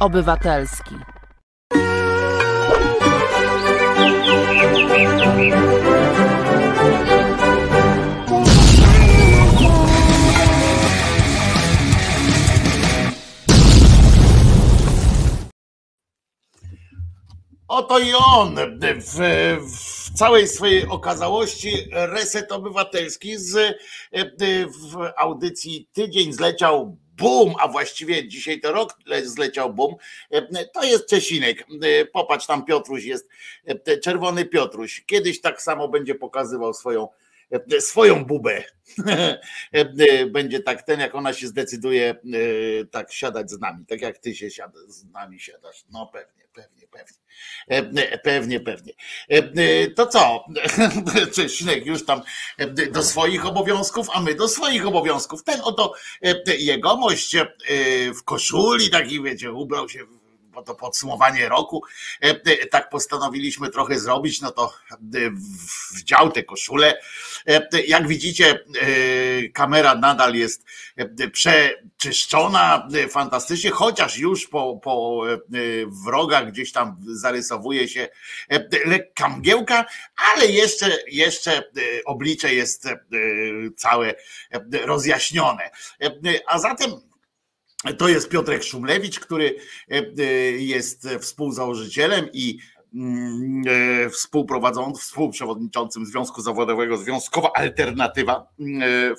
Obywatelski. Oto i on w, w, całej swojej okazałości reset obywatelski z w audycji tydzień zleciał bum, a właściwie dzisiaj to rok zleciał bum. To jest Czesinek. Popatrz, tam Piotruś jest, czerwony Piotruś. Kiedyś tak samo będzie pokazywał swoją swoją bubę. Będzie tak ten, jak ona się zdecyduje tak siadać z nami, tak jak ty się siada, z nami siadasz. No pewnie, pewnie, pewnie. Pewnie, pewnie. To co? Czesinek już tam do swoich obowiązków, a my do swoich obowiązków. Ten oto jegomość w koszuli, taki wiecie, ubrał się bo to podsumowanie roku, tak postanowiliśmy trochę zrobić, no to wdział te koszule. Jak widzicie, kamera nadal jest przeczyszczona fantastycznie, chociaż już po, po wrogach gdzieś tam zarysowuje się lekka mgiełka, ale jeszcze, jeszcze oblicze jest całe rozjaśnione. A zatem to jest Piotrek Szumlewicz, który jest współzałożycielem i mm, współprowadzącym, współprzewodniczącym Związku Zawodowego Związkowa Alternatywa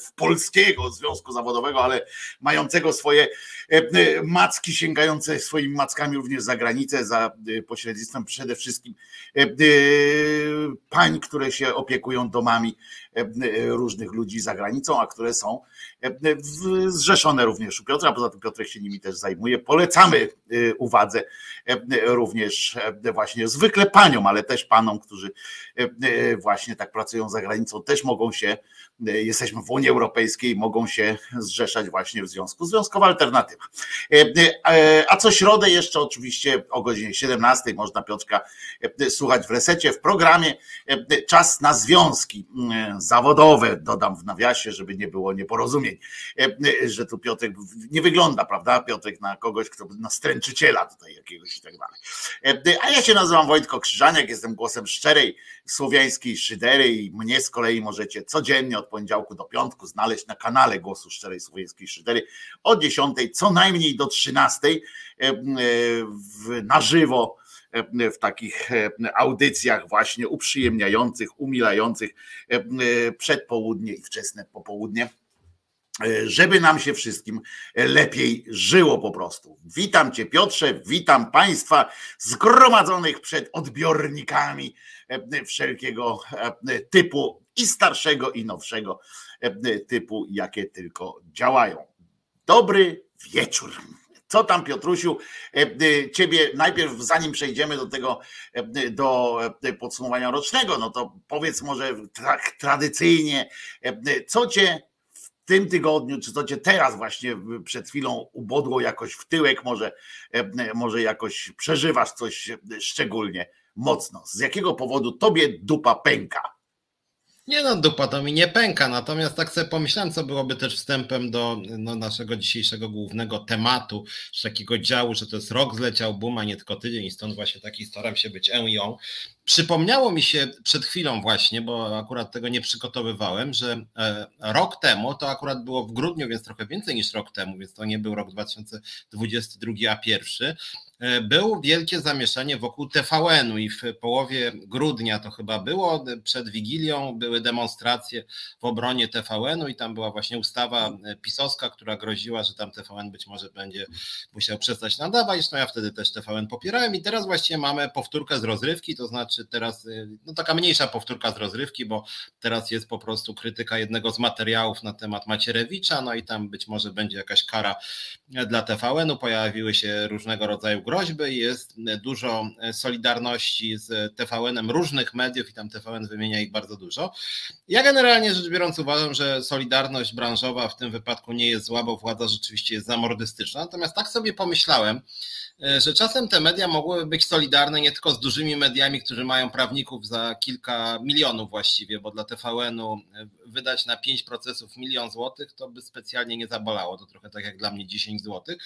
w Polskiego Związku Zawodowego, ale mającego swoje macki, sięgające swoimi mackami również za granicę, za pośrednictwem przede wszystkim pań, które się opiekują domami różnych ludzi za granicą, a które są zrzeszone również u Piotra, poza tym Piotrek się nimi też zajmuje. Polecamy uwadze również właśnie zwykle paniom, ale też panom, którzy właśnie tak pracują za granicą, też mogą się, jesteśmy w Unii Europejskiej, mogą się zrzeszać właśnie w związku. Związkowa alternatywa. A co środę jeszcze oczywiście o godzinie 17 można Piotrka słuchać w resecie w programie Czas na związki zawodowe, dodam w nawiasie, żeby nie było nieporozumień, że tu Piotrek nie wygląda, prawda, Piotrek na kogoś, kto na stręczyciela tutaj jakiegoś i tak dalej. A ja się nazywam Wojtko Krzyżaniak, jestem głosem szczerej słowiańskiej szydery i mnie z kolei możecie codziennie od poniedziałku do piątku znaleźć na kanale Głosu Szczerej Słowiańskiej Szydery od 10 co najmniej do 13 na żywo w takich audycjach właśnie uprzyjemniających, umilających przedpołudnie i wczesne popołudnie żeby nam się wszystkim lepiej żyło po prostu. Witam Cię Piotrze, witam Państwa zgromadzonych przed odbiornikami wszelkiego typu i starszego i nowszego typu, jakie tylko działają. Dobry wieczór. Co tam, Piotrusiu? Ciebie najpierw, zanim przejdziemy do tego, do podsumowania rocznego, no to powiedz może tak tradycyjnie, co cię w tym tygodniu, czy co cię teraz właśnie przed chwilą ubodło jakoś w tyłek, może, może jakoś przeżywasz coś szczególnie mocno. Z jakiego powodu tobie dupa pęka? Nie no, dupa to mi nie pęka, natomiast tak sobie pomyślałem, co byłoby też wstępem do no, naszego dzisiejszego głównego tematu, czy takiego działu, że to jest rok zleciał boom, a nie tylko tydzień stąd właśnie taki staram się być ę ją. Przypomniało mi się przed chwilą właśnie, bo akurat tego nie przygotowywałem, że e, rok temu, to akurat było w grudniu, więc trochę więcej niż rok temu, więc to nie był rok 2022, a pierwszy, było wielkie zamieszanie wokół TVN-u i w połowie grudnia to chyba było, przed Wigilią były demonstracje w obronie TVN-u i tam była właśnie ustawa e, pisowska, która groziła, że tam TVN być może będzie musiał przestać nadawać, no ja wtedy też TVN popierałem i teraz właściwie mamy powtórkę z rozrywki, to znaczy teraz y, no taka mniejsza powtórka z rozrywki, bo teraz jest po prostu krytyka jednego z materiałów na temat Macierewicza, no i tam być może będzie jakaś kara dla TVN-u, pojawiły się różnego rodzaju groźby, jest dużo solidarności z TVN-em różnych mediów i tam TVN wymienia ich bardzo dużo. Ja generalnie rzecz biorąc uważam, że solidarność branżowa w tym wypadku nie jest zła, bo władza rzeczywiście jest zamordystyczna. Natomiast tak sobie pomyślałem, E, że czasem te media mogłyby być solidarne nie tylko z dużymi mediami, którzy mają prawników za kilka milionów właściwie, bo dla TVN-u e, wydać na pięć procesów milion złotych to by specjalnie nie zabolało, to trochę tak jak dla mnie 10 złotych.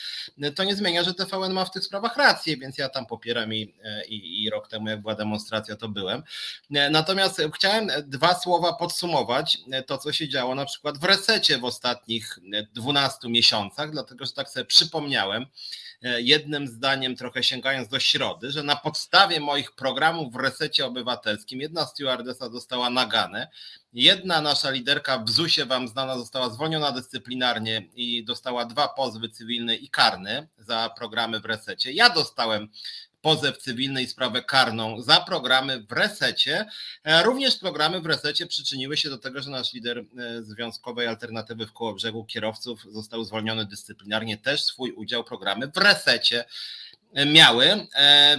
E, to nie zmienia, że TVN ma w tych sprawach rację, więc ja tam popieram i, i, i rok temu jak była demonstracja to byłem. Natomiast chciałem dwa słowa podsumować to, co się działo na przykład w resecie w ostatnich 12 miesiącach, dlatego że tak sobie przypomniałem, E, jednym zdaniem, trochę sięgając do środy, że na podstawie moich programów w resecie obywatelskim jedna stewardesa dostała naganę, jedna nasza liderka w ZUS-ie wam znana została zwolniona dyscyplinarnie i dostała dwa pozwy cywilne i karny za programy w resecie. Ja dostałem pozew cywilny i sprawę karną za programy w resecie. E, również programy w resecie przyczyniły się do tego, że nasz lider e, Związkowej Alternatywy w Kołobrzegu kierowców został zwolniony dyscyplinarnie. Też swój udział programy w resecie e, miały.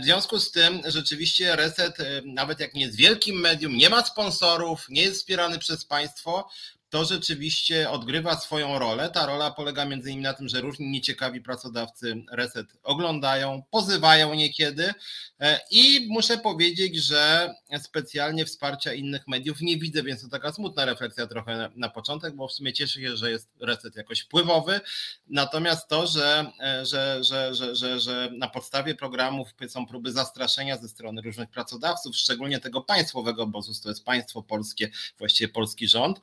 W związku z tym rzeczywiście Reset, nawet jak nie jest wielkim medium, nie ma sponsorów, nie jest wspierany przez państwo, to rzeczywiście odgrywa swoją rolę. Ta rola polega między innymi na tym, że różni nieciekawi pracodawcy Reset oglądają, pozywają niekiedy e, i muszę powiedzieć, że specjalnie wsparcia innych mediów nie widzę, więc to taka smutna refleksja trochę na początek, bo w sumie cieszę się, że jest Reset jakoś wpływowy, natomiast to, że, e, że, że, że, że, że na podstawie programów są próby zastraszenia ze strony różnych pracodawców, szczególnie tego państwowego, bo to jest państwo polskie, właściwie polski rząd,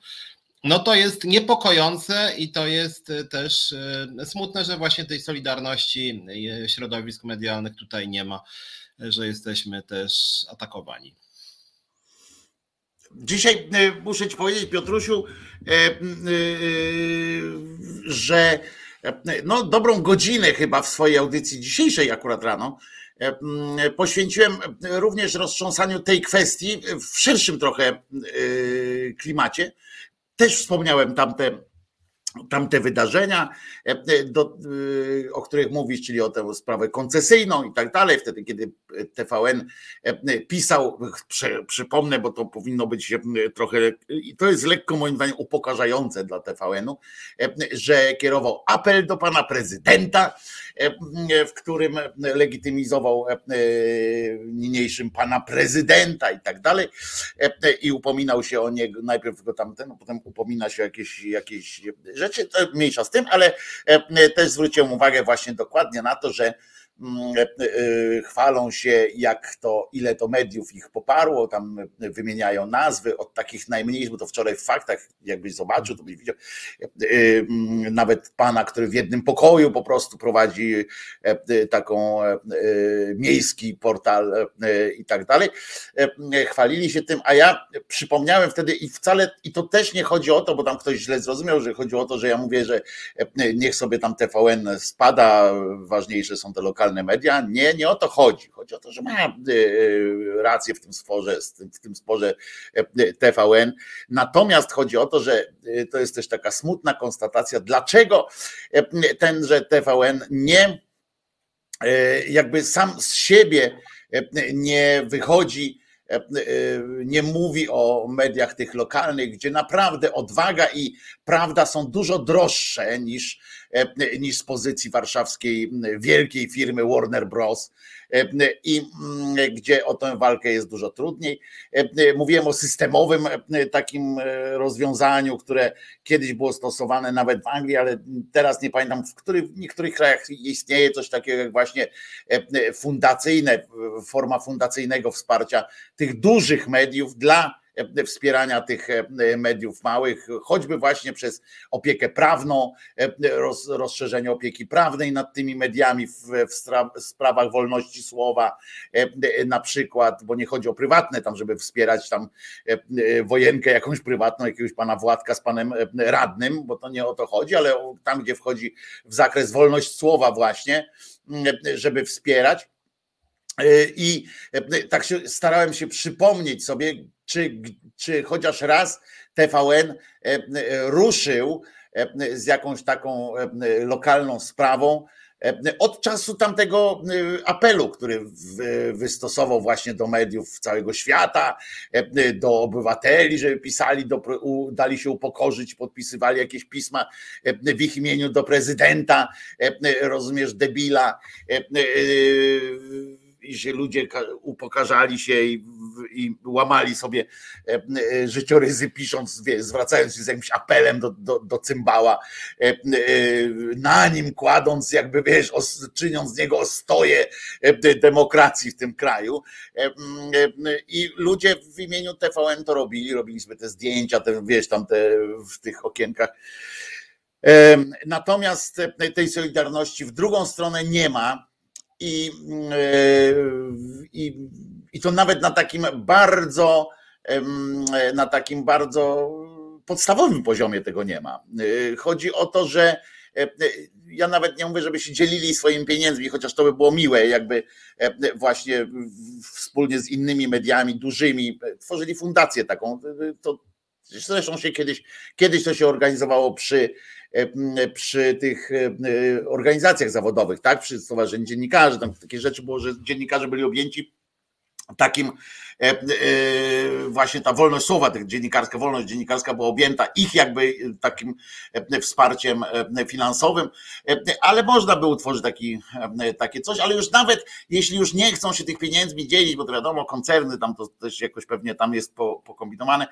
no to jest niepokojące i to jest e, też e, smutne, że właśnie tej solidarności e, środowisk medialnych tutaj nie ma, że jesteśmy też atakowani. Dzisiaj muszę Ci powiedzieć, Piotrusiu, że no, dobrą godzinę chyba w swojej audycji dzisiejszej akurat rano poświęciłem również roztrząsaniu tej kwestii w szerszym trochę klimacie też wspomniałem tamte, tamte wydarzenia, e, e, do, e, o których mówisz, czyli o tę sprawę koncesyjną i tak dalej, wtedy kiedy TVN pisał, przypomnę, bo to powinno być trochę, i to jest lekko moim zdaniem upokarzające dla TVN-u, że kierował apel do pana prezydenta, w którym legitymizował niniejszym pana prezydenta i tak dalej i upominał się o niego, najpierw go tamten, potem upomina się o jakieś, jakieś rzeczy, to mniejsza z tym, ale też zwróciłem uwagę właśnie dokładnie na to, że e, e, chwalą się, jak to, ile to mediów ich poparło, tam wymieniają nazwy od takich najmniejszych, bo to wczoraj w faktach, jakbyś zobaczył, to byś widział, e, mm, nawet pana, który w jednym pokoju po prostu prowadzi taką miejski portal i tak dalej. Chwalili się tym, a ja przypomniałem wtedy i wcale, i to też nie chodzi o to, bo tam ktoś źle zrozumiał, że chodzi o to, że ja mówię, że niech sobie tam TVN spada, ważniejsze są te lokalne lokalne media. Nie, nie o to chodzi. Chodzi o to, że ma y, rację w tym sporze, w tym sporze y, TVN. Natomiast chodzi o to, że to jest też taka smutna konstatacja, dlaczego tenże TVN nie jakby sam z siebie nie wychodzi nie mówi o mediach tych lokalnych, gdzie naprawdę odwaga i prawda są dużo droższe niż, niż z pozycji warszawskiej wielkiej firmy Warner Bros. i mm, gdzie o tę walkę jest dużo trudniej. Mówiłem o systemowym takim rozwiązaniu, które kiedyś było stosowane nawet w Anglii, ale teraz nie pamiętam, w, których, w niektórych krajach istnieje coś takiego jak właśnie fundacyjne, forma fundacyjnego wsparcia tych dużych mediów dla E, wspierania tych e, mediów małych, choćby właśnie przez opiekę prawną, e, roz, rozszerzenie opieki prawnej nad tymi mediami w, sprawach wolności słowa, na przykład, bo nie chodzi o prywatne tam, żeby wspierać tam wojenkę jakąś prywatną, jakiegoś pana Władka z panem radnym, bo to nie o to chodzi, ale tam, gdzie wchodzi w zakres wolność słowa właśnie, żeby wspierać. I tak się starałem się przypomnieć sobie, czy, czy chociaż raz TVN e, e, ruszył e, z jakąś taką lokalną sprawą, Od czasu tamtego apelu, który wystosował właśnie do mediów całego świata, do obywateli, żeby pisali, do, dali się upokorzyć, podpisywali jakieś pisma w ich imieniu do prezydenta, rozumiesz, debila i się ludzie upokarzali się i, i łamali sobie e, e, życiorysy, pisząc, zwracając się z jakimś apelem do, do, do cymbała, e, na nim kładąc, jakby wiesz, czyniąc z niego ostoję demokracji w tym kraju. I ludzie w imieniu TVN to robili, robili sobie te zdjęcia, te, wiesz, tam te w tych okienkach. Natomiast tej solidarności w drugą stronę nie ma i, e, i, i to nawet na takim bardzo, na takim bardzo podstawowym poziomie tego nie ma. E, chodzi o to, że e, ja nawet nie mówię, żeby się dzielili swoimi pieniędzmi, chociaż to by było miłe, jakby właśnie wspólnie z innymi mediami dużymi tworzyli fundację taką. To zresztą się kiedyś, kiedyś to się organizowało przy przy tych e, organizacjach zawodowych, tak, przy Stowarzyszeniu Dziennikarzy, tam takie rzeczy było, że dziennikarze byli objęci takim e, właśnie ta wolność słowa, tych dziennikarska wolność dziennikarska była objęta ich jakby takim wsparciem finansowym, ale można by utworzyć taki, takie coś, ale już nawet jeśli już nie chcą się tych pieniędzmi dzielić, bo to wiadomo, koncerny tam to też jakoś pewnie tam jest pokombinowane,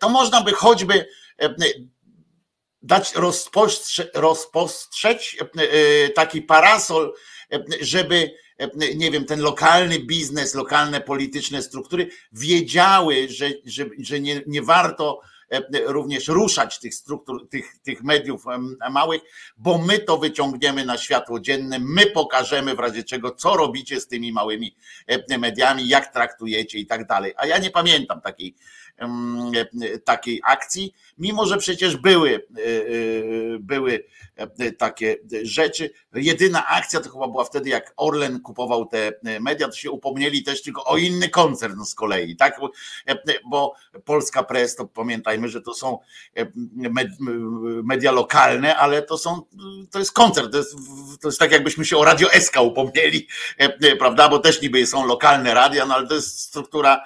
to można by choćby dać rozpostrzeć, rozpostrzeć taki parasol, żeby nie wiem, ten lokalny biznes, lokalne polityczne struktury wiedziały, że, że, że nie, nie warto również ruszać tych struktur, tych, tych mediów małych, bo my to wyciągniemy na światło dzienne, my pokażemy w razie czego, co robicie z tymi małymi mediami, jak traktujecie i tak dalej. A ja nie pamiętam takiej, takiej akcji, mimo że przecież były, e, e, były e, takie rzeczy. Jedyna akcja to chyba była wtedy, jak Orlen kupował te media, to się upomnieli też tylko o inny koncern z kolei, tak? Bo Polska Press, to pamiętajmy, że to są media lokalne, ale to są, to jest koncern, to jest, to jest tak jakbyśmy się o Radio SK upomnieli, prawda? Bo też niby są lokalne radia, no ale to jest struktura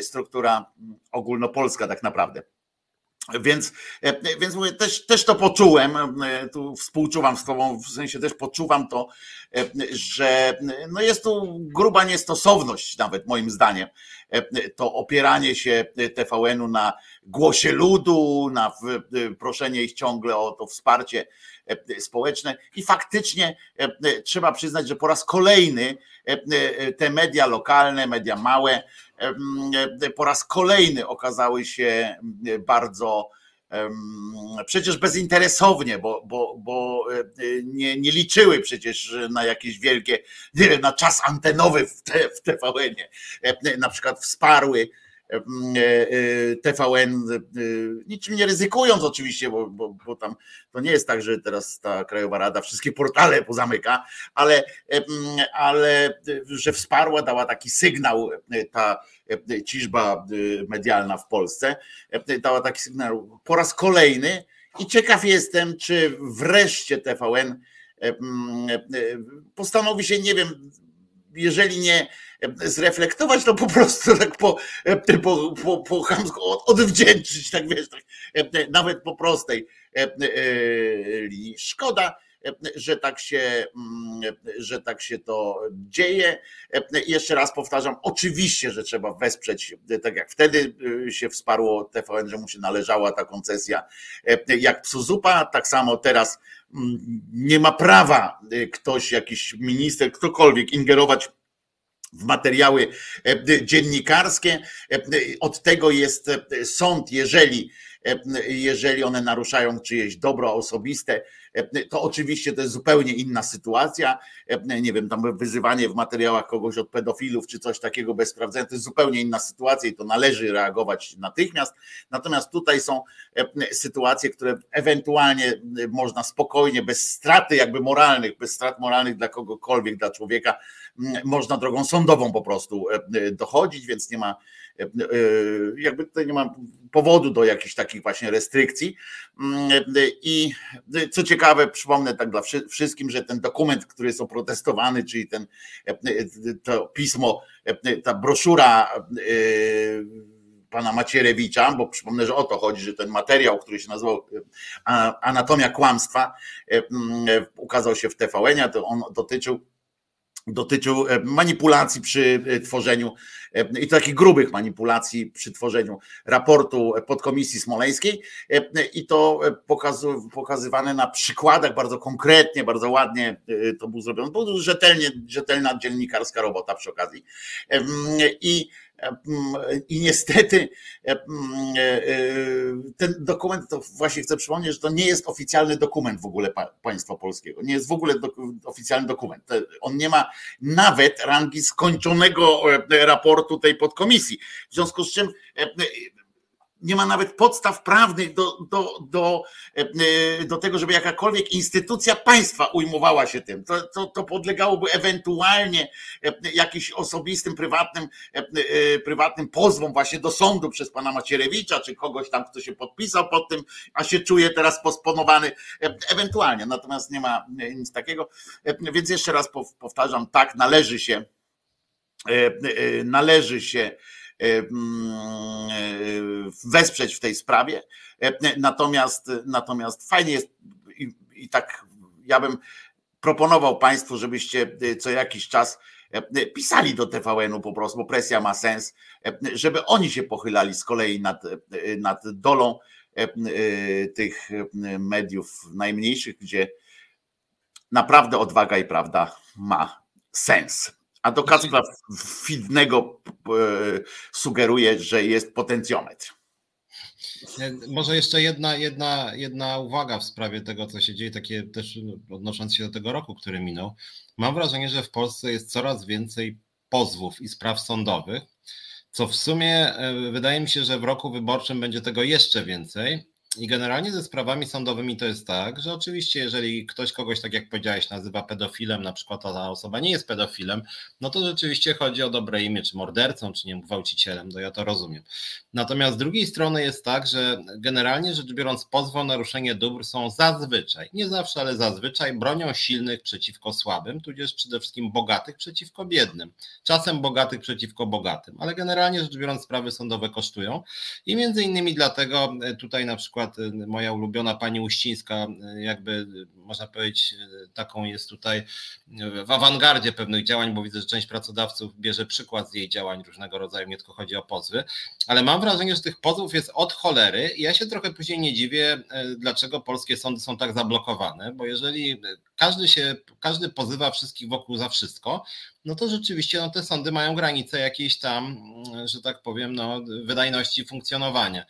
struktura ogólnopolska tak naprawdę. Więc, e, więc mówię, też, też to poczułem, e, tu współczuwam z tobą, w sensie też poczuwam to, że no jest tu gruba niestosowność nawet moim zdaniem, to opieranie się TVN-u na głosie ludu, na proszenie ich ciągle o to wsparcie społeczne i faktycznie trzeba przyznać, że po raz kolejny te media lokalne, media małe, po raz kolejny okazały się bardzo przecież bezinteresownie, bo, bo, bo e, nie, nie liczyły przecież na jakieś wielkie, nie wiem, na czas antenowy w, te, w TVN-ie. Na przykład wsparły E, e, TVN, e, niczym nie ryzykując oczywiście, bo, bo, bo tam to nie jest tak, że teraz ta Krajowa Rada wszystkie portale pozamyka, ale, ale że wsparła, dała taki sygnał ta ciżba medialna w Polsce, dała taki sygnał po raz kolejny i ciekaw jestem, czy wreszcie TVN postanowi się, nie wiem, jeżeli nie zreflektować, to po prostu tak po, po, po, po chamsku odwdzięczyć, tak wiesz, tak, nawet po prostej linii. Szkoda, że tak się, że tak się to dzieje. Jeszcze raz powtarzam, oczywiście, że trzeba wesprzeć, tak jak wtedy się wsparło TVN, że mu się należała ta koncesja jak psu zupa, tak samo teraz nie ma prawa ktoś, jakiś minister, ktokolwiek ingerować w materiały e, dziennikarskie. E, od tego jest e, sąd, jeżeli, jeżeli one naruszają czyjeś dobro osobiste, to oczywiście to jest zupełnie inna sytuacja. Nie wiem, tam wyzywanie w materiałach kogoś od pedofilów czy coś takiego bez sprawdzenia, to jest zupełnie inna sytuacja i to należy reagować natychmiast. Natomiast tutaj są sytuacje, które ewentualnie można spokojnie, bez straty jakby moralnych, bez strat moralnych dla kogokolwiek, dla człowieka, można drogą sądową po prostu dochodzić, więc nie ma jakby tutaj nie mam powodu do jakichś takich właśnie restrykcji. Mm, I co ciekawe, przypomnę tak dla wszystkim, że ten dokument, który jest oprotestowany, czyli ten to pismo, ta broszura pana Macierewicza, bo przypomnę, że o to chodzi, że ten materiał, który się nazywał Anatomia Kłamstwa, ukazał się w TVN, to on dotyczył dotyczył e, manipulacji przy e, tworzeniu e, i takich grubych manipulacji przy tworzeniu raportu podkomisji smoleńskiej i to pokazywane na przykładach bardzo konkretnie, bardzo ładnie to było zrobione. Było rzetelnie, rzetelna dziennikarska robota przy okazji. I i niestety ten dokument, to właśnie chcę przypomnieć, że to nie jest oficjalny dokument w ogóle państwa polskiego. Nie jest w ogóle oficjalny dokument. On nie ma nawet rangi skończonego raportu tej podkomisji. W związku z czym nie ma nawet podstaw prawnych do, do, do, e, do tego, żeby jakakolwiek instytucja państwa ujmowała się tym. To, to, to podlegałoby ewentualnie e, jakimś osobistym, prywatnym, e, prywatnym pozwom właśnie do sądu przez pana Macierewicza, czy kogoś tam, kto się podpisał pod tym, a się czuje teraz posponowany, ewentualnie. Natomiast nie ma nic takiego. Więc jeszcze raz powtarzam, tak, należy się, należy się E, e, wesprzeć w tej sprawie. E, natomiast, natomiast fajnie jest i, i tak ja bym proponował Państwu, żebyście co jakiś czas pisali do TVN-u po prostu, bo presja ma sens, żeby oni się pochylali z kolei nad, nad dolą tych mediów najmniejszych, gdzie naprawdę odwaga i prawda ma sens. A do Kacpra Fidnego e, sugeruje, że jest potencjometr. E, może jeszcze jedna, jedna, jedna uwaga w sprawie tego, co się dzieje, takie też odnosząc się do tego roku, który minął. Mam wrażenie, że w Polsce jest coraz więcej pozwów i spraw sądowych, co w sumie e, wydaje mi się, że w roku wyborczym będzie tego jeszcze więcej. I generalnie ze sprawami sądowymi to jest tak, że oczywiście, jeżeli ktoś kogoś, tak jak powiedziałeś, nazywa pedofilem, na przykład ta osoba nie jest pedofilem, no to rzeczywiście chodzi o dobre imię, czy mordercą, czy nie gwałcicielem, to ja to rozumiem. Natomiast z drugiej strony jest tak, że generalnie rzecz biorąc, pozwy o naruszenie dóbr są zazwyczaj, nie zawsze, ale zazwyczaj bronią silnych przeciwko słabym, tudzież przede wszystkim bogatych przeciwko biednym. Czasem bogatych przeciwko bogatym, ale generalnie rzecz biorąc, sprawy sądowe kosztują i między innymi dlatego tutaj na przykład przykład y, moja ulubiona pani Uścińska, y, jakby y, można powiedzieć, taką jest tutaj w awangardzie pewnych działań, bo widzę, że część pracodawców bierze przykład z jej działań różnego rodzaju, nie tylko chodzi o pozwy, ale mam wrażenie, że tych pozwów jest od cholery i ja się trochę później nie dziwię, dlaczego polskie sądy są tak zablokowane, bo jeżeli każdy się, każdy pozywa wszystkich wokół za wszystko, no to rzeczywiście no, te sądy mają granice jakiejś tam, że tak powiem, no, wydajności funkcjonowania.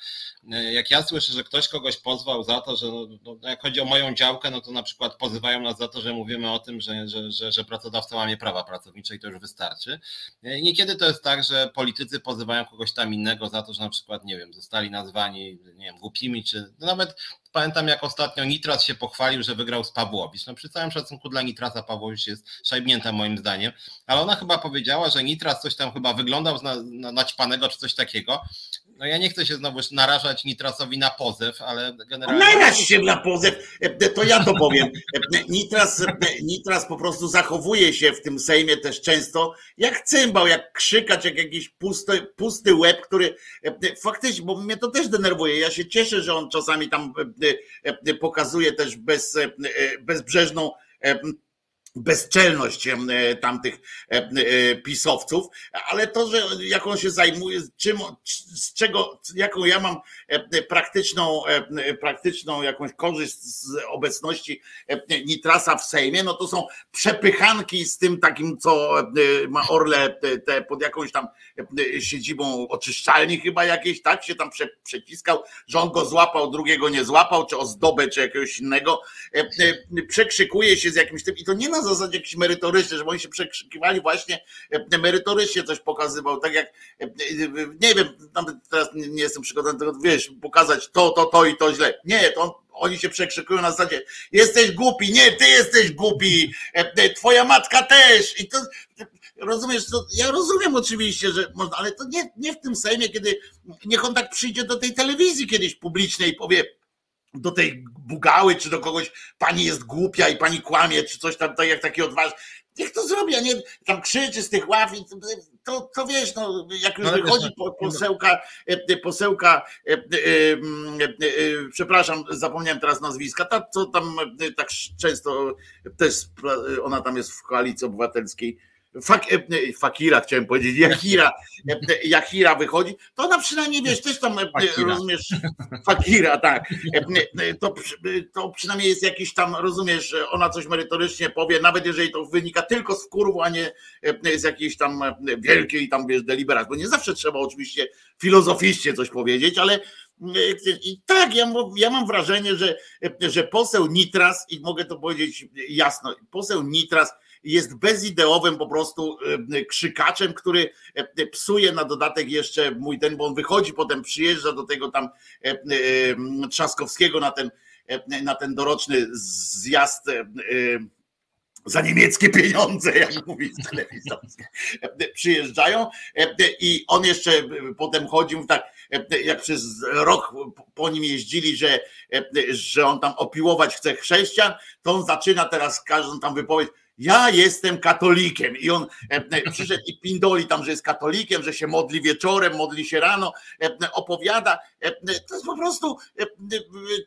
Jak ja słyszę, że ktoś kogoś pozwał za to, że no, no, jak chodzi o moją działkę, no to na przykład pozywają nas za to, że mówimy o tym, że, że, że, że pracodawca ma prawa pracownicze i to już wystarczy. Niekiedy to jest tak, że politycy pozywają kogoś tam innego za to, że na przykład, nie wiem, zostali nazwani, nie wiem, głupimi, czy no nawet Pamiętam, jak ostatnio Nitras się pochwalił, że wygrał z Pawłowicz. No przy całym szacunku dla Nitrasa Pawłowicz jest szajbnięta moim zdaniem, ale ona chyba powiedziała, że Nitras coś tam chyba wyglądał na, na naćpanego czy coś takiego. No ja nie chcę się znowu narażać Nitrasowi na pozew, ale generalnie... Naraź się na pozew, to ja to powiem. Nitras, Nitras po prostu zachowuje się w tym Sejmie też często jak cymbał, jak krzykać, jak jakiś pusty, pusty łeb, który faktycznie, bo mnie to też denerwuje. Ja się cieszę, że on czasami tam pokazuje też bez, bezbrzeżną bezczelność e, tamtych e, e, pisowców, ale to, że jak on się zajmuje, czym, z czego, jaką ja mam praktyczną, praktyczną jakąś korzyść z obecności Nitrasa w Sejmie, no to są przepychanki z tym takim, co ma Orle te, pod jakąś tam siedzibą oczyszczalni chyba jakiejś, tak? Się tam prze, przeciskał, że on go złapał, drugiego nie złapał, czy ozdobę, czy jakiegoś innego, przekrzykuje się z jakimś tym i to nie na zasadzie jakiś merytoryczny, żeby oni się przekrzykiwali właśnie e, merytorycznie coś pokazywał, tak jak e, nie wiem, teraz nie jestem przygotowany tego, wiesz, pokazać to, to, to i to źle. Nie, to on, oni się przekrzykują na zasadzie jesteś głupi, nie, ty jesteś głupi, e, twoja matka też i to rozumiesz, to ja rozumiem oczywiście, że można, ale to nie, nie w tym Sejmie, kiedy niech on tak przyjdzie do tej telewizji kiedyś publicznej i powie, do tej bugały, czy do kogoś pani jest głupia i pani kłamie, czy coś tam, tak jak taki odważny. Niech to zrobi, a nie tam krzyczy z tych ław i to, to wiesz, no, jak już Ale wychodzi wiesz, po, posełka, e, posełka, e, e, e, e, przepraszam, zapomniałem teraz nazwiska, ta, co tam e, tak często też e, ona tam jest w koalicji obywatelskiej, Fak, e, Fakira chciałem powiedzieć, Jakira, e, e, Jakira wychodzi, to ona przynajmniej wiesz, też tam Fakira. rozumiesz, Fakira, tak. To, to przynajmniej jest jakiś tam, rozumiesz, ona coś merytorycznie powie, nawet jeżeli to wynika tylko z kurwu, a nie z jakiejś tam wielkiej tam wiesz, deliberacji, bo nie zawsze trzeba oczywiście filozoficznie coś powiedzieć, ale i tak, ja, ja mam wrażenie, że, że poseł Nitras, i mogę to powiedzieć jasno, poseł Nitras jest bezideowym po prostu e, krzykaczem, który e, psuje na dodatek jeszcze mój ten, bo on wychodzi, potem przyjeżdża do tego tam e, Trzaskowskiego na ten, na ten doroczny zjazd za niemieckie pieniądze, jak mówi w telewizorze. Przyjeżdżają i on jeszcze potem chodził tak, jak przez rok po nim jeździli, że, że on tam opiłować chce chrześcijan, to on zaczyna teraz każdą tam wypowiedź, ja jestem katolikiem i on e, przyszedł i pindoli tam, że jest katolikiem, że się modli wieczorem, modli się rano, e, opowiada. E, To jest po prostu, e,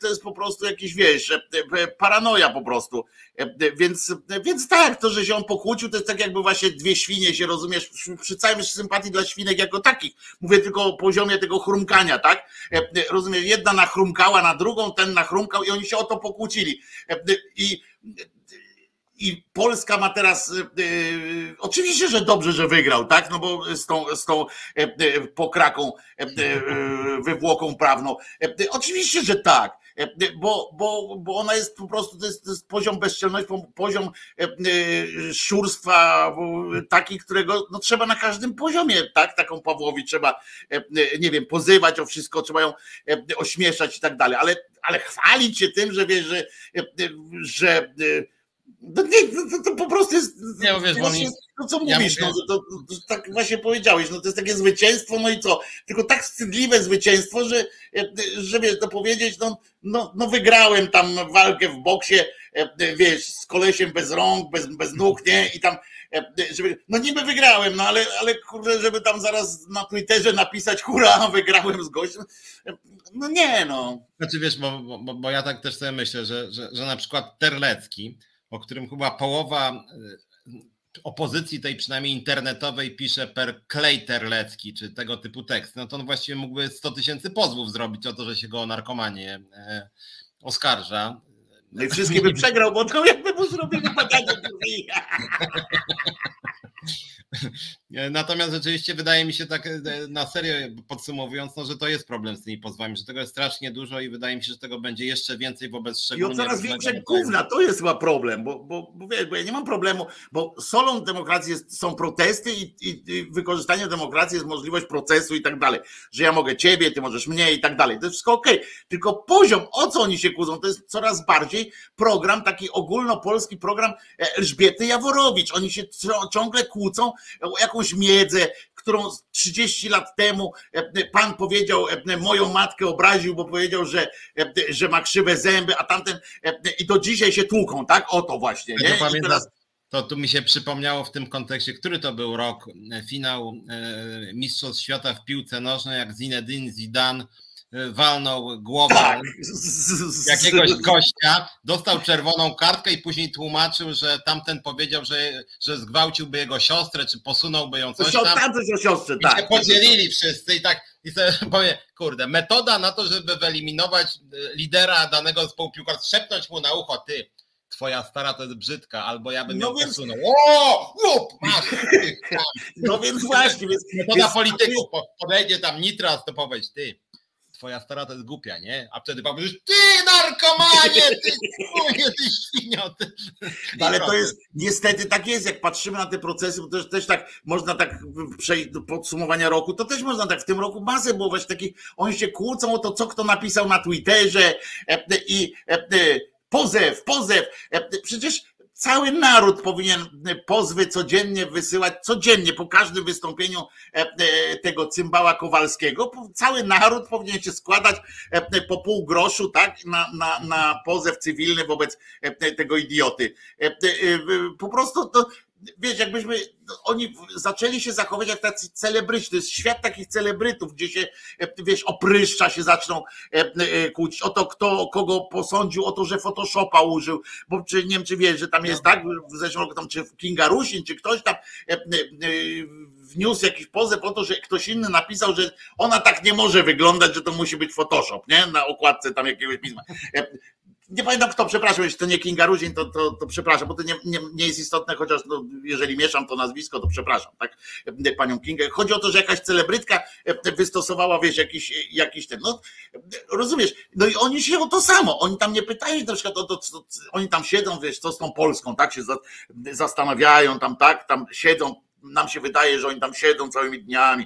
to jest po prostu jakiś, wiesz, e, e, paranoja po prostu. E, Więc, więc tak, to, że się on pokłócił, to jest tak jakby właśnie dwie świnie się, rozumiesz, przy- całym sympatii dla świnek jako takich. Mówię tylko o poziomie tego chrumkania, tak? E, Rozumiesz, jedna nachrumkała na drugą, ten nachrumkał i oni się o to pokłócili. E, I i Polska ma teraz, e, e, oczywiście, że dobrze, że wygrał, tak? No bo z tą, z tą e, pokraką, e, wywłoką prawną. Oczywiście, że tak, bo, bo, bo ona jest po prostu, to jest, to jest poziom bezczelności, po- poziom szurstwa taki, którego no, trzeba na każdym poziomie, tak? Taką Pawłowi trzeba, nie wiem, pozywać o wszystko, trzeba ją ośmieszać i tak dalej, ale, ale chwalić się tym, że wiesz, że, że no nie, no to, to po prostu jest. Nie, mi- to, co ja mówisz, mówię- no, to, to, to, tak właśnie powiedziałeś, no to jest takie zwycięstwo, no i co? Tylko tak wstydliwe zwycięstwo, że, że wiesz, to powiedzieć, no, no, no wygrałem tam walkę w boksie, e, wiesz, z kolesiem bez rąk, bez, bez nóg, nie? I tam, e, żeby, no niby wygrałem, no ale, ale kurde, żeby tam zaraz na Twitterze napisać, hura, wygrałem z gościem, no nie, no. Znaczy wiesz, bo, bo, bo ja tak też sobie myślę, że, że, że na przykład Terlecki, o którym chyba połowa y, opozycji tej przynajmniej internetowej pisze per klej Terlecki, czy tego typu tekst, no to on właściwie mógłby 100 tysięcy pozwów zrobić o to, że się go o narkomanię e, oskarża. No i wszystkie by przegrał, bo to jakby mu zrobili badanie krwi. E, Natomiast rzeczywiście wydaje mi się tak e, na serio podsumowując, no, że to jest problem z tymi pozwami, że tego jest strasznie dużo i wydaje mi się, że tego będzie jeszcze więcej wobec I o szczególnie coraz większe gówna, to jest chyba problem, bo, bo, bo, wiesz, bo ja nie mam problemu, bo solą demokracji jest, są protesty i, i, i wykorzystanie demokracji jest możliwość procesu i tak dalej, że ja mogę ciebie, ty możesz mnie i tak dalej, to jest wszystko okej, tylko poziom, o co oni się kłócą, to jest coraz bardziej program, taki ogólnopolski program e, Elżbiety Jaworowicz, oni się ciągle kłócą o jakąś miedzę, którą 30 lat temu e, pan powiedział, e, moją matkę obraził, bo powiedział, że, e, że ma krzywe zęby, a tamten i do dzisiaj się tłuką, tak? O to właśnie, nie? to I pamiętam, teraz, to tu mi się przypomniało w tym kontekście, który to był rok, finał Mistrzostw Świata w piłce nożnej, jak Zinedine Zidane walnął głową tak. jakiegoś gościa, dostał czerwoną kartkę i później tłumaczył, że tamten powiedział, że, że zgwałciłby jego siostrę, czy posunąłby ją coś tam. tam coś o siostrze, I tak. się podzielili wszyscy i tak i sobie powie, kurde, metoda na to, żeby wyeliminować e, lidera danego zespołu piłkarskiego, szepnąć mu na ucho, ty, twoja stara to jest brzydka, albo ja bym No ją więc- posunął. O, łup, masz, ty. No więc właśnie, więc, Metoda więc polityków, po- podejdzie tam Nitras, to powiedz, ty, twoja stara to jest głupia, nie? A wtedy powiesz, ty narkomanie, ty, chuje, ty świnio, ty. Ale to jest, niestety tak jest, jak patrzymy na te procesy, bo też, też tak można tak przejść do podsumowania roku, to też można tak w tym roku masę było właśnie takich, oni się kłócą o to, co kto napisał na Twitterze e, i e, pozew, pozew. E, Przecież cały naród powinien pozwy codziennie wysyłać, codziennie po każdym wystąpieniu tego cymbała Kowalskiego. Cały naród powinien się składać po pół groszu, tak, na, na, na pozew cywilny wobec tego idioty. Po prostu to, wiesz, jakbyśmy, oni zaczęli się zachować jak tacy celebryci, to jest świat takich celebrytów, gdzie się, wiesz, opryszcza się zaczną e, e, kłócić o to, kto kogo posądził, o to, że Photoshopa użył, bo czy nie wiem, czy wiesz, że tam jest tak, w zeszłym roku tam, czy Kinga Rusin, czy ktoś tam e, wniósł jakiś pozew o to, że ktoś inny napisał, że ona tak nie może wyglądać, że to musi być Photoshop, nie? Na okładce tam jakiegoś pisma nie pamiętam kto, przepraszam, jeśli to nie Kinga Ruzin, to, to, to przepraszam, bo to nie, nie, nie jest istotne, chociaż no, jeżeli mieszam to nazwisko, to przepraszam, tak, panią Kingę. Chodzi o to, że jakaś celebrytka wystosowała, wiesz, jakiś, jakiś ten, no rozumiesz, no i oni się o to samo, oni tam nie pytają na przykład o to, co, oni tam siedzą, wiesz, co z tą Polską, tak, się zastanawiają tam, tak, tam siedzą, nam się wydaje, że oni tam siedzą całymi dniami,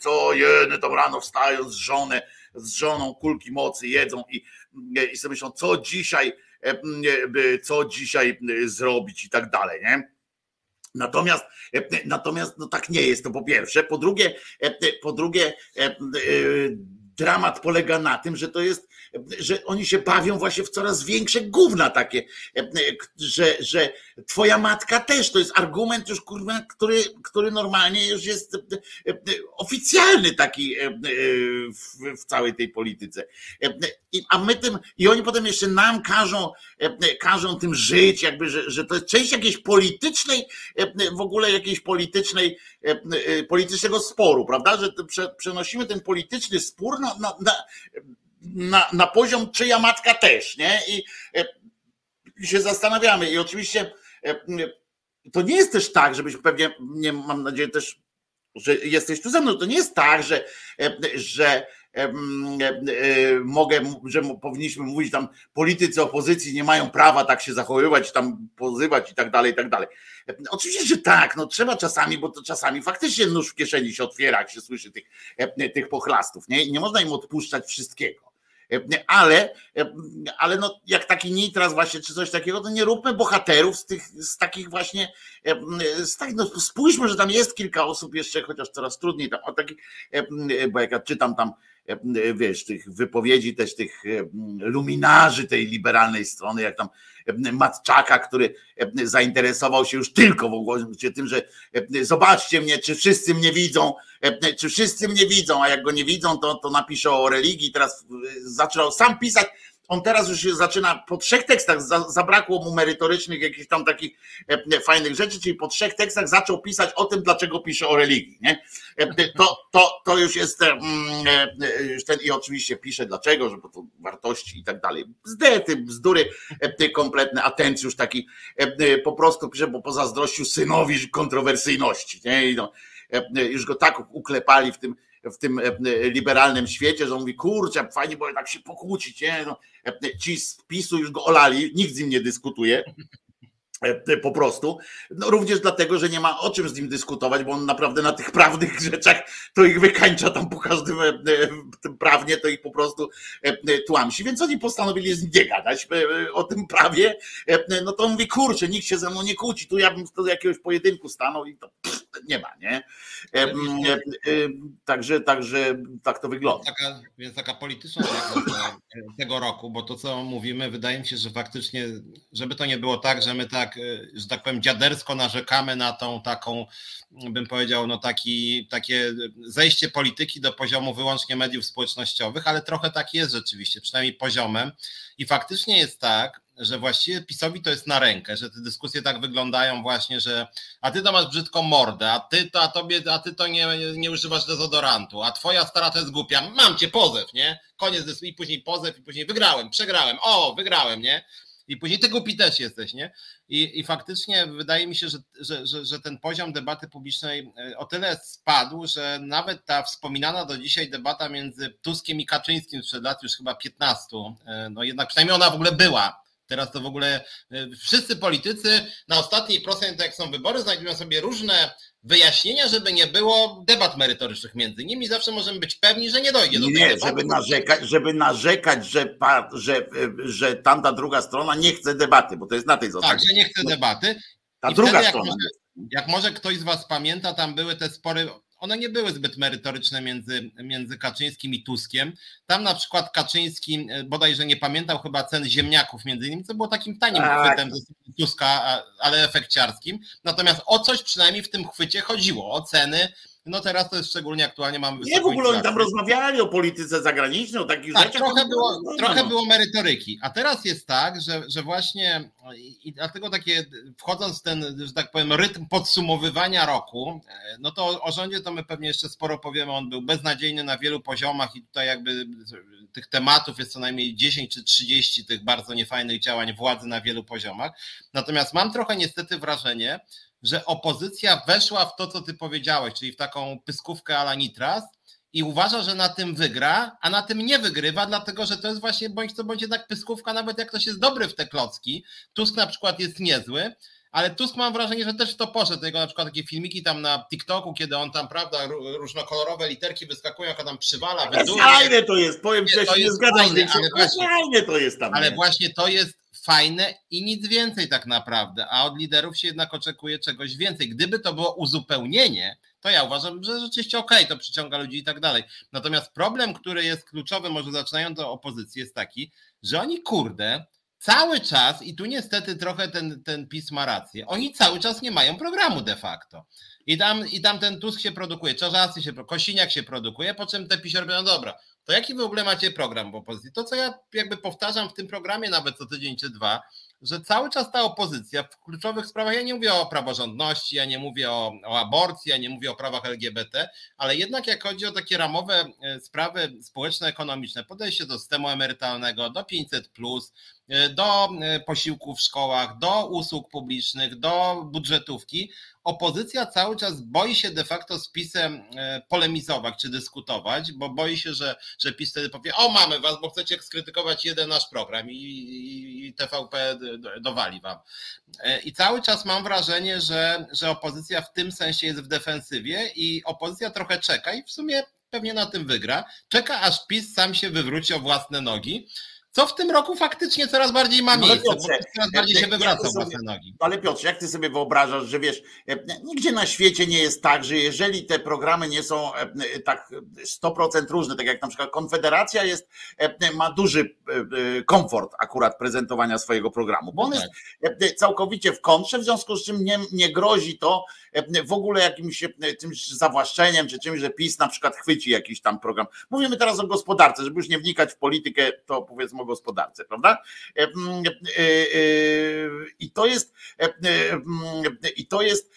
co jeny, to rano wstają z żonę, z żoną kulki mocy jedzą i i sobie myślą, co dzisiaj, e, e, co dzisiaj zrobić i tak dalej, nie? Natomiast, e, natomiast no tak nie jest to po pierwsze. Po drugie, po drugie, dramat polega na tym, że to jest, że oni się bawią właśnie w coraz większe gówna takie, że, że twoja matka też, to jest argument już kurwa, który, który normalnie już jest oficjalny taki w, całej tej polityce. A my tym, i oni potem jeszcze nam każą, każą tym żyć, jakby, że, że to jest część jakiejś politycznej, w ogóle jakiejś politycznej, politycznego sporu, prawda? Że przenosimy ten polityczny spór na, na, na, na, poziom czyja matka też, nie? I, i się zastanawiamy. I oczywiście to nie jest też tak, żebyśmy pewnie, nie mam nadzieję też, że jesteś tu ze mną, to nie jest tak, że, że mogę, że powinniśmy mówić tam politycy opozycji nie mają prawa tak się zachowywać, tam pozywać i tak dalej, i tak dalej. Oczywiście, że tak, no trzeba czasami, bo to czasami faktycznie nóż w kieszeni się otwiera, jak się słyszy tych, tych pochlastów, nie? nie można im odpuszczać wszystkiego. Ale, ale no, jak taki nitras właśnie, czy coś takiego, to nie róbmy bohaterów z tych, z takich właśnie, z takich, no spójrzmy, że tam jest kilka osób jeszcze, chociaż coraz trudniej tam, o takich, bo jak ja czytam tam wiesz, tych wypowiedzi też tych luminarzy tej liberalnej strony, jak tam Matczaka, który zainteresował się już tylko w ogóle tym, że zobaczcie mnie, czy wszyscy mnie widzą, czy wszyscy mnie widzą, a jak go nie widzą, to, to napisze o religii. Teraz zaczął sam pisać on teraz już zaczyna po trzech tekstach, zabrakło mu merytorycznych jakichś tam takich e, fajnych rzeczy, czyli po trzech tekstach zaczął pisać o tym, dlaczego pisze o religii. Nie? E, to, to, to już jest e, już ten i oczywiście pisze dlaczego, że to wartości i tak dalej. Zdety, bzdury kompletne, atencjusz taki po prostu pisze, bo pozazdrościł synowi kontrowersyjności. Nie? I no, już go tak uklepali w tym w tym e, liberalnym świecie, że on mówi, kurczę, fajnie było tak się pokłócić, nie? No, e, ci z PiSu już go olali, nikt z nim nie dyskutuje. E, po prostu. No, również dlatego, że nie ma o czym z nim dyskutować, bo on naprawdę na tych prawnych rzeczach to ich wykańcza tam po każdym tym prawnie, to ich po prostu tłamsi. Więc oni postanowili z nim nie gadać o tym prawie. No to on mówi, kurczę, nikt się ze mną nie kłóci, tu ja bym do jakiegoś pojedynku stanął i to pff, nie ma, nie? Także, także tak to wygląda. Taka, więc taka polityczna tego roku, bo to co mówimy, wydaje mi się, że faktycznie, żeby to nie było tak, że my tak, e, że tak powiem, dziadersko narzekamy na tą taką, bym powiedział, no taki, takie zejście polityki do poziomu wyłącznie mediów społecznościowych, ale trochę tak jest rzeczywiście, przynajmniej poziomem. I faktycznie jest tak, że właściwie PiSowi to jest na rękę, że te dyskusje tak wyglądają właśnie, że a ty to masz brzydką mordę, a ty to, a tobie, a ty to nie, nie używasz dezodorantu, a twoja stara to jest głupia, mam cię pozew, nie? Koniec dyskusji, i później pozew, i później wygrałem, przegrałem, o, wygrałem, nie? I później ty głupi też jesteś, nie? I, i faktycznie wydaje mi się, że, że, że, że ten poziom debaty publicznej e, o tyle spadł, że nawet ta wspominana do dzisiaj debata między Tuskiem i Kaczyńskim sprzed lat już chyba 15, e, no jednak przynajmniej ona w ogóle była Teraz to w ogóle e, wszyscy politycy na ostatniej prostej, jak są wybory, znajdują sobie różne wyjaśnienia, żeby nie było debat merytorycznych między nimi. Zawsze możemy być pewni, że nie dojdzie do. Nie, żeby narzekać, żeby narzekać, że, że, że tamta druga strona nie chce debaty, bo to jest na tej zasadzie. Tak, że nie chce debaty. Ta I druga wtedy, strona. Jak może, jak może ktoś z Was pamięta, tam były te spory one nie były zbyt merytoryczne między, między Kaczyńskim i Tuskiem. Tam na przykład Kaczyński e, bodajże nie pamiętał chyba cen ziemniaków między innymi, co było takim tanim tak. chwytem Tuska, ale efekciarskim. Natomiast o coś przynajmniej w tym chwycie chodziło, o ceny no teraz to jest szczególnie aktualnie mamy Nie, w ogóle oni tam rozmawiali o polityce zagranicznej, o takich tak, rzeczach. Trochę było, no, trochę no. było merytoryki. A teraz jest tak, że, że właśnie i dlatego takie wchodząc w ten, że tak powiem, rytm podsumowywania roku, no to o rządzie to my pewnie jeszcze sporo powiemy. On był beznadziejny na wielu poziomach i tutaj jakby tych tematów jest co najmniej 10 czy 30 tych bardzo niefajnych działań władzy na wielu poziomach. Natomiast mam trochę niestety wrażenie, że opozycja weszła w to, co ty powiedziałeś, czyli w taką pyskówkę ala nitras i uważa, że na tym wygra, a na tym nie wygrywa, dlatego że to jest właśnie bądź co bądź jednak pyskówka, nawet jak ktoś jest dobry w te klocki. Tusk na przykład jest niezły, ale Tusk mam wrażenie, że też to poszedł. Jego na przykład takie filmiki tam na TikToku, kiedy on tam, prawda, różnokolorowe literki wyskakują, jak on tam przywala. Fajne to jest, powiem ci, ja się nie zgadzam, fajne, ale właśnie, fajne to jest tam. Ale nie? właśnie to jest fajne i nic więcej tak naprawdę, a od liderów się jednak oczekuje czegoś więcej. Gdyby to było uzupełnienie, to ja uważam, że rzeczywiście okej, okay, to przyciąga ludzi i tak dalej. Natomiast problem, który jest kluczowy, może zaczynając od opozycji, jest taki, że oni kurde, cały czas, i tu niestety trochę ten, ten PiS ma rację, oni cały czas nie mają programu de facto. I tam, I tam ten Tusk się produkuje, Czarzasty się, Kosiniak się produkuje, po czym te PiS robią, no dobra, to jaki w ogóle macie program w opozycji? To, co ja jakby powtarzam w tym programie nawet co tydzień czy dwa, że cały czas ta opozycja w kluczowych sprawach, ja nie mówię o praworządności, ja nie mówię o, o aborcji, ja nie mówię o prawach LGBT, ale jednak jak chodzi o takie ramowe e, sprawy społeczno-ekonomiczne, podejście do systemu emerytalnego, do 500, e, do e, posiłków w szkołach, do usług publicznych, do budżetówki, opozycja cały czas boi się de facto z PiSem polemizować czy dyskutować, bo boi się, że, że PiS wtedy powie, o mamy was, bo chcecie skrytykować jeden nasz program i, i, i TVP dowali wam. E, I cały czas mam wrażenie, że, że opozycja w tym sensie jest w defensywie i opozycja trochę czeka i w sumie pewnie na tym wygra. Czeka aż PiS sam się wywróci o własne nogi co w tym roku faktycznie coraz bardziej ma no, miejsce, no, Piotrze, coraz bardziej się wywraca własne nogi. Ale Piotrze, jak ty sobie wyobrażasz, że wiesz, e, nigdzie na świecie nie jest tak, że jeżeli te programy nie są e, e, tak 100% różne, tak jak na przykład Konfederacja jest, ma duży komfort akurat prezentowania swojego programu, bo on jest tak. całkowicie w kontrze, w związku z czym nie, nie grozi to w ogóle jakimś czymś zawłaszczeniem, czy czymś, że PiS na przykład chwyci jakiś tam program. Mówimy teraz o gospodarce, żeby już nie wnikać w politykę, to powiedzmy gospodarce, prawda? E, e, e, I to jest, i to jest,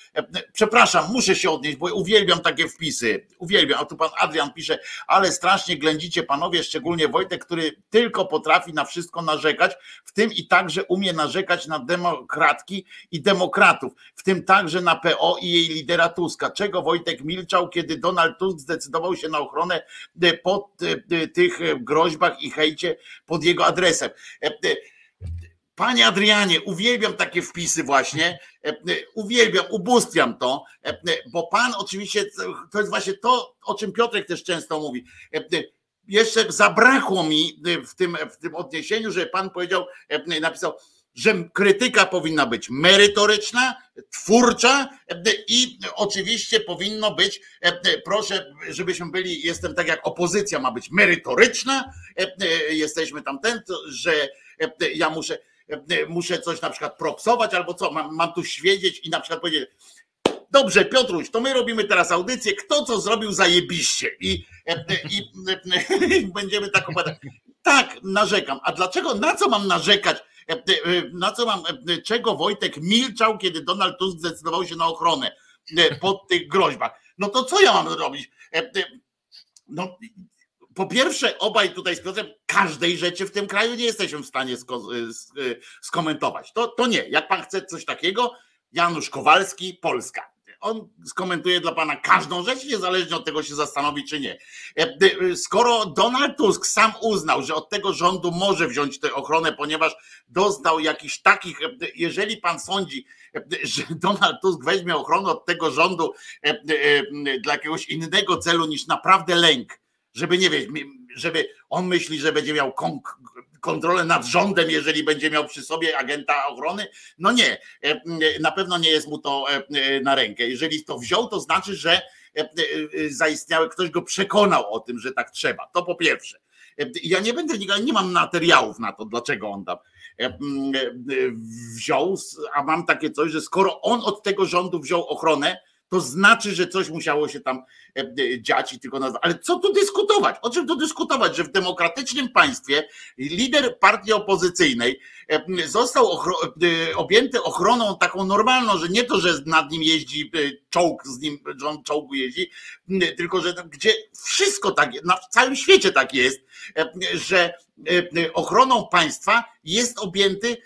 przepraszam, muszę się odnieść, bo uwielbiam takie wpisy, uwielbiam, a tu pan Adrian pisze, ale strasznie ględzicie panowie, szczególnie Wojtek, który tylko potrafi na wszystko narzekać, w tym i także umie narzekać na demokratki i demokratów, w tym także na PO i jej lidera Tuska. Czego Wojtek milczał, kiedy Donald Tusk zdecydował się na ochronę po tych groźbach i hejcie pod jego jego adresem. E, e, panie Adrianie, uwielbiam takie wpisy właśnie, e, uwielbiam, ubóstwiam to, bo pan oczywiście, to jest właśnie to, o czym Piotrek też często mówi. Jeszcze zabrakło mi w tym, w tym odniesieniu, że pan powiedział, napisał, że krytyka powinna być merytoryczna, twórcza i oczywiście powinno być, proszę, żebyśmy byli, jestem tak jak opozycja ma być merytoryczna, jesteśmy tam ten, że ja muszę, muszę coś na przykład propsować albo co, mam, mam tu świecić i na przykład powiedzieć, dobrze Piotruś, to my robimy teraz audycję, kto co zrobił zajebiście i, i, i będziemy tak opowiadać. Tak, narzekam. A dlaczego, na co mam narzekać? E, e, na co mam, e, czego Wojtek milczał, kiedy Donald Tusk zdecydował się na ochronę po tych groźbach. No to co ja mam robić? No, po pierwsze, obaj tutaj z Piotrem każdej rzeczy w tym kraju nie jesteśmy w stanie skomentować. To, to nie. Jak pan chce coś takiego, Janusz Kowalski, Polska. On skomentuje dla pana każdą rzecz, niezależnie od tego się zastanowi, czy nie. Skoro Donald Tusk sam uznał, że od tego rządu może wziąć tę ochronę, ponieważ doznał jakichś takich, jeżeli pan sądzi, że Donald Tusk weźmie ochronę od tego rządu dla jakiegoś innego celu niż naprawdę lęk, żeby nie wiem, żeby on myśli, że będzie miał kontrolę nad rządem, jeżeli będzie miał przy sobie agenta ochrony? No nie, e, na pewno nie jest mu to e, e, na rękę. Jeżeli to wziął, to znaczy, że zaistniały, ktoś go przekonał o tym, że tak trzeba. To po pierwsze. Ja nie będę, nie mam materiałów na to, dlaczego on tam wziął, a mam takie coś, że skoro on od tego rządu wziął ochronę, to znaczy, że coś musiało się tam e, e, dziać i tylko nazwać. Ale co tu dyskutować? O czym tu dyskutować? Że w demokratycznym państwie lider partii opozycyjnej e, został ochro- objęty ochroną taką normalną, że nie to, że nad nim jeździ czołg, z nim rząd czołgu jeździ, tylko że gdzie wszystko tak jest, na całym świecie tak jest, że ochroną państwa jest objęty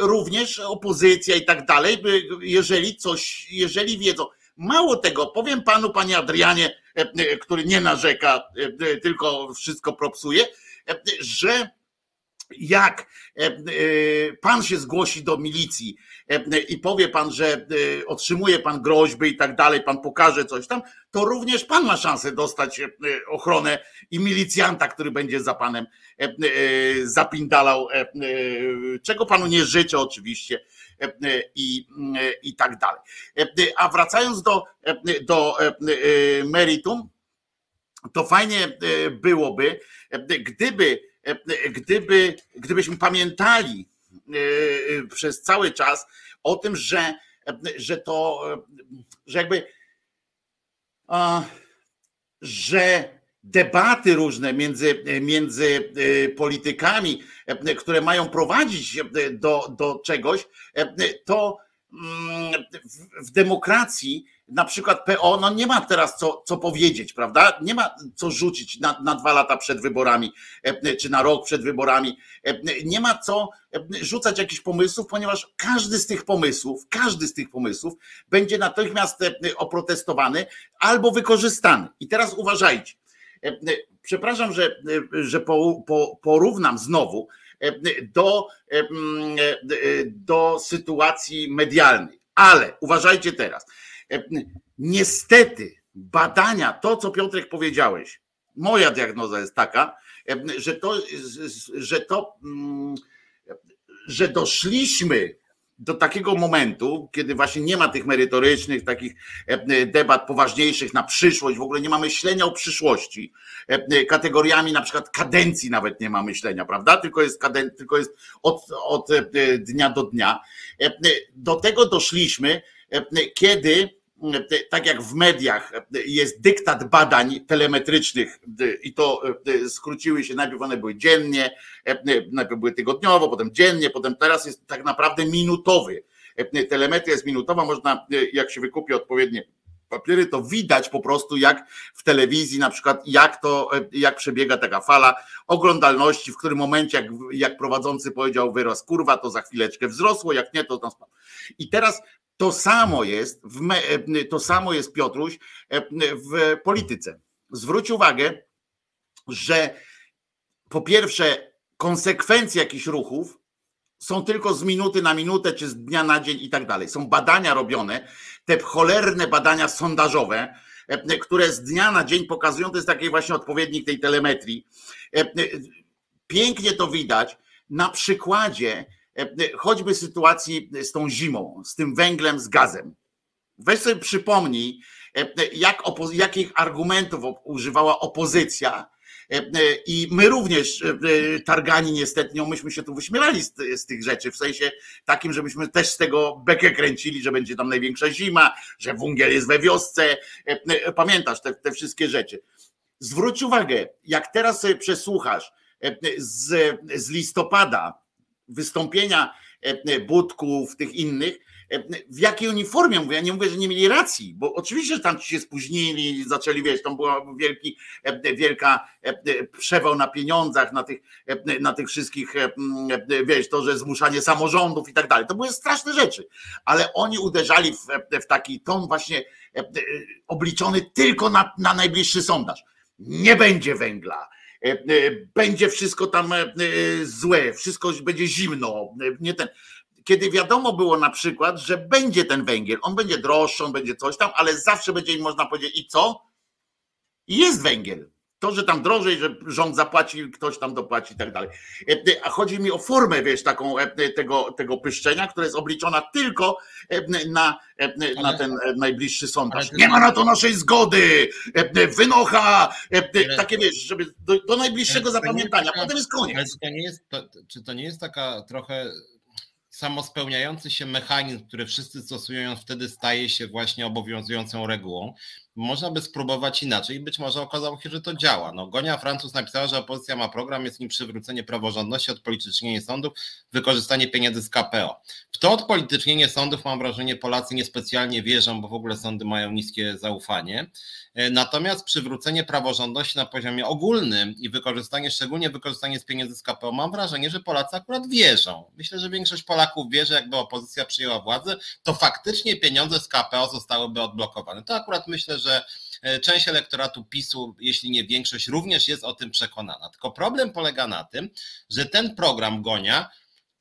również opozycja i tak dalej, jeżeli coś, jeżeli wiedzą. Mało tego, powiem panu, panie Adrianie, e, e, który nie narzeka, e, tylko wszystko propsuje, że jak pan się zgłosi do milicji i powie pan, że otrzymuje pan groźby i tak dalej, pan pokaże coś tam, to również pan ma szansę dostać ochronę i milicjanta, który będzie za panem zapindalał, czego panu nie życzę oczywiście, i, e, i tak dalej. A wracając do, do meritum, to fajnie byłoby, gdyby, gdyby, gdybyśmy pamiętali przez cały czas o tym, że, że to, że jakby, że debaty różne między, między e, politykami, e, które mają prowadzić e, do, do czegoś, to mm, w, demokracji na przykład PO no nie ma teraz co, co powiedzieć, prawda? Nie ma co rzucić na, na dwa lata przed wyborami, czy na rok przed wyborami. Nie ma co rzucać jakichś pomysłów, ponieważ każdy z tych pomysłów, każdy z tych pomysłów będzie natychmiast oprotestowany albo wykorzystany. I teraz uważajcie E, e, przepraszam, że, e, że po, po, porównam znowu do, do sytuacji medialnej, ale uważajcie teraz. Niestety badania, to co Piotrek powiedziałeś, moja diagnoza jest taka, że to, że to, mm, że doszliśmy do takiego momentu, kiedy właśnie nie ma tych merytorycznych, takich e, e, debat poważniejszych na przyszłość, w ogóle nie ma myślenia o przyszłości, e, kategoriami na przykład kadencji nawet nie ma myślenia, prawda? Tylko jest, kaden, tylko jest od, od dnia do dnia. Do tego doszliśmy, kiedy tak jak w mediach jest dyktat badań telemetrycznych i to skróciły się, najpierw one były dziennie, najpierw były tygodniowo, potem dziennie, potem teraz jest tak naprawdę minutowy. Telemetria jest minutowa, można, jak się wykupi odpowiednie papiery, to widać po prostu jak w telewizji na przykład, jak to, jak przebiega taka fala oglądalności, w którym momencie, jak, jak prowadzący powiedział wyraz kurwa, to za chwileczkę wzrosło, jak nie, to tam spadło. I teraz to samo jest, w e, to samo jest Piotruś e, w polityce. Zwróć uwagę, że po pierwsze, konsekwencje jakichś ruchów są tylko z minuty na minutę, czy z dnia na dzień i tak dalej. Są badania robione, te cholerne badania sondażowe, e, które z dnia na dzień pokazują, to jest taki właśnie odpowiednik tej telemetrii. Pięknie to widać na przykładzie choćby sytuacji z tą zimą, z tym węglem, z gazem. Weź sobie przypomnij, e, jak jakich argumentów używała opozycja, e, i my również targani niestety, no myśmy się tu wyśmiewali z, z, tych rzeczy, w sensie takim, żebyśmy też z tego bekę kręcili, że będzie tam największa zima, że węgiel jest we wiosce. Pamiętasz te, te wszystkie rzeczy. Zwróć uwagę, jak teraz sobie przesłuchasz z, z listopada wystąpienia Budków, tych innych, w jakiej oni formie, mówię, ja nie mówię, że nie mieli racji, bo oczywiście, że tam ci się spóźnili, zaczęli, wiesz, tam była wielki, wielka przewał na pieniądzach, na tych, na tych wszystkich, wiesz, to, że zmuszanie samorządów i tak dalej, to były straszne rzeczy, ale oni uderzali w, w taki ton właśnie obliczony tylko na, na najbliższy sondaż. Nie będzie węgla, będzie wszystko tam złe, wszystko będzie zimno, nie ten kiedy wiadomo było na przykład, że będzie ten węgiel, on będzie droższy, on będzie coś tam, ale zawsze będzie im można powiedzieć i co? Jest węgiel. To, że tam drożej, że rząd zapłaci, ktoś tam dopłaci i tak dalej. A chodzi mi o formę, wiesz, taką tego, tego pyszczenia, która jest obliczona tylko na, na ten najbliższy sondaż. Nie ma na to naszej zgody, wynocha, takie wiesz, żeby do, do najbliższego zapamiętania, potem jest koniec. To nie jest, to, czy to nie jest taka trochę samospełniający się mechanizm, który wszyscy stosują, wtedy staje się właśnie obowiązującą regułą. Można by spróbować inaczej i być może okazało się, że to działa. No, Gonia Francuz napisała, że opozycja ma program, jest nim przywrócenie praworządności, odpolitycznienie sądów, wykorzystanie pieniędzy z KPO. W to odpolitycznienie sądów mam wrażenie Polacy niespecjalnie wierzą, bo w ogóle sądy mają niskie zaufanie. E, natomiast przywrócenie praworządności na poziomie ogólnym i wykorzystanie, szczególnie wykorzystanie z pieniędzy z KPO, mam wrażenie, że Polacy akurat wierzą. Myślę, że większość Polaków wie, że jakby opozycja przyjęła władzę, to faktycznie pieniądze z KPO zostałyby odblokowane. To akurat myślę, że e, część elektoratu PiSu, jeśli nie większość, również jest o tym przekonana. Tylko problem polega na tym, że ten program Gonia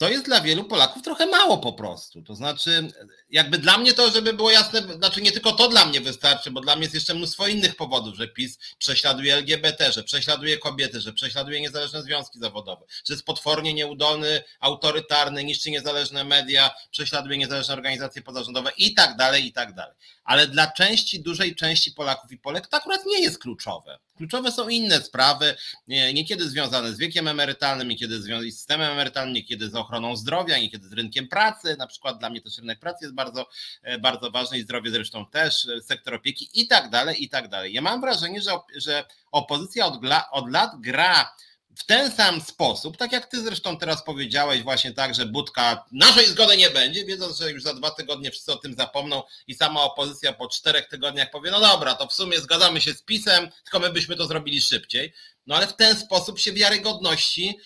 to jest dla wielu Polaków trochę mało po prostu. To znaczy, jakby dla mnie to, żeby było jasne, znaczy nie tylko to dla mnie wystarczy, bo dla mnie jest jeszcze mnóstwo innych powodów, że PiS prześladuje LGBT, że prześladuje kobiety, że prześladuje niezależne związki zawodowe, że jest potwornie nieudolny, autorytarny, niszczy niezależne media, prześladuje niezależne organizacje pozarządowe i tak dalej, i tak dalej. Ale dla części, dużej części Polaków i Polek to akurat nie jest kluczowe. Kluczowe są inne sprawy, niekiedy związane z wiekiem emerytalnym, niekiedy z systemem emerytalnym, niekiedy z ochroną zdrowia, niekiedy z rynkiem pracy. Na przykład dla mnie też rynek pracy jest bardzo, e, bardzo ważny i zdrowie zresztą też, e, sektor opieki i tak dalej, i tak dalej. Ja mam wrażenie, że, że opozycja od, od lat gra w ten sam sposób, tak jak ty zresztą teraz powiedziałeś właśnie tak, że Budka naszej zgody nie będzie, wiedząc, że już za dwa tygodnie wszyscy o tym zapomną i sama opozycja po czterech tygodniach powie, no dobra, to w sumie zgadzamy się z PiSem, tylko my byśmy to zrobili szybciej. No ale w ten sposób się wiarygodności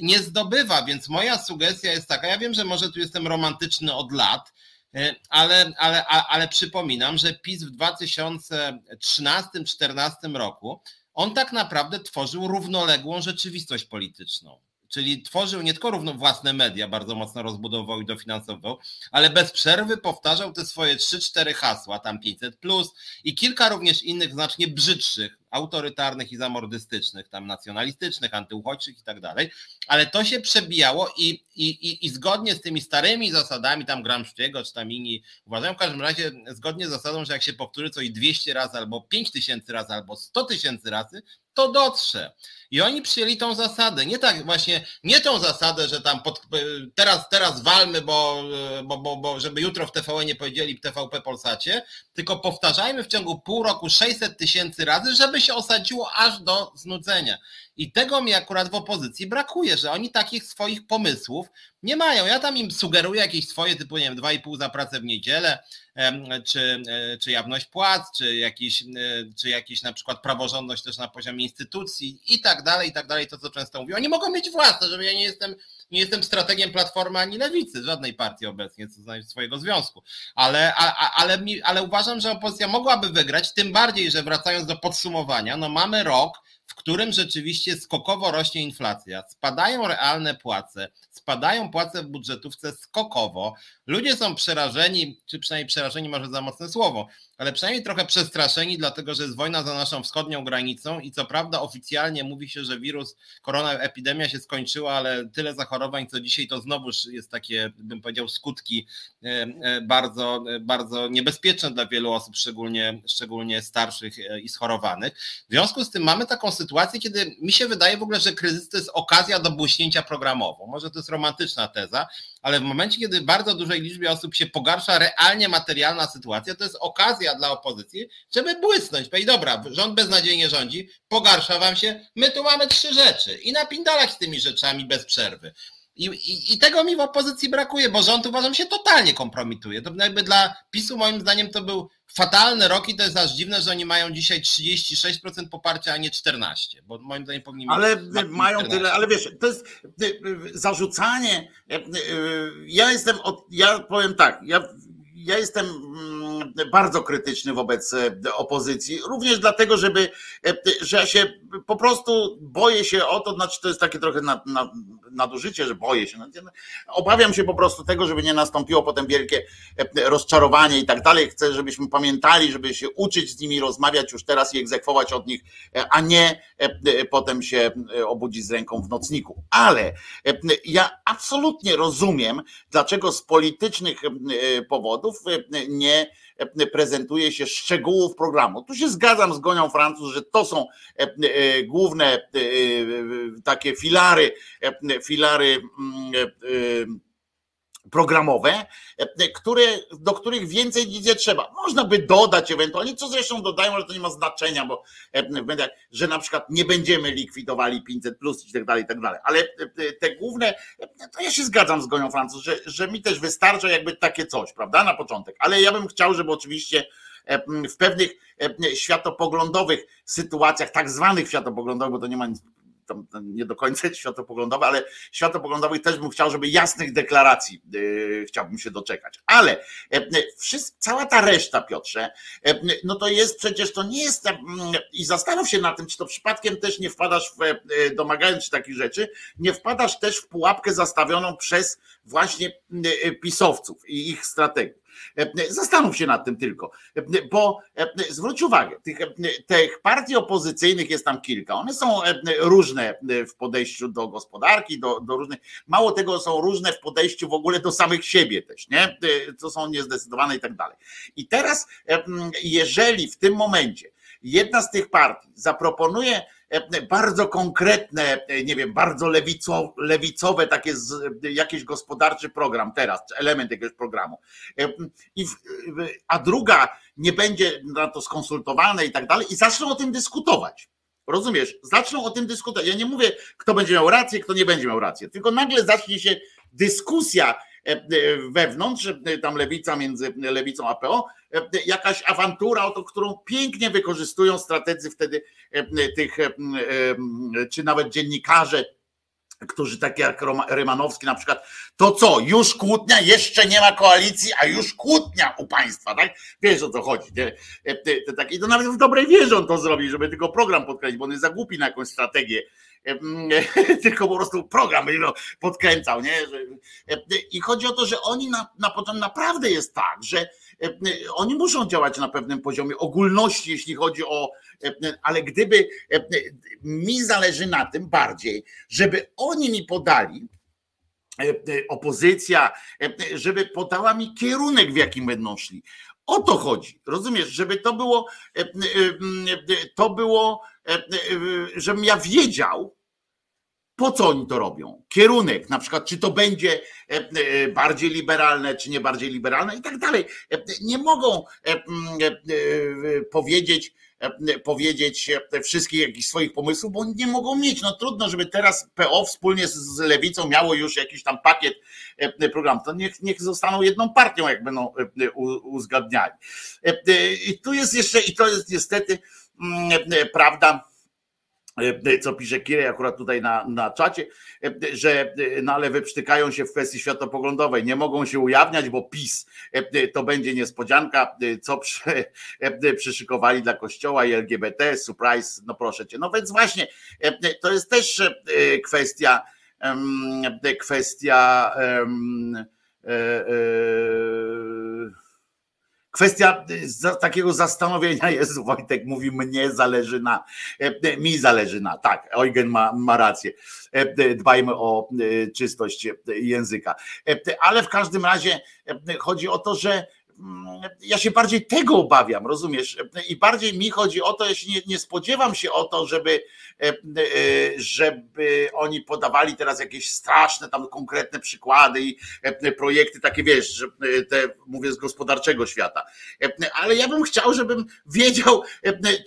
nie zdobywa, więc moja sugestia jest taka, ja wiem, że może tu jestem romantyczny od lat, e, ale, ale, ale przypominam, że PiS w 2013-2014 roku on tak naprawdę tworzył równoległą rzeczywistość polityczną. Czyli tworzył nie tylko równo własne media, bardzo mocno rozbudował i dofinansował, ale bez przerwy powtarzał te swoje 3-4 hasła, tam 500 plus i kilka również innych znacznie brzydszych, autorytarnych i zamordystycznych, tam nacjonalistycznych, antyuchodźczych i tak dalej, ale to się przebijało i, i, i, i zgodnie z tymi starymi zasadami, tam Gramsciego czy tam inni uważają w każdym razie zgodnie z zasadą, że jak się powtórzy coś 200 razy albo 5 tysięcy razy albo 100 tysięcy razy, to dotrze. I oni przyjęli tą zasadę. Nie tak właśnie, nie tą zasadę, że tam pod, teraz, teraz walmy, bo, bo, bo, bo żeby jutro w TVN nie powiedzieli TVP Polsacie, tylko powtarzajmy w ciągu pół roku 600 tysięcy razy, żeby się osadziło aż do znudzenia. I tego mi akurat w opozycji brakuje, że oni takich swoich pomysłów nie mają. Ja tam im sugeruję jakieś swoje typu, nie wiem, 2,5 za pracę w niedzielę, czy, e, czy jawność płac, czy jakiś, e, czy jakiś na przykład praworządność też na poziomie instytucji i tak dalej, i tak dalej, to co często mówię. Oni mogą mieć własne, żeby ja nie jestem nie jestem strategiem Platformy ani Lewicy, żadnej partii obecnie, co znaczy swojego związku. Ale, a, ale, ale uważam, że opozycja mogłaby wygrać, tym bardziej, że wracając do podsumowania, no mamy rok, którym rzeczywiście skokowo rośnie inflacja, spadają realne płace, spadają płace w budżetówce skokowo. Ludzie są przerażeni, czy przynajmniej przerażeni może za mocne słowo, ale przynajmniej trochę przestraszeni, dlatego że jest wojna za naszą wschodnią granicą i co prawda oficjalnie mówi się, że wirus, korona, epidemia się skończyła, ale tyle zachorowań co dzisiaj to znowuż jest takie, bym powiedział, skutki e, e, bardzo, bardzo niebezpieczne dla wielu osób, szczególnie, szczególnie starszych e, i schorowanych. W związku z tym mamy taką sytuację, kiedy mi się wydaje w ogóle, że kryzys to jest okazja do błyśnięcia programowo. Może to jest romantyczna teza, ale w momencie, kiedy bardzo dużej liczbie osób się pogarsza realnie materialna sytuacja, to jest okazja dla opozycji, żeby błysnąć. Powiedzieć, dobra, rząd beznadziejnie rządzi, pogarsza wam się, my tu mamy trzy rzeczy i napindalać z tymi rzeczami bez przerwy. I, i, I tego mi w opozycji brakuje, bo rząd uważam się totalnie kompromituje. To jakby dla PiSu moim zdaniem to był fatalny rok i to jest aż dziwne, że oni mają dzisiaj 36% poparcia, a nie 14%, bo moim zdaniem powinni Ale mają 14. tyle, ale wiesz, to jest y, y, zarzucanie. Y, ja jestem, od, ja powiem tak, ja ja jestem mm, bardzo krytyczny wobec e, opozycji, również dlatego, żeby, e, że ja się po prostu boję się o to, znaczy to jest takie trochę nadużycie, że boję się. Obawiam się po prostu tego, żeby nie nastąpiło potem wielkie e, rozczarowanie i tak dalej. Chcę, żebyśmy pamiętali, żeby się uczyć z nimi, rozmawiać już teraz i egzekwować od nich, a nie potem się obudzić z ręką w nocniku. Ale ja absolutnie rozumiem, dlaczego z politycznych powodów nie prezentuje się szczegółów programu. Tu się zgadzam z Gonią Francuz, że to są e, e, główne e, takie filary, filary mm, programowe, e, które, do których więcej nic nie trzeba. Można by dodać ewentualnie, co zresztą dodają, ale to nie ma znaczenia, bo e, że na przykład nie będziemy likwidowali 500 plus i tak dalej, i tak dalej. Ale e, te główne, to ja się zgadzam z Gonią Francuz, że, że mi też wystarcza jakby takie coś, prawda, na początek. Ale ja bym chciał, żeby oczywiście w pewnych światopoglądowych sytuacjach, tak zwanych światopoglądowych, bo to nie ma nic nie do końca światopoglądowe, ale światopoglądowych też bym chciał, żeby jasnych deklaracji yy, chciałbym się doczekać. Ale e, cała ta reszta, Piotrze, e, no to jest przecież to nie jest i zastanów się na tym, czy to przypadkiem też nie wpadasz w, e, domagając się takich rzeczy, nie wpadasz też w pułapkę zastawioną przez właśnie pisowców i ich strategów. E, zastanów się nad tym tylko, e, bo e, zwróć uwagę, tych, tych partii opozycyjnych jest tam kilka. One są różne w podejściu do gospodarki, do, do różnych. Mało tego, są różne w podejściu w ogóle do samych siebie też, nie? Co są niezdecydowane i tak dalej. I teraz, jeżeli w tym momencie jedna z tych partii zaproponuje E, bardzo konkretne, e, nie wiem, bardzo lewico, lewicowe, takie z, jakiś gospodarczy program teraz, czy element jakiegoś programu. E, I, a druga nie będzie na to skonsultowane i tak dalej, i zaczną o tym dyskutować. Rozumiesz? Zaczną o tym dyskutować. Ja nie mówię, kto będzie miał rację, kto nie będzie miał rację, tylko nagle zacznie się dyskusja wewnątrz, tam lewica między lewicą a PO, jakaś awantura, o to, którą pięknie wykorzystują strategzy wtedy tych, czy nawet dziennikarze, którzy takie jak Rymanowski na przykład, to co, już kłótnia, jeszcze nie ma koalicji, a już kłótnia u państwa, tak? Wiesz o co chodzi. Nie? I to nawet w dobrej wierze on to zrobi, żeby tylko program podkreślić, bo on jest za głupi na jakąś strategię tylko po prostu program podkręcał, nie? I chodzi o to, że oni na, na naprawdę jest tak, że oni muszą działać na pewnym poziomie ogólności, jeśli chodzi o, ale gdyby mi zależy na tym bardziej, żeby oni mi podali, opozycja, żeby podała mi kierunek, w jakim będą szli. O to chodzi, rozumiesz, żeby to było, to było, żebym ja wiedział, po co oni to robią? Kierunek, na przykład, czy to będzie e, e, bardziej liberalne, czy nie bardziej liberalne i tak dalej. E, nie mogą powiedzieć, powiedzieć wszystkich jakichś swoich pomysłów, bo nie mogą mieć. No trudno, żeby teraz PO wspólnie z Lewicą miało już jakiś tam pakiet programów. To niech, niech zostaną jedną partią, jak będą uzgadniali. I tu jest jeszcze, i to jest niestety prawda co pisze Kirej akurat tutaj na, na czacie, e, że e, no ale wyprztykają się w kwestii światopoglądowej, nie mogą się ujawniać, bo PiS to będzie niespodzianka, co przy, przyszykowali dla kościoła i LGBT, surprise, no proszę cię. No więc właśnie, to jest też kwestia, kwestia Kwestia y, takiego zastanowienia jest, Wojtek mówi, mnie zależy na, e, e, mi zależy na, tak, Eugen ma, ma rację, e, dbajmy o czystość języka. Ale w każdym razie chodzi o to, że ja się bardziej tego obawiam, rozumiesz? I bardziej mi chodzi o to, ja się nie, nie spodziewam się o to, żeby, e, e, żeby oni podawali teraz jakieś straszne tam konkretne przykłady i e, projekty takie, wiesz, te mówię z gospodarczego świata. Ale ja bym chciał, żebym wiedział,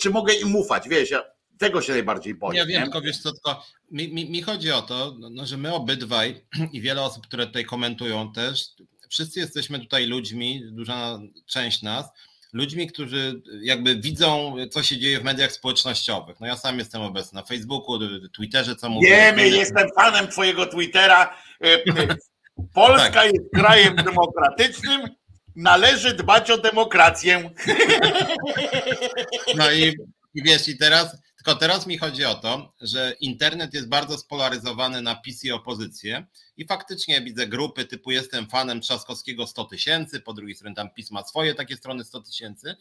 czy mogę im ufać, wiesz, ja tego się najbardziej boję. Ja wiem, tylko wiesz co, tylko mi, mi, mi chodzi o to, no, że my obydwaj i wiele osób, które tutaj komentują też, wszyscy jesteśmy tutaj ludźmi, duża część nas, ludźmi, którzy jakby widzą, co się dzieje w mediach społecznościowych. No ja sam jestem obecny na Facebooku, Twitterze, co mówię. Wiemy, jestem fanem twojego Twittera. E, e, Polska tak. jest krajem demokratycznym, należy dbać o demokrację. No i, i wiesz, i teraz tylko teraz mi chodzi o to, że internet jest bardzo spolaryzowany na PiS i opozycję i faktycznie widzę grupy typu jestem fanem Trzaskowskiego 100 tysięcy, po drugiej stronie tam PiS ma swoje takie strony 100 tysięcy.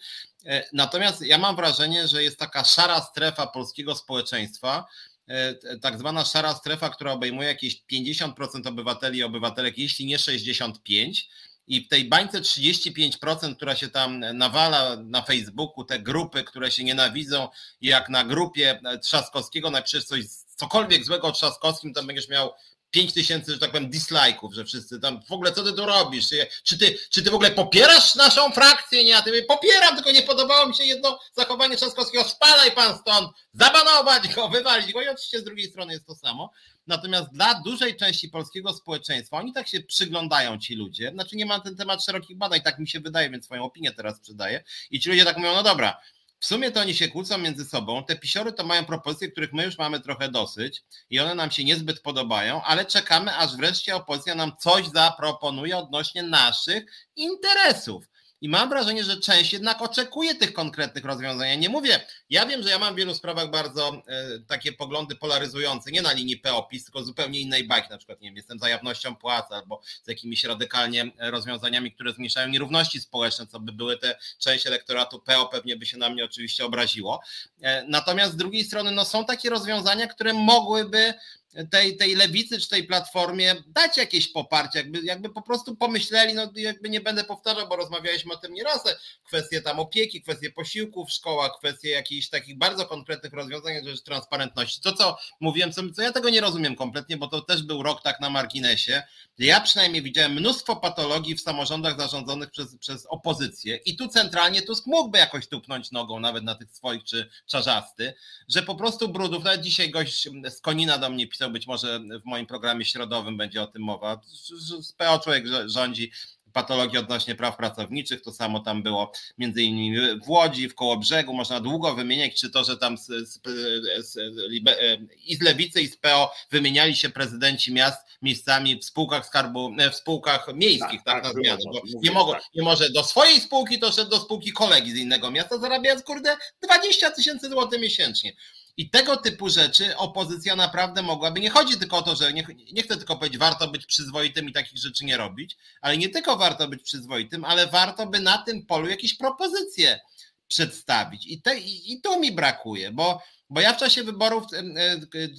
E, natomiast ja mam wrażenie, że jest taka szara strefa polskiego społeczeństwa, e, tak zwana szara strefa, która obejmuje jakieś 50% obywateli i obywatelek, jeśli nie 65%, i w tej bańce 35%, która się tam nawala na Facebooku, te grupy, które się nienawidzą, jak na grupie Trzaskowskiego napiszesz coś, cokolwiek złego o Trzaskowskim, to będziesz miał 5 tysięcy, że tak powiem, dislike'ów, że wszyscy tam, w ogóle co ty tu robisz? Czy ty, czy ty w ogóle popierasz naszą frakcję? Nie, ja ty popieram, tylko nie podobało mi się jedno zachowanie Trzaskowskiego, spadaj pan stąd, zabanować go, wywalić go i oczywiście z drugiej strony jest to samo. Natomiast dla dużej części polskiego społeczeństwa, oni tak się przyglądają ci ludzie, znaczy nie ma na ten temat szerokich badań, tak mi się wydaje, więc swoją opinię teraz sprzedaję i ci ludzie tak mówią, no dobra, w sumie to oni się kłócą między sobą. Te pisiory to mają propozycje, których my już mamy trochę dosyć i one nam się niezbyt podobają, ale czekamy, aż wreszcie opozycja nam coś zaproponuje odnośnie naszych interesów. I mam wrażenie, że część jednak oczekuje tych konkretnych rozwiązań. Ja nie mówię, ja wiem, że ja mam w wielu sprawach bardzo e, takie poglądy polaryzujące, nie na linii PO-PiS, tylko zupełnie innej bajki, na przykład nie wiem, jestem za jawnością płac albo z jakimiś radykalnie rozwiązaniami, które zmniejszają nierówności społeczne, co by były te część elektoratu PO, pewnie by się na mnie oczywiście obraziło. E, natomiast z drugiej strony no, są takie rozwiązania, które mogłyby tej, tej lewicy czy tej platformie dać jakieś poparcie, jakby, jakby po prostu pomyśleli, no jakby nie będę powtarzał, bo rozmawialiśmy o tym nieraz, kwestie tam opieki, kwestie posiłków w szkołach, kwestie jakichś takich bardzo konkretnych rozwiązań, rzecz transparentności. To co mówiłem, co, co ja tego nie rozumiem kompletnie, bo to też był rok tak na marginesie. Ja przynajmniej widziałem mnóstwo patologii w samorządach zarządzonych przez, przez opozycję i tu centralnie Tusk mógłby jakoś tupnąć nogą, nawet na tych swoich czy czarzasty, że po prostu brudów, nawet dzisiaj gość z Konina do mnie pisał, być może w moim programie środowym będzie o tym mowa. Z PO człowiek rządzi patologii odnośnie praw pracowniczych, to samo tam było między innymi w Łodzi, w Kołobrzegu, można długo wymieniać, czy to, że tam z, z, z, i z Lewicy i z PO wymieniali się prezydenci miast miejscami w spółkach skarbu, w spółkach miejskich, tak, tak, tak na zmianę, bo nie, mogą, tak. nie może do swojej spółki, to szedł do spółki kolegi z innego miasta, zarabiając kurde 20 tysięcy złotych miesięcznie. I tego typu rzeczy opozycja naprawdę mogłaby. Nie chodzi tylko o to, że nie, nie chcę tylko powiedzieć, warto być przyzwoitym i takich rzeczy nie robić, ale nie tylko warto być przyzwoitym, ale warto by na tym polu jakieś propozycje przedstawić. I, te, i, i tu mi brakuje, bo, bo ja w czasie wyborów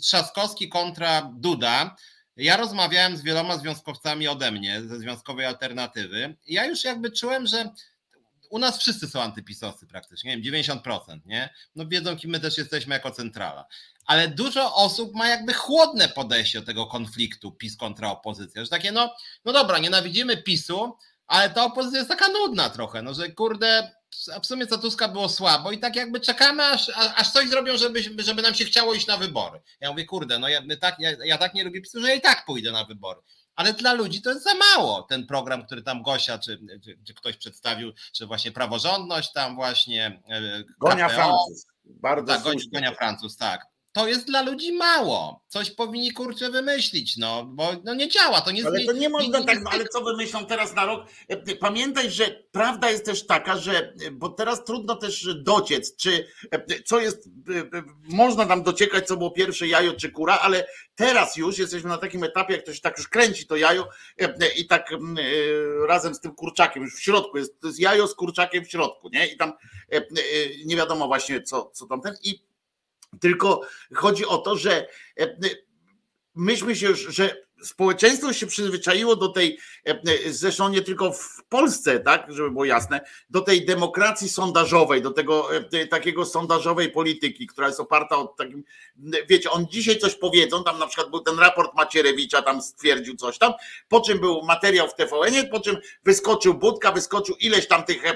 Trzaskowski kontra Duda. Ja rozmawiałem z wieloma związkowcami ode mnie, ze Związkowej Alternatywy. Ja już jakby czułem, że u nas wszyscy są antypisowcy praktycznie, nie wiem, 90%, nie? No wiedzą, kim my też jesteśmy jako centrala. Ale dużo osób ma jakby chłodne podejście do tego konfliktu PiS kontra opozycja, że takie no, no dobra, nienawidzimy PiSu, ale ta opozycja jest taka nudna trochę, no że kurde, w sumie za Tuska było słabo i tak jakby czekamy, aż, aż coś zrobią, żeby, żeby nam się chciało iść na wybory. Ja mówię, kurde, no ja, tak, ja, ja tak nie lubię PiSu, że ja i tak pójdę na wybory ale dla ludzi to jest za mało. Ten program, który tam Gosia czy, czy, czy ktoś przedstawił, że właśnie praworządność tam właśnie. E, Gonia Francuz. Bardzo tak, Gonia Francuz, tak to jest dla ludzi mało. Coś powinni kurczę wymyślić, no, bo no nie działa, to nie Ale to nie można tak, ale co wymyślą teraz na rok? E, pamiętaj, że prawda jest też taka, że, bo teraz trudno też dociec, czy e, co jest, e, można tam dociekać, co było pierwsze jajo czy kura, ale teraz już jesteśmy na takim etapie, jak to się tak już kręci to jajo i tak razem z tym kurczakiem, już w środku jest, to jest jajo z kurczakiem w środku, nie? I tam nie wiadomo właśnie, co, co tam ten i tylko chodzi o to, że e, myśmy się już, że społeczeństwo się przyzwyczaiło do tej, e, zresztą nie tylko w Polsce, tak, żeby było jasne, do tej demokracji sondażowej, do tego e, takiego sondażowej polityki, która jest oparta o takim, wiecie, on dzisiaj coś powiedzą, tam na przykład był ten raport Macierewicza, tam stwierdził coś tam, po czym był materiał w tvn po czym wyskoczył Budka, wyskoczył ileś tam tych e,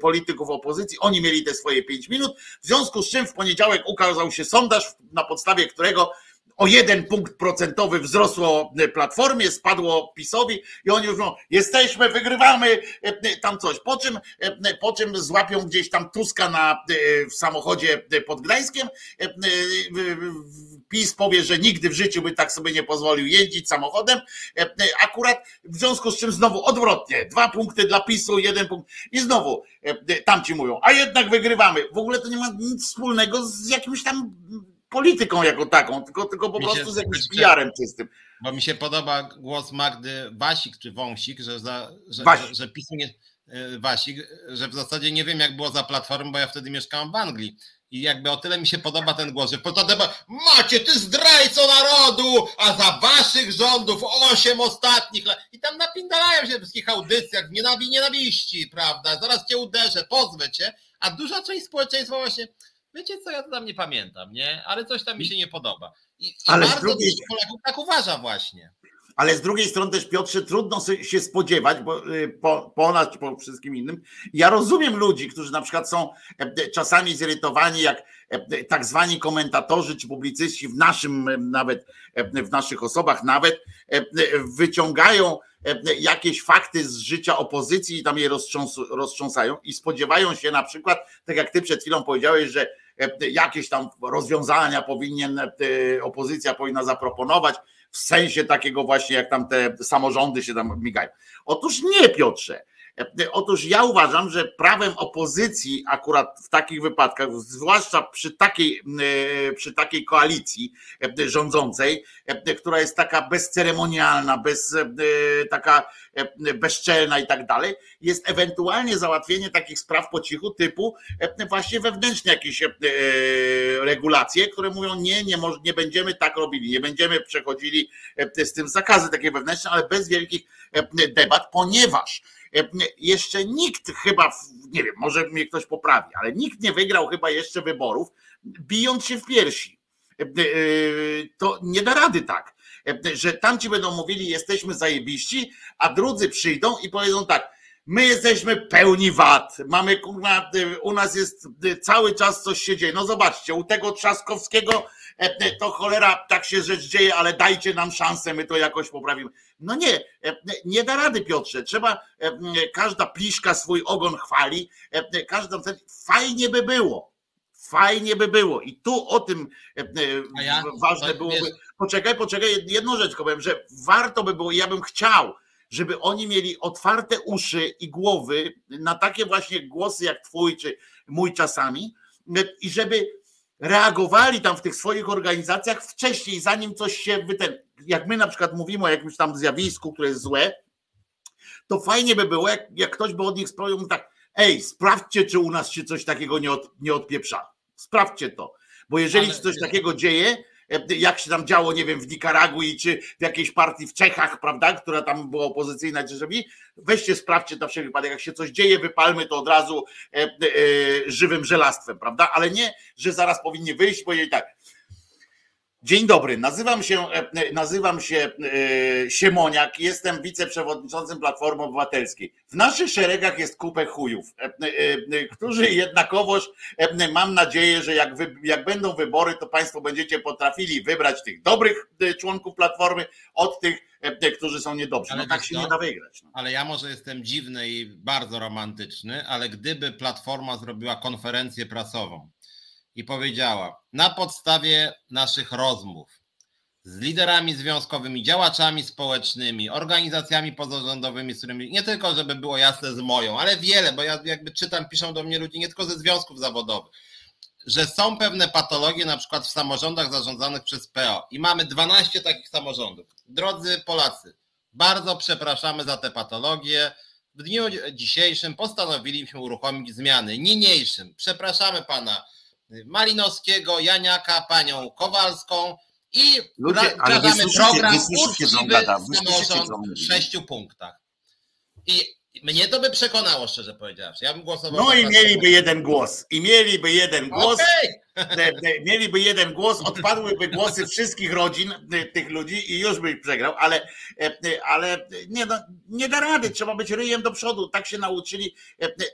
polityków opozycji, oni mieli te swoje pięć minut, w związku z czym w poniedziałek ukazał się sondaż, na podstawie którego o jeden punkt procentowy wzrosło Platformie, spadło PiSowi i oni mówią, jesteśmy, wygrywamy, e, tam coś. Po czym, e, po czym złapią gdzieś tam Tuska na, e, w samochodzie pod Gdańskiem. PiS powie, że nigdy w życiu by tak sobie nie pozwolił jeździć samochodem. Akurat w związku z czym znowu odwrotnie. Dwa punkty dla PiSu, jeden punkt. I znowu tam ci mówią, a jednak wygrywamy. W ogóle to nie ma nic wspólnego z jakimś tam polityką jako taką, tylko, tylko po prostu z jakimś PR-em czystym. Bo mi się podoba głos Magdy Wasik czy Wąsik, że, za, że, że, że PiSu nie, e, Wasik, że w zasadzie nie wiem jak było za platformą, bo ja wtedy mieszkałem w Anglii. I jakby o tyle mi się podoba ten głos, że potem macie ty zdrajco narodu, a za waszych rządów osiem ostatnich lat. I tam napindalają się w wszystkich audycjach, nienawi, nienawiści, prawda? Zaraz cię uderzę, pozwę cię. A duża część społeczeństwa właśnie wiecie co, ja to tam nie pamiętam, nie? Ale coś tam mi się nie podoba. I, i Ale bardzo drugiej... Polaków tak uważa właśnie. Ale z drugiej strony też, Piotrze, trudno się spodziewać, bo y, po, po nas, po wszystkim innym. Ja rozumiem ludzi, którzy na przykład są e, czasami zirytowani, jak e, tak zwani komentatorzy czy publicyści w naszym nawet, e, w naszych osobach nawet wyciągają jakieś fakty z życia opozycji i tam je roztrząsają i spodziewają się na przykład, tak jak ty przed chwilą powiedziałeś, że jakieś tam rozwiązania powinien opozycja powinna zaproponować w sensie takiego właśnie, jak tam te samorządy się tam migają. Otóż nie, Piotrze. Otóż ja uważam, że prawem opozycji akurat w takich wypadkach, zwłaszcza przy takiej, e, przy takiej koalicji e, rządzącej, e, która jest taka bezceremonialna, bez, taka bezczelna i tak dalej, jest ewentualnie załatwienie takich spraw po cichu typu właśnie wewnętrzne jakieś regulacje, które mówią nie, nie, nie będziemy tak robili, nie będziemy przechodzili z tym zakazy takie wewnętrzne, ale bez wielkich debat, ponieważ jeszcze nikt chyba, nie wiem, może mnie ktoś poprawi, ale nikt nie wygrał chyba jeszcze wyborów, bijąc się w piersi. E, e, to nie da rady tak, że tamci będą mówili, jesteśmy zajebiści, a drudzy przyjdą i powiedzą tak, my jesteśmy pełni wad, mamy, u nas jest cały czas coś się dzieje. No zobaczcie, u tego Trzaskowskiego E, e, to cholera, tak się rzecz dzieje, ale dajcie nam szansę, my to jakoś poprawimy. No nie, e, nie da rady Piotrze, trzeba, każda pliszka swój ogon chwali, każda, fajnie by było, fajnie by było. I tu o tym ja, ważne byłoby, poczekaj, poczekaj, jedną rzecz powiem, że warto by było, ja bym chciał, żeby oni mieli otwarte uszy i głowy na takie właśnie głosy jak twój czy mój czasami i żeby reagowali tam w tych swoich organizacjach wcześniej, zanim coś się wyten. Jak my na przykład mówimy o jakimś tam zjawisku, które jest złe, to fajnie by było, jak, jak ktoś by od nich sprawdził tak, ej, sprawdźcie, czy u nas się coś takiego nie, od, nie odpieprza. Sprawdźcie to. Bo jeżeli się coś takiego dzieje, jak się tam działo, nie wiem, w Nikaragui czy w jakiejś partii w Czechach, prawda, która tam była opozycyjna, czy żeby, weźcie, sprawdźcie na wszelki wypadek, jak się coś dzieje, wypalmy to od razu e, e, żywym żelastwem, prawda, ale nie, że zaraz powinni wyjść i powiedzieć tak, Dzień dobry, nazywam się, e, nazywam się e, Siemoniak, jestem wiceprzewodniczącym Platformy Obywatelskiej. W naszych szeregach jest kupę chujów, e, którzy jednakowoż mam nadzieję, że jak, wy, jak będą wybory, to Państwo będziecie potrafili wybrać tych dobrych członków Platformy od tych, którzy są niedobrzy. No tak się nie da wygrać. No. Ale ja może jestem dziwny i bardzo romantyczny, ale gdyby Platforma zrobiła konferencję prasową, i powiedziała: Na podstawie naszych rozmów z liderami związkowymi, działaczami społecznymi, organizacjami pozarządowymi, z którymi nie tylko, żeby było jasne, z moją, ale wiele, bo ja jakby czytam, piszą do mnie ludzie nie tylko ze związków zawodowych, że są pewne patologie, na przykład w samorządach zarządzanych przez PO i mamy 12 takich samorządów. Drodzy Polacy, bardzo przepraszamy za te patologie. W dniu dzisiejszym postanowiliśmy uruchomić zmiany. Niniejszym przepraszamy pana Malinowskiego, Janiaka, panią Kowalską i Ludzie, ale wdrażamy program uczciwy samorząd w sześciu punktach. I mnie to by przekonało, szczerze powiedziawszy. Ja bym głosował No i mieliby jeden głos. I mieliby jeden głos. Okej, e, Mieliby jeden głos, odpadłyby głosy wszystkich rodzin e, tych ludzi i już by przegrał, ale, e, e, ale nie, no, nie da rady, trzeba być ryjem do przodu. Tak się nauczyli,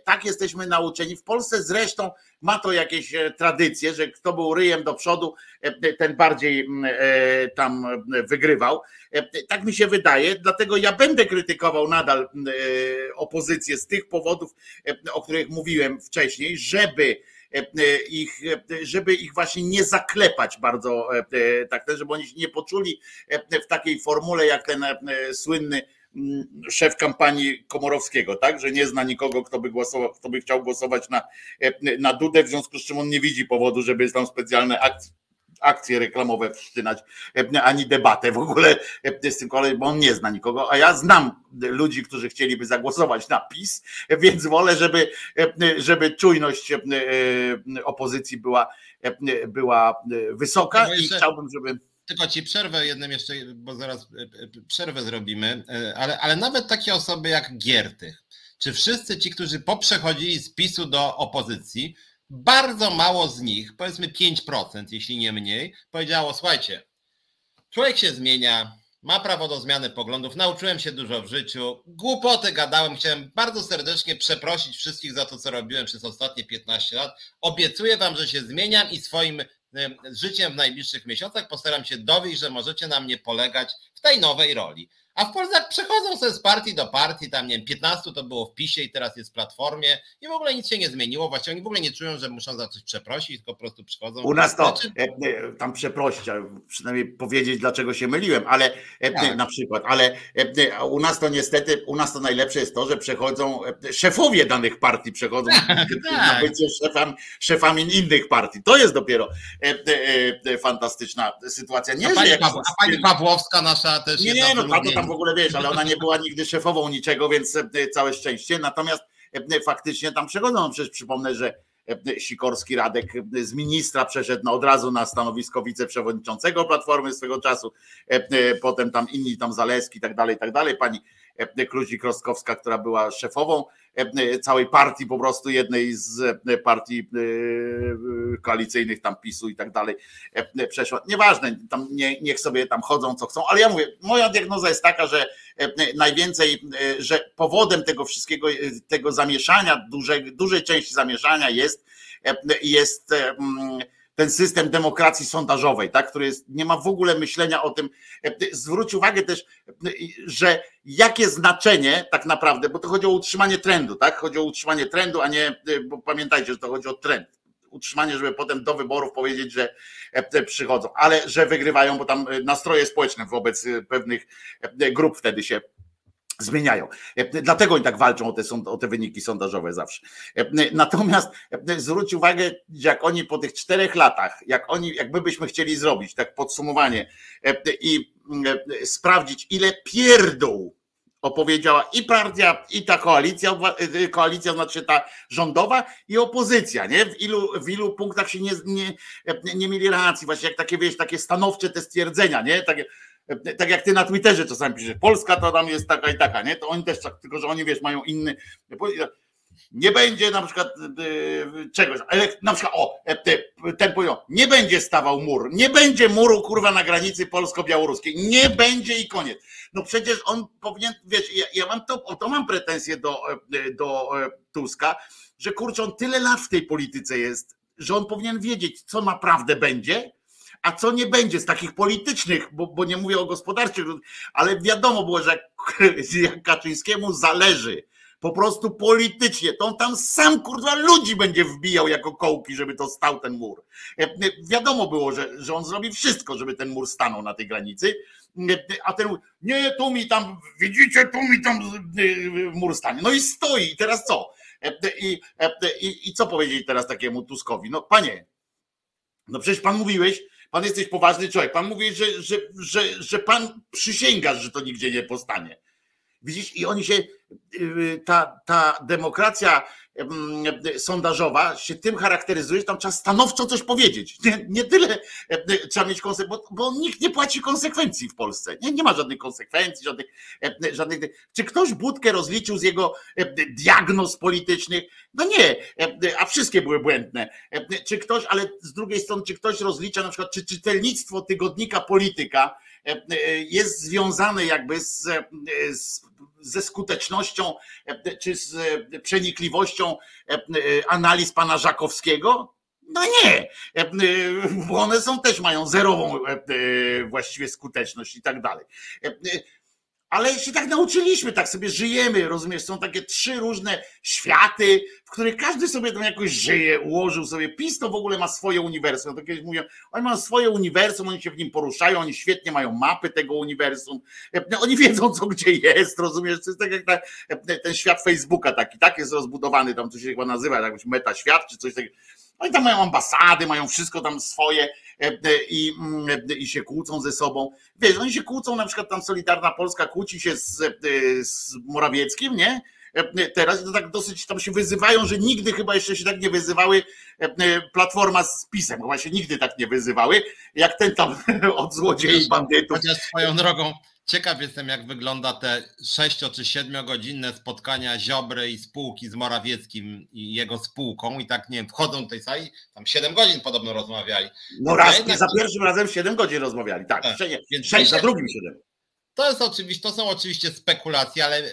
tak jesteśmy nauczeni. W Polsce zresztą ma to jakieś tradycje, że kto był ryjem do przodu, ten bardziej tam wygrywał. Tak mi się wydaje, dlatego ja będę krytykował nadal opozycję z tych powodów, o których mówiłem wcześniej, żeby ich, e, żeby ich właśnie nie zaklepać bardzo, e, e, tak, żeby oni się nie poczuli e, w takiej formule jak ten e, słynny mm, szef kampanii Komorowskiego, tak, że nie zna nikogo, kto by głosował, kto by chciał głosować na, e, na Dudę, w związku z czym on nie widzi powodu, żeby tam specjalne akcje akcje reklamowe wszczynać, e, ani debatę w ogóle e, z tym kolei, bo on nie zna nikogo, a ja znam ludzi, którzy chcieliby zagłosować na PiS, więc wolę, żeby, e, żeby czujność opozycji była, była wysoka No i chciałbym, żeby Tylko ci przerwę jednym jeszcze, bo zaraz przerwę zrobimy, ale, ale nawet takie osoby jak Giertych, czy wszyscy ci, którzy poprzechodzili z PiSu do opozycji, bardzo mało z nich, powiedzmy 5%, jeśli nie mniej, powiedziało, słuchajcie, człowiek się zmienia, ma prawo do zmiany poglądów, nauczyłem się dużo w życiu, głupoty gadałem, chciałem bardzo serdecznie przeprosić wszystkich za to, co robiłem przez ostatnie 15 lat. Obiecuję wam, że się zmieniam i swoim em, życiem w najbliższych miesiącach postaram się dowieść, że możecie na mnie polegać w tej nowej roli. A w Polsce przechodzą sobie z partii do partii, tam nie wiem, 15 to było w PiSie i teraz jest w Platformie i w ogóle nic się nie zmieniło, właściwie oni w ogóle nie czują, że muszą za coś przeprosić, tylko po prostu przychodzą. U nas to Znaczy, e, e, tam przeprosić, przynajmniej powiedzieć, dlaczego się myliłem, ale e, Tak. na przykład, ale u nas to niestety, u nas to najlepsze jest to, że przechodzą szefowie danych partii, przechodzą na tak. bycie szefami, szefami innych partii. To jest dopiero fantastyczna sytuacja. Nie, a, pani jak a pani Pawłowska nasza też nie, jedna nie, no to ulubieńców. W ogóle wiesz, ale ona nie była nigdy szefową niczego, więc e, całe szczęście. Natomiast e, faktycznie tam przechodzą. No przecież przypomnę, że e, Sikorski Radek e, z ministra przeszedł no, od razu na stanowisko wiceprzewodniczącego Platformy swego czasu. E, e, Potem tam inni, tam Zaleski i tak dalej, i tak dalej. Pani e, Kluzik-Rostkowska, która była szefową e, całej partii, po prostu jednej z e, partii e, koalicyjnych, tam PiSu i tak dalej, e, przeszła. Nieważne, tam nie, niech sobie tam chodzą, co chcą, ale ja mówię, moja diagnoza jest taka, że e, najwięcej, e, że powodem tego wszystkiego, e, tego zamieszania, dużej, dużej części zamieszania jest, e, jest e, mm, ten system demokracji sondażowej, tak, który jest, nie ma w ogóle myślenia o tym. E, Zwróć uwagę też, e, że jakie znaczenie tak naprawdę, bo to chodzi o utrzymanie trendu, tak? Chodzi o utrzymanie trendu, a nie, e, bo pamiętajcie, że to chodzi o trend. Utrzymanie, żeby potem do wyborów powiedzieć, że przychodzą, ale że wygrywają, bo tam nastroje społeczne wobec pewnych grup wtedy się zmieniają. E, Dlatego oni tak walczą o te, sąd- o te wyniki sondażowe zawsze. E, Natomiast e, zwróć uwagę, jak oni po tych czterech latach, jak oni, jakby byśmy chcieli zrobić, tak podsumowanie i sprawdzić, ile pierdół opowiedziała i partia, i ta koalicja, koalicja znaczy ta rządowa i opozycja, nie? W ilu, w ilu punktach się nie, nie, nie mieli racji, właśnie jak takie, wiesz, takie stanowcze te stwierdzenia, nie? Takie, tak jak ty na Twitterze czasami piszesz, Polska to tam jest taka i taka, nie? To oni też tak, tylko że oni wiesz, mają inny. Nie będzie na przykład e, czegoś, ale na przykład, o, e, te- ten powiedział, nie będzie stawał mur, nie będzie muru kurwa na granicy polsko-białoruskiej, nie będzie i koniec. No przecież on powinien, wiesz, ja, ja mam to, o to mam pretensje do, e, do Tuska, że kurczę, on tyle lat w tej polityce jest, że on powinien wiedzieć, co naprawdę będzie, a co nie będzie z takich politycznych, bo, bo nie mówię o gospodarczych, ale wiadomo było, że jak, Kaczyńskiemu zależy po prostu politycznie, to on tam sam kurwa ludzi będzie wbijał jako kołki, żeby to stał ten mur. E, e, Wiadomo było, że, że on zrobi wszystko, żeby ten mur stanął na tej granicy, E, a ten nie, tu mi tam, widzicie, tu mi tam mur stanie. No i stoi, teraz co? I, i, I co powiedzieli teraz takiemu Tuskowi? No panie, no przecież pan mówiłeś, pan jesteś poważny człowiek, pan mówi, że, że, że, że pan przysięgasz, że to nigdzie nie powstanie. Widzisz, i oni się ta, ta demokracja sondażowa się tym charakteryzuje, że tam trzeba stanowczo coś powiedzieć. Nie, nie tyle trzeba mieć konsekwencje, bo, bo, nikt nie płaci konsekwencji w Polsce. Nie, nie ma żadnych konsekwencji, żadnych, żadnych. Czy ktoś budkę rozliczył z jego diagnoz politycznych? No nie, a wszystkie były błędne. Czy ktoś, ale z drugiej strony, czy ktoś rozlicza na przykład, czy czytelnictwo tygodnika polityka jest związane jakby z, z ze skutecznością czy z przenikliwością analiz pana Żakowskiego? No nie, bo one są też mają zerową właściwie skuteczność i tak dalej ale się tak nauczyliśmy, tak sobie żyjemy, rozumiesz? Są takie trzy różne światy, w których każdy sobie tam jakoś żyje, ułożył sobie. PiS to w ogóle ma swoje uniwersum. To kiedyś mówią, oni mają swoje uniwersum, oni się w nim poruszają, oni świetnie mają mapy tego uniwersum, oni wiedzą, co gdzie jest, rozumiesz? To jest tak jak ta, ten świat Facebooka taki, tak jest rozbudowany, tam to się chyba nazywa, jakiś meta świat czy coś takiego. Oni tam mają ambasady, mają wszystko tam swoje E, e, i, mm, e, i się kłócą ze sobą. Wiesz, oni się kłócą, na przykład tam Solidarna Polska kłóci się z, z Morawieckim, nie? Teraz to tak dosyć tam się wyzywają, że nigdy chyba jeszcze się tak nie wyzywały Platforma z PiSem, chyba się nigdy tak nie wyzywały, jak ten tam od złodziei bandytów. Chociaż swoją drogą Ciekaw jestem, jak wygląda te 6 czy 7 godzinne spotkania Ziobry i spółki z Morawieckim i jego spółką i tak, nie wiem, wchodzą do tej sali, tam 7 godzin podobno rozmawiali. No raz, jednak... za pierwszym razem 7 godzin rozmawiali, tak, tak. 6, 6 za drugim 7. To, jest oczywiście, to są oczywiście spekulacje, ale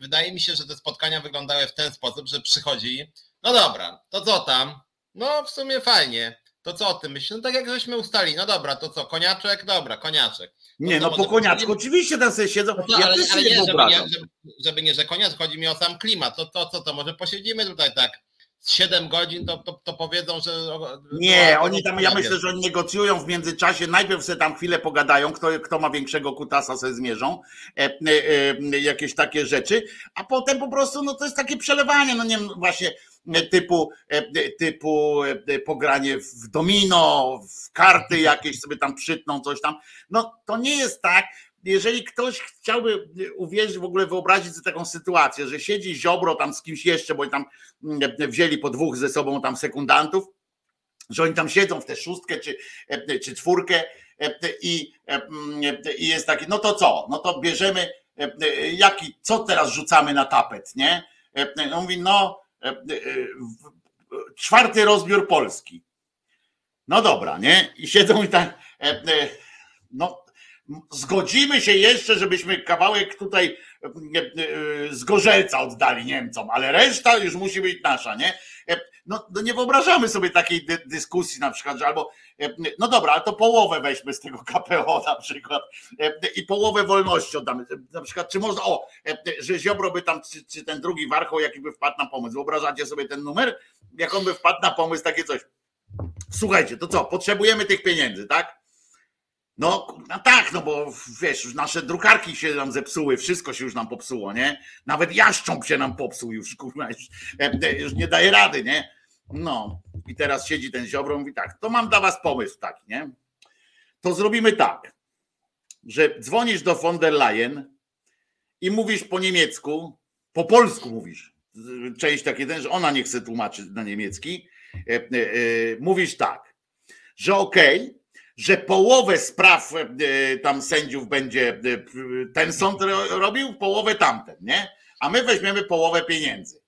wydaje mi się, że te spotkania wyglądały w ten sposób, że przychodzi, no dobra, to co tam? No w sumie fajnie, to co o tym myślisz? No tak jak żeśmy ustali, no dobra, to co, koniaczek? Dobra, koniaczek. Nie, no, no po koniaczku oczywiście tam sobie siedzą. No ja ale, też ale nie, żeby nie, żeby, żeby, nie, że koniec, chodzi mi o sam klimat. To, to, to, to może posiedzimy tutaj tak z 7 godzin, to, to, to powiedzą, że. Nie, oni tam, ja myślę, że oni negocjują w międzyczasie. Najpierw sobie tam chwilę pogadają, kto, kto ma większego kutasa, sobie zmierzą, e, e, e, jakieś takie rzeczy, a potem po prostu, no to jest takie przelewanie, no nie wiem, właśnie typu, typu pogranie w domino, w karty jakieś sobie tam przytną, coś tam. No to nie jest tak, jeżeli ktoś chciałby uwierzyć, w ogóle wyobrazić sobie taką sytuację, że siedzi Ziobro tam z kimś jeszcze, bo tam wzięli po dwóch ze sobą tam sekundantów, że oni tam siedzą w tę szóstkę czy, czy czwórkę i, i jest taki, no to co, no to bierzemy, jaki, co teraz rzucamy na tapet, nie? No mówi, no czwarty rozbiór Polski. No dobra, nie? I siedzą i tak, no Zgodzimy się jeszcze, żebyśmy kawałek tutaj e, e, z gorzelca oddali Niemcom, ale reszta już musi być nasza, nie? E, no, no nie wyobrażamy sobie takiej dy dyskusji na przykład, że albo no dobra, ale to połowę weźmy z tego KPO na przykład i połowę wolności oddamy. Na przykład, czy można, o, że Ziobro by tam, czy, czy ten drugi warchoł jakiś by wpadł na pomysł. Wyobrażacie sobie ten numer? Jak on by wpadł na pomysł, takie coś. Słuchajcie, to co, potrzebujemy tych pieniędzy, tak? No, no tak, no bo wiesz, nasze drukarki się nam zepsuły, wszystko się już nam popsuło, nie? Nawet jaszcząb się nam popsuł już, kurwa, już, e, e, już nie daje rady, nie? No, i teraz siedzi ten Ziobro i mówi tak, to mam dla was pomysł taki, nie? To zrobimy tak, że dzwonisz do von der Leyen i mówisz po niemiecku, po polsku mówisz, część takie, że ona nie chce tłumaczyć na niemiecki, e, mówisz tak, że okej, okay, że połowę spraw e, tam sędziów będzie e, ten sąd robił, połowę tamten, nie? A my weźmiemy połowę pieniędzy.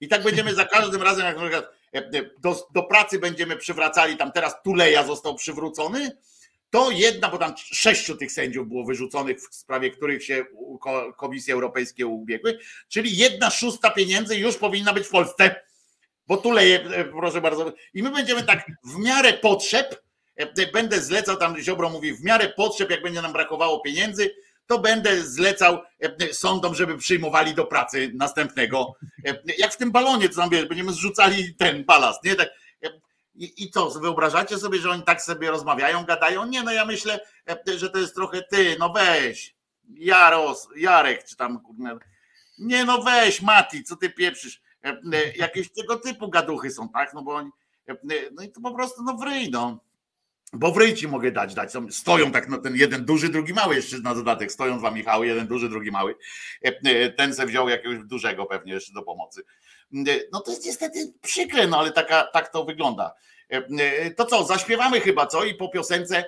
I tak będziemy za każdym razem, jak na przykład e, do, do pracy będziemy przywracali, tam teraz Tuleja został przywrócony, to jedna, bo tam sześciu tych sędziów było wyrzuconych, w sprawie których się Komisje Europejskie ubiegły, czyli jedna szósta pieniędzy już powinna być w Polsce, bo Tuleje, proszę bardzo. I my będziemy tak w miarę potrzeb będę zlecał, tam Ziobro mówi, w miarę potrzeb, jak będzie nam brakowało pieniędzy, to będę zlecał e, sądom, żeby przyjmowali do pracy następnego. E, jak w tym balonie, co tam wiesz, będziemy zrzucali ten balast, nie? Tak, i, I wyobrażacie sobie, że oni tak sobie rozmawiają, gadają? Nie, no ja myślę, że to jest trochę ty, no weź, Jaros, Jarek, czy tam, nie no weź, Mati, co ty pieprzysz? Jakieś tego typu gaduchy są, tak? No bo oni, no i to po prostu, no wryj, no. Bo w ryjci mogę dać, dać. Stoją tak na ten jeden duży, drugi mały jeszcze na dodatek. Stoją dwa Michały, jeden duży, drugi mały. Ten se wziął jakiegoś dużego pewnie jeszcze do pomocy. No to jest niestety przykre, no ale taka, tak to wygląda. To co, zaśpiewamy chyba co i po piosence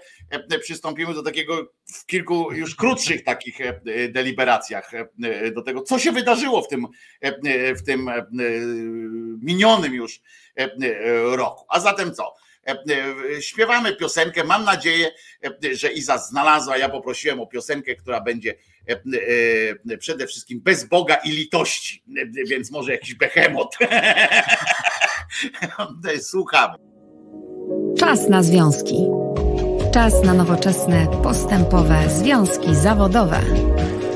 przystąpimy do takiego w kilku już krótszych takich deliberacjach do tego, co się wydarzyło w tym, w tym minionym już roku. A zatem co? Śpiewamy piosenkę. Mam nadzieję, że Iza znalazła. Ja poprosiłem o piosenkę, która będzie przede wszystkim bez Boga i litości, więc może jakiś behemot. Słuchamy. Czas na związki. Czas na nowoczesne, postępowe związki zawodowe.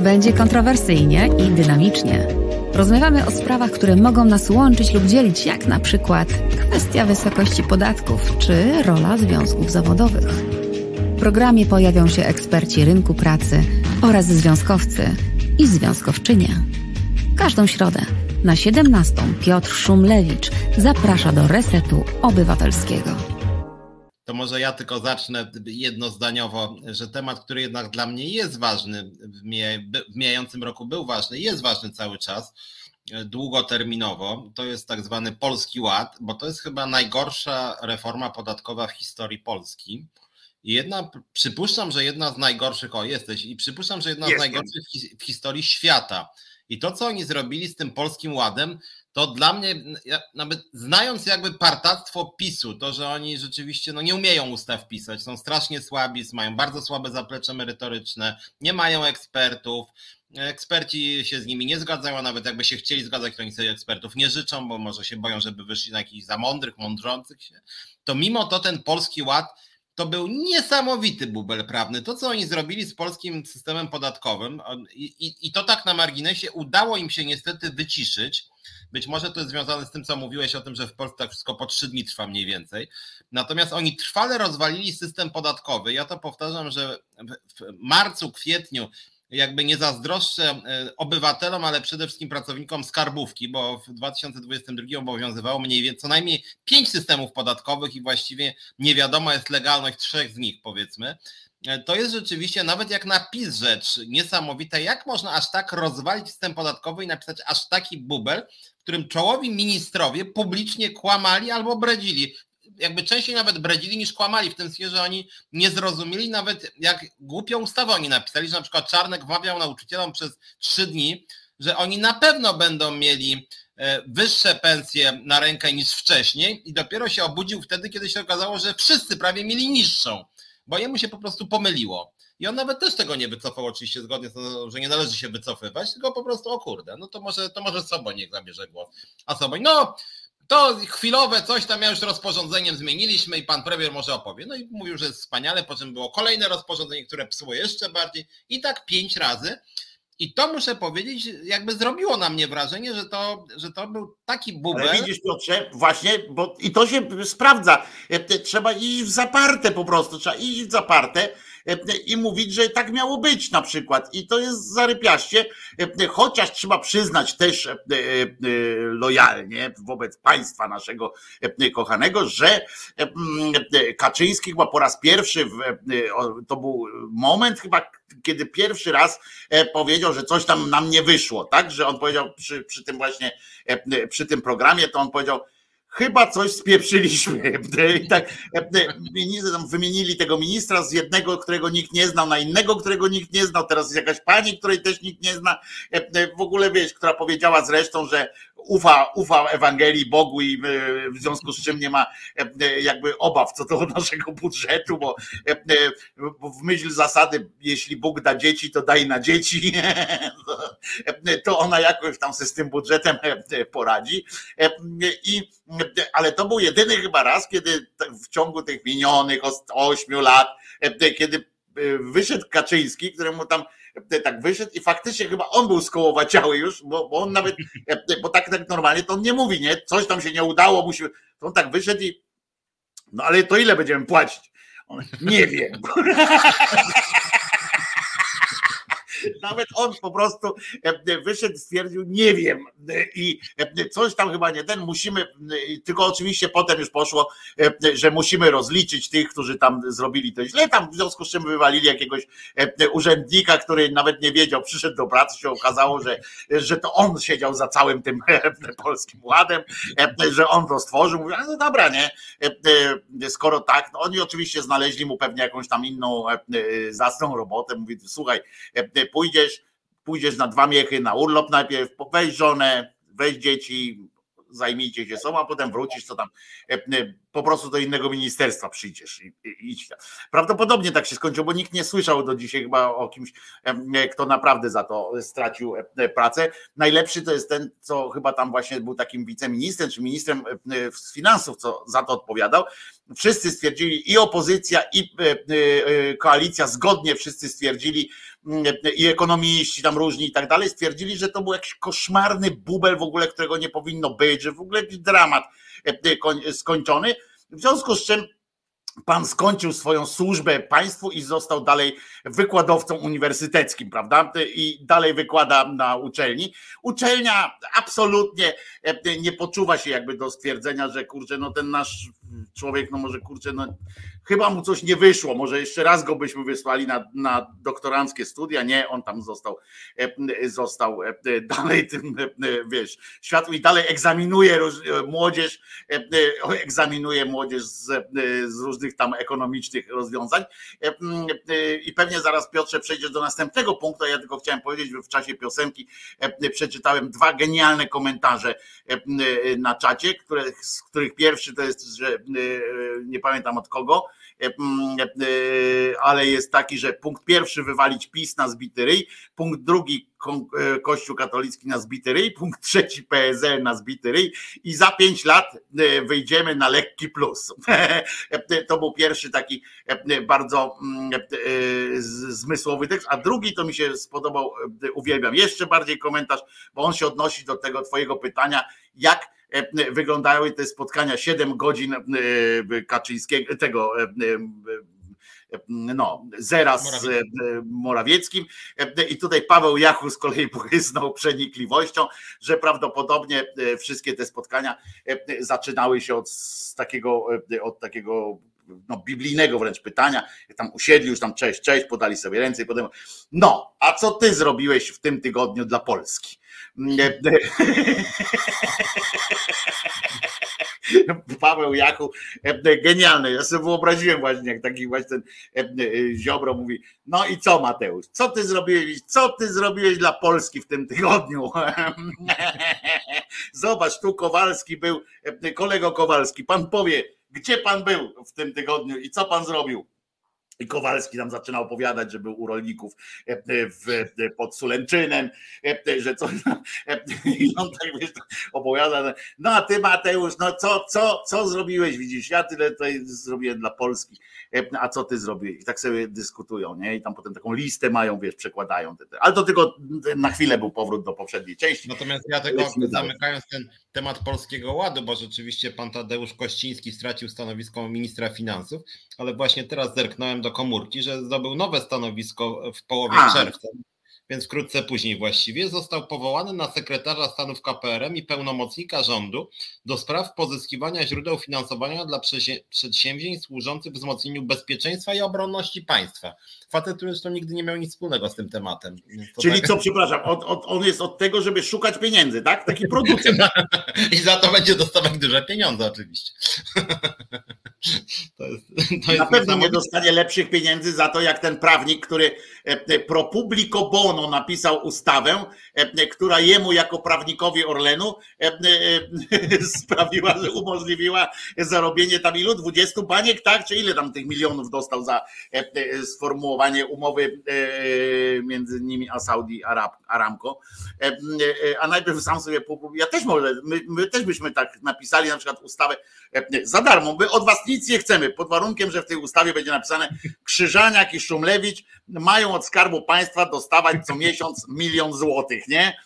Będzie kontrowersyjnie i dynamicznie. Rozmawiamy o sprawach, które mogą nas łączyć lub dzielić, jak na przykład kwestia wysokości podatków czy rola związków zawodowych. W programie pojawią się eksperci rynku pracy oraz związkowcy i związkowczynie. Każdą środę na 17 Piotr Szumlewicz zaprasza do Resetu Obywatelskiego. To może ja tylko zacznę jednozdaniowo, że temat, który jednak dla mnie jest ważny, w mijającym roku był ważny, jest ważny cały czas, długoterminowo, to jest tak zwany Polski Ład, bo to jest chyba najgorsza reforma podatkowa w historii Polski. I jedna, przypuszczam, że jedna z najgorszych, o jesteś, i przypuszczam, że jedna Jestem. z najgorszych w historii świata. I to, co oni zrobili z tym polskim ładem, to dla mnie, nawet znając jakby partactwo PiSu, to, że oni rzeczywiście no, nie umieją ustaw pisać, są strasznie słabi, mają bardzo słabe zaplecze merytoryczne, nie mają ekspertów, eksperci się z nimi nie zgadzają, a nawet jakby się chcieli zgadzać, to oni sobie ekspertów nie życzą, bo może się boją, żeby wyszli na jakichś za mądrych, mądrzących się. To mimo to ten polski ład to był niesamowity bubel prawny. To, co oni zrobili z polskim systemem podatkowym, i, i, i to tak na marginesie, udało im się niestety wyciszyć. Być może to jest związane z tym, co mówiłeś o tym, że w Polsce tak wszystko po trzy dni trwa mniej więcej. Natomiast oni trwale rozwalili system podatkowy. Ja to powtarzam, że w marcu, kwietniu jakby nie zazdroszczę e, obywatelom, ale przede wszystkim pracownikom skarbówki, bo w 2022 obowiązywało mniej więcej co najmniej pięć systemów podatkowych i właściwie nie wiadomo jest legalność trzech z nich, powiedzmy. E, to jest rzeczywiście, nawet jak napis rzecz niesamowita, jak można aż tak rozwalić system podatkowy i napisać aż taki bubel, w którym czołowi ministrowie publicznie kłamali albo bredzili jakby częściej nawet bredzili niż kłamali, w tym sensie, że oni nie zrozumieli nawet jak głupią ustawę oni napisali, że na przykład Czarnek wmawiał nauczycielom przez trzy dni, że oni na pewno będą mieli e, wyższe pensje na rękę niż wcześniej i dopiero się obudził wtedy, kiedy się okazało, że wszyscy prawie mieli niższą, bo jemu się po prostu pomyliło. I on nawet też tego nie wycofał, oczywiście zgodnie z tym, że nie należy się wycofywać, tylko po prostu, o kurde, no to może, to może Soboń niech zabierze głos. A Soboń, no to chwilowe coś tam ja już rozporządzeniem zmieniliśmy i pan premier może opowie. No i mówił, że jest wspaniale, po czym było kolejne rozporządzenie, które psuło jeszcze bardziej i tak pięć razy. I to muszę powiedzieć, jakby zrobiło na mnie wrażenie, że to, że to był taki bubel. Ale widzisz Piotrze, właśnie, bo i to się sprawdza. E, trzeba iść w zaparte po prostu, trzeba iść w zaparte i mówić, że tak miało być na przykład. I to jest zarypiaście, e, chociaż trzeba przyznać też e, lojalnie wobec państwa naszego kochanego, że Kaczyński chyba po raz pierwszy, to był moment chyba, kiedy pierwszy raz powiedział, że coś tam nam nie wyszło, tak? Że on powiedział przy, przy tym właśnie, przy tym programie, to on powiedział, chyba coś spieprzyliśmy. I tak wymienili tego ministra z jednego, którego nikt nie znał, na innego, którego nikt nie znał. Teraz jest jakaś pani, której też nikt nie zna. W ogóle wiesz, która powiedziała zresztą, że ufa, ufa Ewangelii Bogu i e, w związku z czym nie ma e, jakby obaw co do naszego budżetu, bo, e, w myśl zasady, jeśli Bóg da dzieci, to daj na dzieci, to ona jakoś tam się z tym budżetem poradzi. I, ale to był jedyny chyba raz, kiedy w ciągu tych minionych ośmiu lat, kiedy wyszedł Kaczyński, któremu tam tak wyszedł i faktycznie chyba on był skołowaciały już, bo, bo on nawet, bo tak, tak normalnie to on nie mówi, nie? Coś tam się nie udało, musi, to on tak wyszedł i no ale to ile będziemy płacić? On, nie wiem. Nawet on po prostu wyszedł, stwierdził, nie wiem. I coś tam chyba nie ten, musimy, tylko oczywiście potem już poszło, że musimy rozliczyć tych, którzy tam zrobili to źle. Tam w związku z czym wywalili jakiegoś urzędnika, który nawet nie wiedział, przyszedł do pracy, się okazało, że, że to on siedział za całym tym polskim ładem, że on to stworzył. Mówię, no dobra, nie? Skoro tak, no oni oczywiście znaleźli mu pewnie jakąś tam inną zacną robotę. Mówi, słuchaj, pójdziesz, pójdziesz na dwa miechy na urlop najpierw, weź żonę, weź dzieci, zajmijcie się sobą, a potem wrócisz, co tam po prostu do innego ministerstwa przyjdziesz i, idź. Prawdopodobnie tak się skończyło, bo nikt nie słyszał do dzisiaj chyba o kimś, kto naprawdę za to stracił pracę. Najlepszy to jest ten, co chyba tam właśnie był takim wiceministrem, czy ministrem z finansów, co za to odpowiadał. Wszyscy stwierdzili, i opozycja, i koalicja, zgodnie wszyscy stwierdzili, i ekonomiści tam różni i tak dalej, stwierdzili, że to był jakiś koszmarny bubel w ogóle, którego nie powinno być, że w ogóle jakiś dramat skończony. W związku z czym pan skończył swoją służbę państwu i został dalej wykładowcą uniwersyteckim, prawda? I dalej wykłada na uczelni. Uczelnia absolutnie nie poczuwa się jakby do stwierdzenia, że kurczę, no ten nasz człowiek, no może kurczę, no chyba mu coś nie wyszło, może jeszcze raz go byśmy wysłali na, na doktoranckie studia, nie, on tam został, został dalej tym, wiesz, światło i dalej egzaminuje młodzież, egzaminuje młodzież z, z różnych tam ekonomicznych rozwiązań. I pewnie zaraz Piotrze przejdziesz do następnego punktu, ja tylko chciałem powiedzieć, że w czasie piosenki przeczytałem dwa genialne komentarze na czacie, które, z których pierwszy to jest, że nie pamiętam od kogo, ale jest taki, że punkt pierwszy wywalić PiS na zbity ryj, punkt drugi Kościół katolicki na zbity ryj, punkt trzeci PSL na zbity ryj i za pięć lat wyjdziemy na lekki plus. To był pierwszy taki bardzo zmysłowy tekst, a drugi to mi się spodobał, uwielbiam jeszcze bardziej komentarz, bo on się odnosi do tego twojego pytania, jak E, wyglądały te spotkania 7 godzin e, Kaczyńskiego, tego e, no, zera z Morawieckim. I tutaj Paweł Jachu z kolei błysnął przenikliwością, że prawdopodobnie wszystkie te spotkania zaczynały się od takiego, od takiego no, biblijnego wręcz pytania. Tam usiedli już tam cześć, cześć, podali sobie ręce i potem. No, a co ty zrobiłeś w tym tygodniu dla Polski? Paweł Jachu, genialny. Ja sobie wyobraziłem właśnie, jak taki właśnie ten Ziobro mówi, no i co Mateusz, co ty zrobiłeś, co ty zrobiłeś dla Polski w tym tygodniu? Zobacz, tu Kowalski był, kolego Kowalski, pan powie, gdzie pan był w tym tygodniu i co pan zrobił? I Kowalski tam zaczyna opowiadać, że był u rolników e, e, w, e, pod Sulęczynem, że co i on tak wiesz, opowiada, no a ty Mateusz, no co, co, co zrobiłeś, widzisz, ja tyle tutaj zrobiłem dla Polski, a co ty zrobiłeś? I tak sobie dyskutują, nie? I tam potem taką listę mają, wiesz, przekładają. Ale to tylko na chwilę był powrót do poprzedniej części. Natomiast ja tylko zamykając ten temat Polskiego Ładu, bo rzeczywiście pan Tadeusz Kościński stracił stanowisko ministra finansów, ale właśnie teraz zerknąłem do komórki, że zdobył nowe stanowisko w połowie A. czerwca więc wkrótce później właściwie, został powołany na sekretarza stanu w KPRM i pełnomocnika rządu do spraw pozyskiwania źródeł finansowania dla przedsięwzięć służących wzmocnieniu bezpieczeństwa i obronności państwa. Facet, który zresztą nigdy nie miał nic wspólnego z tym tematem. To Czyli tak... co, przepraszam, od, od, on jest od tego, żeby szukać pieniędzy, tak? Taki producent. I za to będzie dostawać duże pieniądze oczywiście. To jest, to jest Na pewno nie dostanie lepszych pieniędzy za to, jak ten prawnik, który e, e, pro publico bono napisał ustawę, e, która jemu jako prawnikowi Orlenu sprawiła, że umożliwiła zarobienie tam ilu? 20 baniek, tak? Czy ile tam tych milionów dostał za sformułowanie umowy między nimi a Saudi Aramco? A najpierw sam sobie ja też może, my, my też byśmy tak napisali na przykład ustawę za darmo, by od was nic nie chcemy, pod warunkiem, że w tej ustawie będzie napisane Krzyżaniak i Szumlewicz mają od Skarbu Państwa dostawać co miesiąc milion złotych, nie?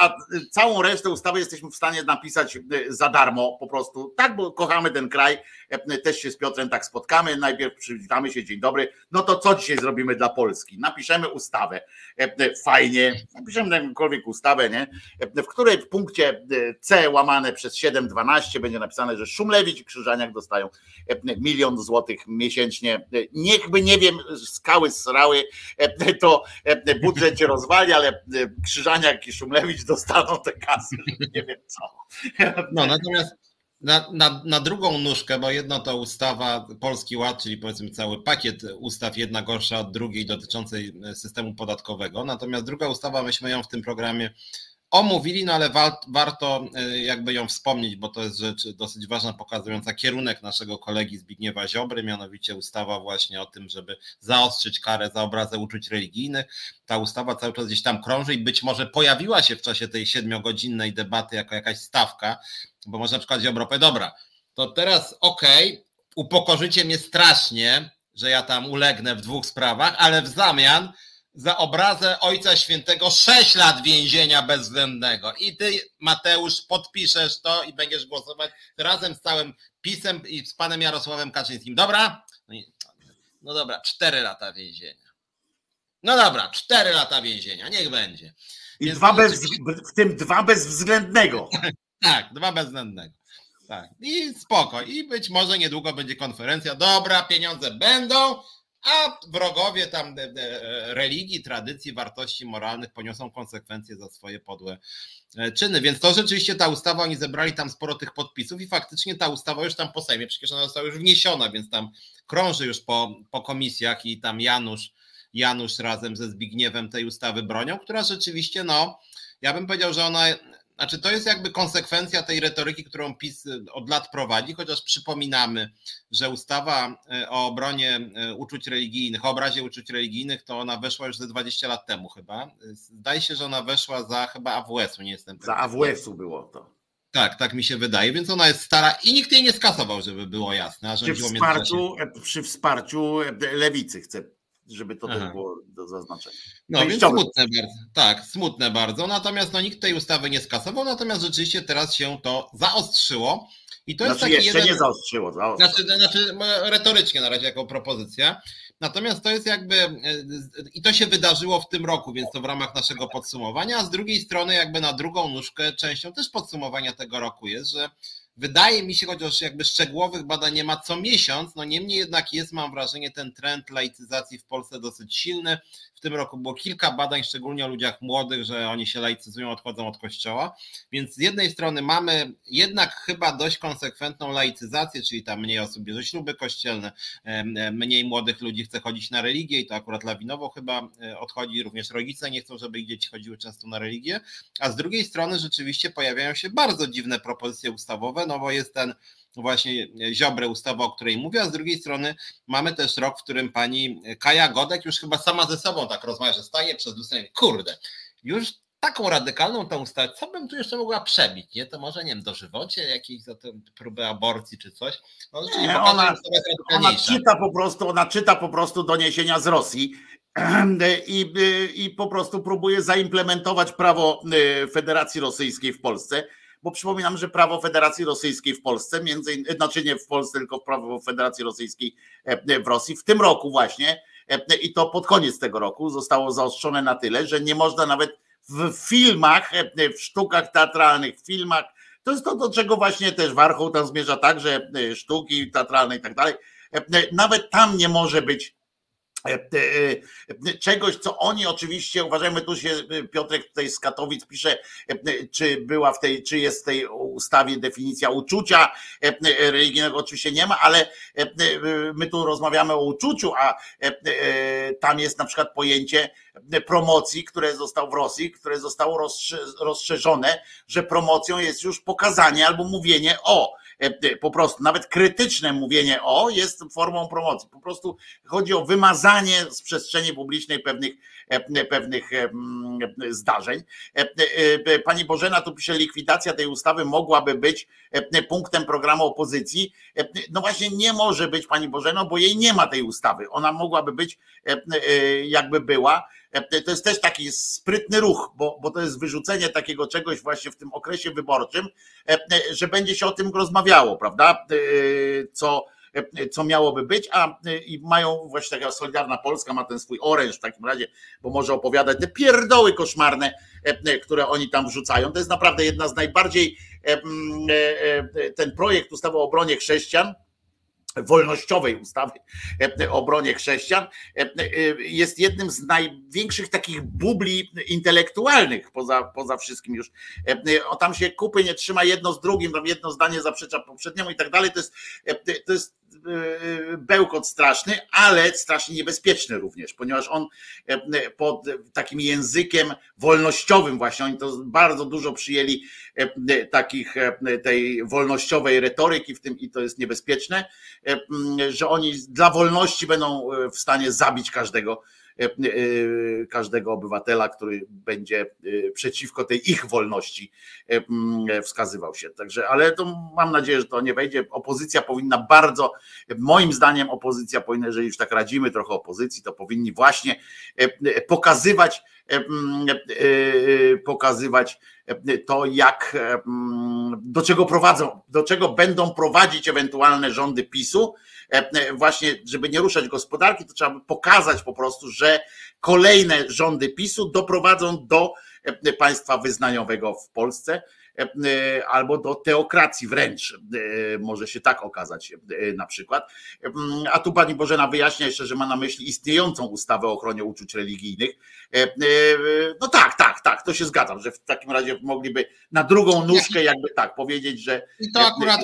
A całą resztę ustawy jesteśmy w stanie napisać za darmo po prostu. Tak, bo kochamy ten kraj, też się z Piotrem tak spotkamy, najpierw przywitamy się, dzień dobry, no to co dzisiaj zrobimy dla Polski? Napiszemy ustawę, fajnie, napiszemy jakąkolwiek ustawę, nie? w której w punkcie C łamane przez 712 będzie napisane, że Szumlewicz i Krzyżaniak dostają milion złotych miesięcznie. Niechby, nie wiem, skały srały, to budżet się rozwali, ale Krzyżaniak i Szumlewicz dostaną te kasy, nie wiem co. No natomiast na, na, na, drugą nóżkę, bo jedno to ustawa Polski Ład, czyli powiedzmy cały pakiet ustaw, jedna gorsza od drugiej dotyczącej systemu podatkowego. Natomiast druga ustawa, myśmy ją w tym programie omówili, no ale warto e, jakby ją wspomnieć, bo to jest rzecz dosyć ważna, pokazująca kierunek naszego kolegi Zbigniewa Ziobry, mianowicie ustawa właśnie o tym, żeby zaostrzyć karę za obrazę uczuć religijnych. Ta ustawa cały czas gdzieś tam krąży i być może pojawiła się w czasie tej siedmiogodzinnej debaty jako jakaś stawka, bo może na przykład powie, dobra, to teraz okej, okay, upokorzycie mnie strasznie, że ja tam ulegnę w dwóch sprawach, ale w zamian za obrazę Ojca Świętego 6 lat więzienia bezwzględnego. I ty, Mateusz, podpiszesz to i będziesz głosować razem z całym pisem i z panem Jarosławem Kaczyńskim. Dobra? No, no dobra, 4 lata więzienia. No dobra, 4 lata więzienia, niech będzie. I dwa bez, w tym dwa bezwzględnego. tak, dwa bezwzględnego. Tak. I spoko. I być może niedługo będzie konferencja. Dobra, pieniądze będą, a wrogowie tam religii, tradycji, wartości moralnych poniosą konsekwencje za swoje podłe e, czyny. Więc to rzeczywiście ta ustawa, oni zebrali tam sporo tych podpisów i faktycznie ta ustawa już tam po Sejmie, przecież ona została już wniesiona, więc tam krąży już po, po komisjach i tam Janusz, Janusz razem ze Zbigniewem tej ustawy bronią, która rzeczywiście, no, ja bym powiedział, że ona znaczy, to jest jakby konsekwencja tej retoryki, którą PiS y, od lat prowadzi, chociaż przypominamy, że ustawa y, o obronie y, uczuć religijnych, o obrazie uczuć religijnych, to ona weszła już ze 20 lat temu chyba. Zdaje się, że ona weszła za chyba AWS-u, nie jestem Za AWS-u było to. Tak, tak mi się wydaje, więc ona jest stara i nikt jej nie skasował, żeby było jasne. Przy, wsparciu, przy wsparciu lewicy chcę żeby to Aha. też było do zaznaczenia. No, no więc smutne bardzo. Tak, smutne bardzo. Natomiast no, nikt tej ustawy nie skasował, natomiast rzeczywiście teraz się to zaostrzyło. I to znaczy, jest taki jeszcze jeden... nie zaostrzyło. zaostrzyło. Znaczy, znaczy retorycznie na razie jako propozycja. Natomiast to jest jakby, e, i to się wydarzyło w tym roku, więc to w ramach naszego podsumowania, a z drugiej strony jakby na drugą nóżkę częścią też podsumowania tego roku jest, że Wydaje mi się, chociaż jakby szczegółowych badań nie ma co miesiąc, no niemniej jednak jest, mam wrażenie, ten trend laicyzacji w Polsce dosyć silny. W tym roku było kilka badań, szczególnie o ludziach młodych, że oni się laicyzują, odchodzą od kościoła. Więc z jednej strony mamy jednak chyba dość konsekwentną laicyzację, czyli tam mniej osób bierze śluby kościelne, mniej młodych ludzi chce chodzić na religię i to akurat lawinowo chyba e, odchodzi. Również rodzice nie chcą, żeby ich dzieci chodziły często na religię. A z drugiej strony rzeczywiście pojawiają się bardzo dziwne propozycje ustawowe, no bo jest ten właśnie Ziobrę ustawa, o której mówię, a z drugiej strony mamy też rok, w którym pani Kaja Godek już chyba sama ze sobą tak rozmawia, że staje przez lustrem kurde, już taką radykalną tą ustawę, co bym tu jeszcze mogła przebić, nie? To może, nie wiem, dożywocie jakiejś za tę próbę aborcji czy coś. No, nie, ona, ona czyta po prostu, ona czyta po prostu doniesienia z Rosji i, i po prostu próbuje zaimplementować prawo y, Federacji Rosyjskiej w Polsce bo przypominam, że prawo Federacji Rosyjskiej w Polsce, między znaczy nie w Polsce, tylko prawo Federacji Rosyjskiej e, w Rosji, w tym roku właśnie, e, i to pod koniec tego roku zostało zaostrzone na tyle, że nie można nawet w filmach, e, w sztukach teatralnych, w filmach, to jest to, do czego właśnie też Warchoł tam zmierza tak, że sztuki teatralne i tak dalej, nawet tam nie może być E, e, e, czegoś, co oni oczywiście uważajmy, tu się Piotrek tutaj z Katowic pisze, czy była w tej, czy jest w tej ustawie definicja uczucia religijnego, oczywiście nie ma, ale my tu rozmawiamy o uczuciu, a tam jest na przykład pojęcie promocji, które zostało w Rosji, które zostało rozszerzone, że promocją jest już pokazanie albo mówienie o po prostu nawet krytyczne mówienie o jest formą promocji. Po prostu chodzi o wymazanie z przestrzeni publicznej pewnych, pewnych zdarzeń. Pani Bożena tu pisze, likwidacja tej ustawy mogłaby być punktem programu opozycji. No właśnie nie może być Pani Bożeno, bo jej nie ma tej ustawy. Ona mogłaby być jakby była E, to jest też taki sprytny ruch, bo, bo to jest wyrzucenie takiego czegoś właśnie w tym okresie wyborczym, e, e, że będzie się o tym rozmawiało, prawda? Co, co miałoby być, a i mają właśnie taka Solidarna Polska ma ten swój oręż w takim razie, bo może opowiadać te pierdoły koszmarne, które oni tam wrzucają. To jest naprawdę jedna z najbardziej ten projekt ustawy o obronie chrześcijan, wolnościowej ustawy e, o obronie chrześcijan e, e, jest jednym z największych takich bubli intelektualnych poza, poza wszystkim już. O tam się kupy nie trzyma jedno z drugim, tam jedno zdanie zaprzecza poprzedniemu i tak dalej. To jest, to jest bełkot straszny, ale strasznie niebezpieczny również, ponieważ on pod takim językiem wolnościowym właśnie, oni to bardzo dużo przyjęli takich tej wolnościowej retoryki w tym i to jest niebezpieczne, że oni dla wolności będą w stanie zabić każdego E, e, każdego obywatela, który będzie e, przeciwko tej ich wolności wskazywał się. Także, ale to mam nadzieję, że to nie wejdzie. Opozycja powinna bardzo, moim zdaniem, opozycja powinna, jeżeli już tak radzimy trochę opozycji, to powinni właśnie pokazywać, pokazywać to, jak do czego prowadzą, do czego będą prowadzić ewentualne rządy PiSu E, e, właśnie, żeby nie ruszać gospodarki, to trzeba pokazać po prostu, że kolejne rządy PiSu doprowadzą do e, państwa wyznaniowego w Polsce albo do teokracji wręcz, może się tak okazać na przykład. A tu pani Bożena wyjaśnia jeszcze, że ma na myśli istniejącą ustawę o ochronie uczuć religijnych. No tak, tak, tak, to się zgadzam, że w takim razie mogliby na drugą nóżkę jakby tak powiedzieć, że... I to akurat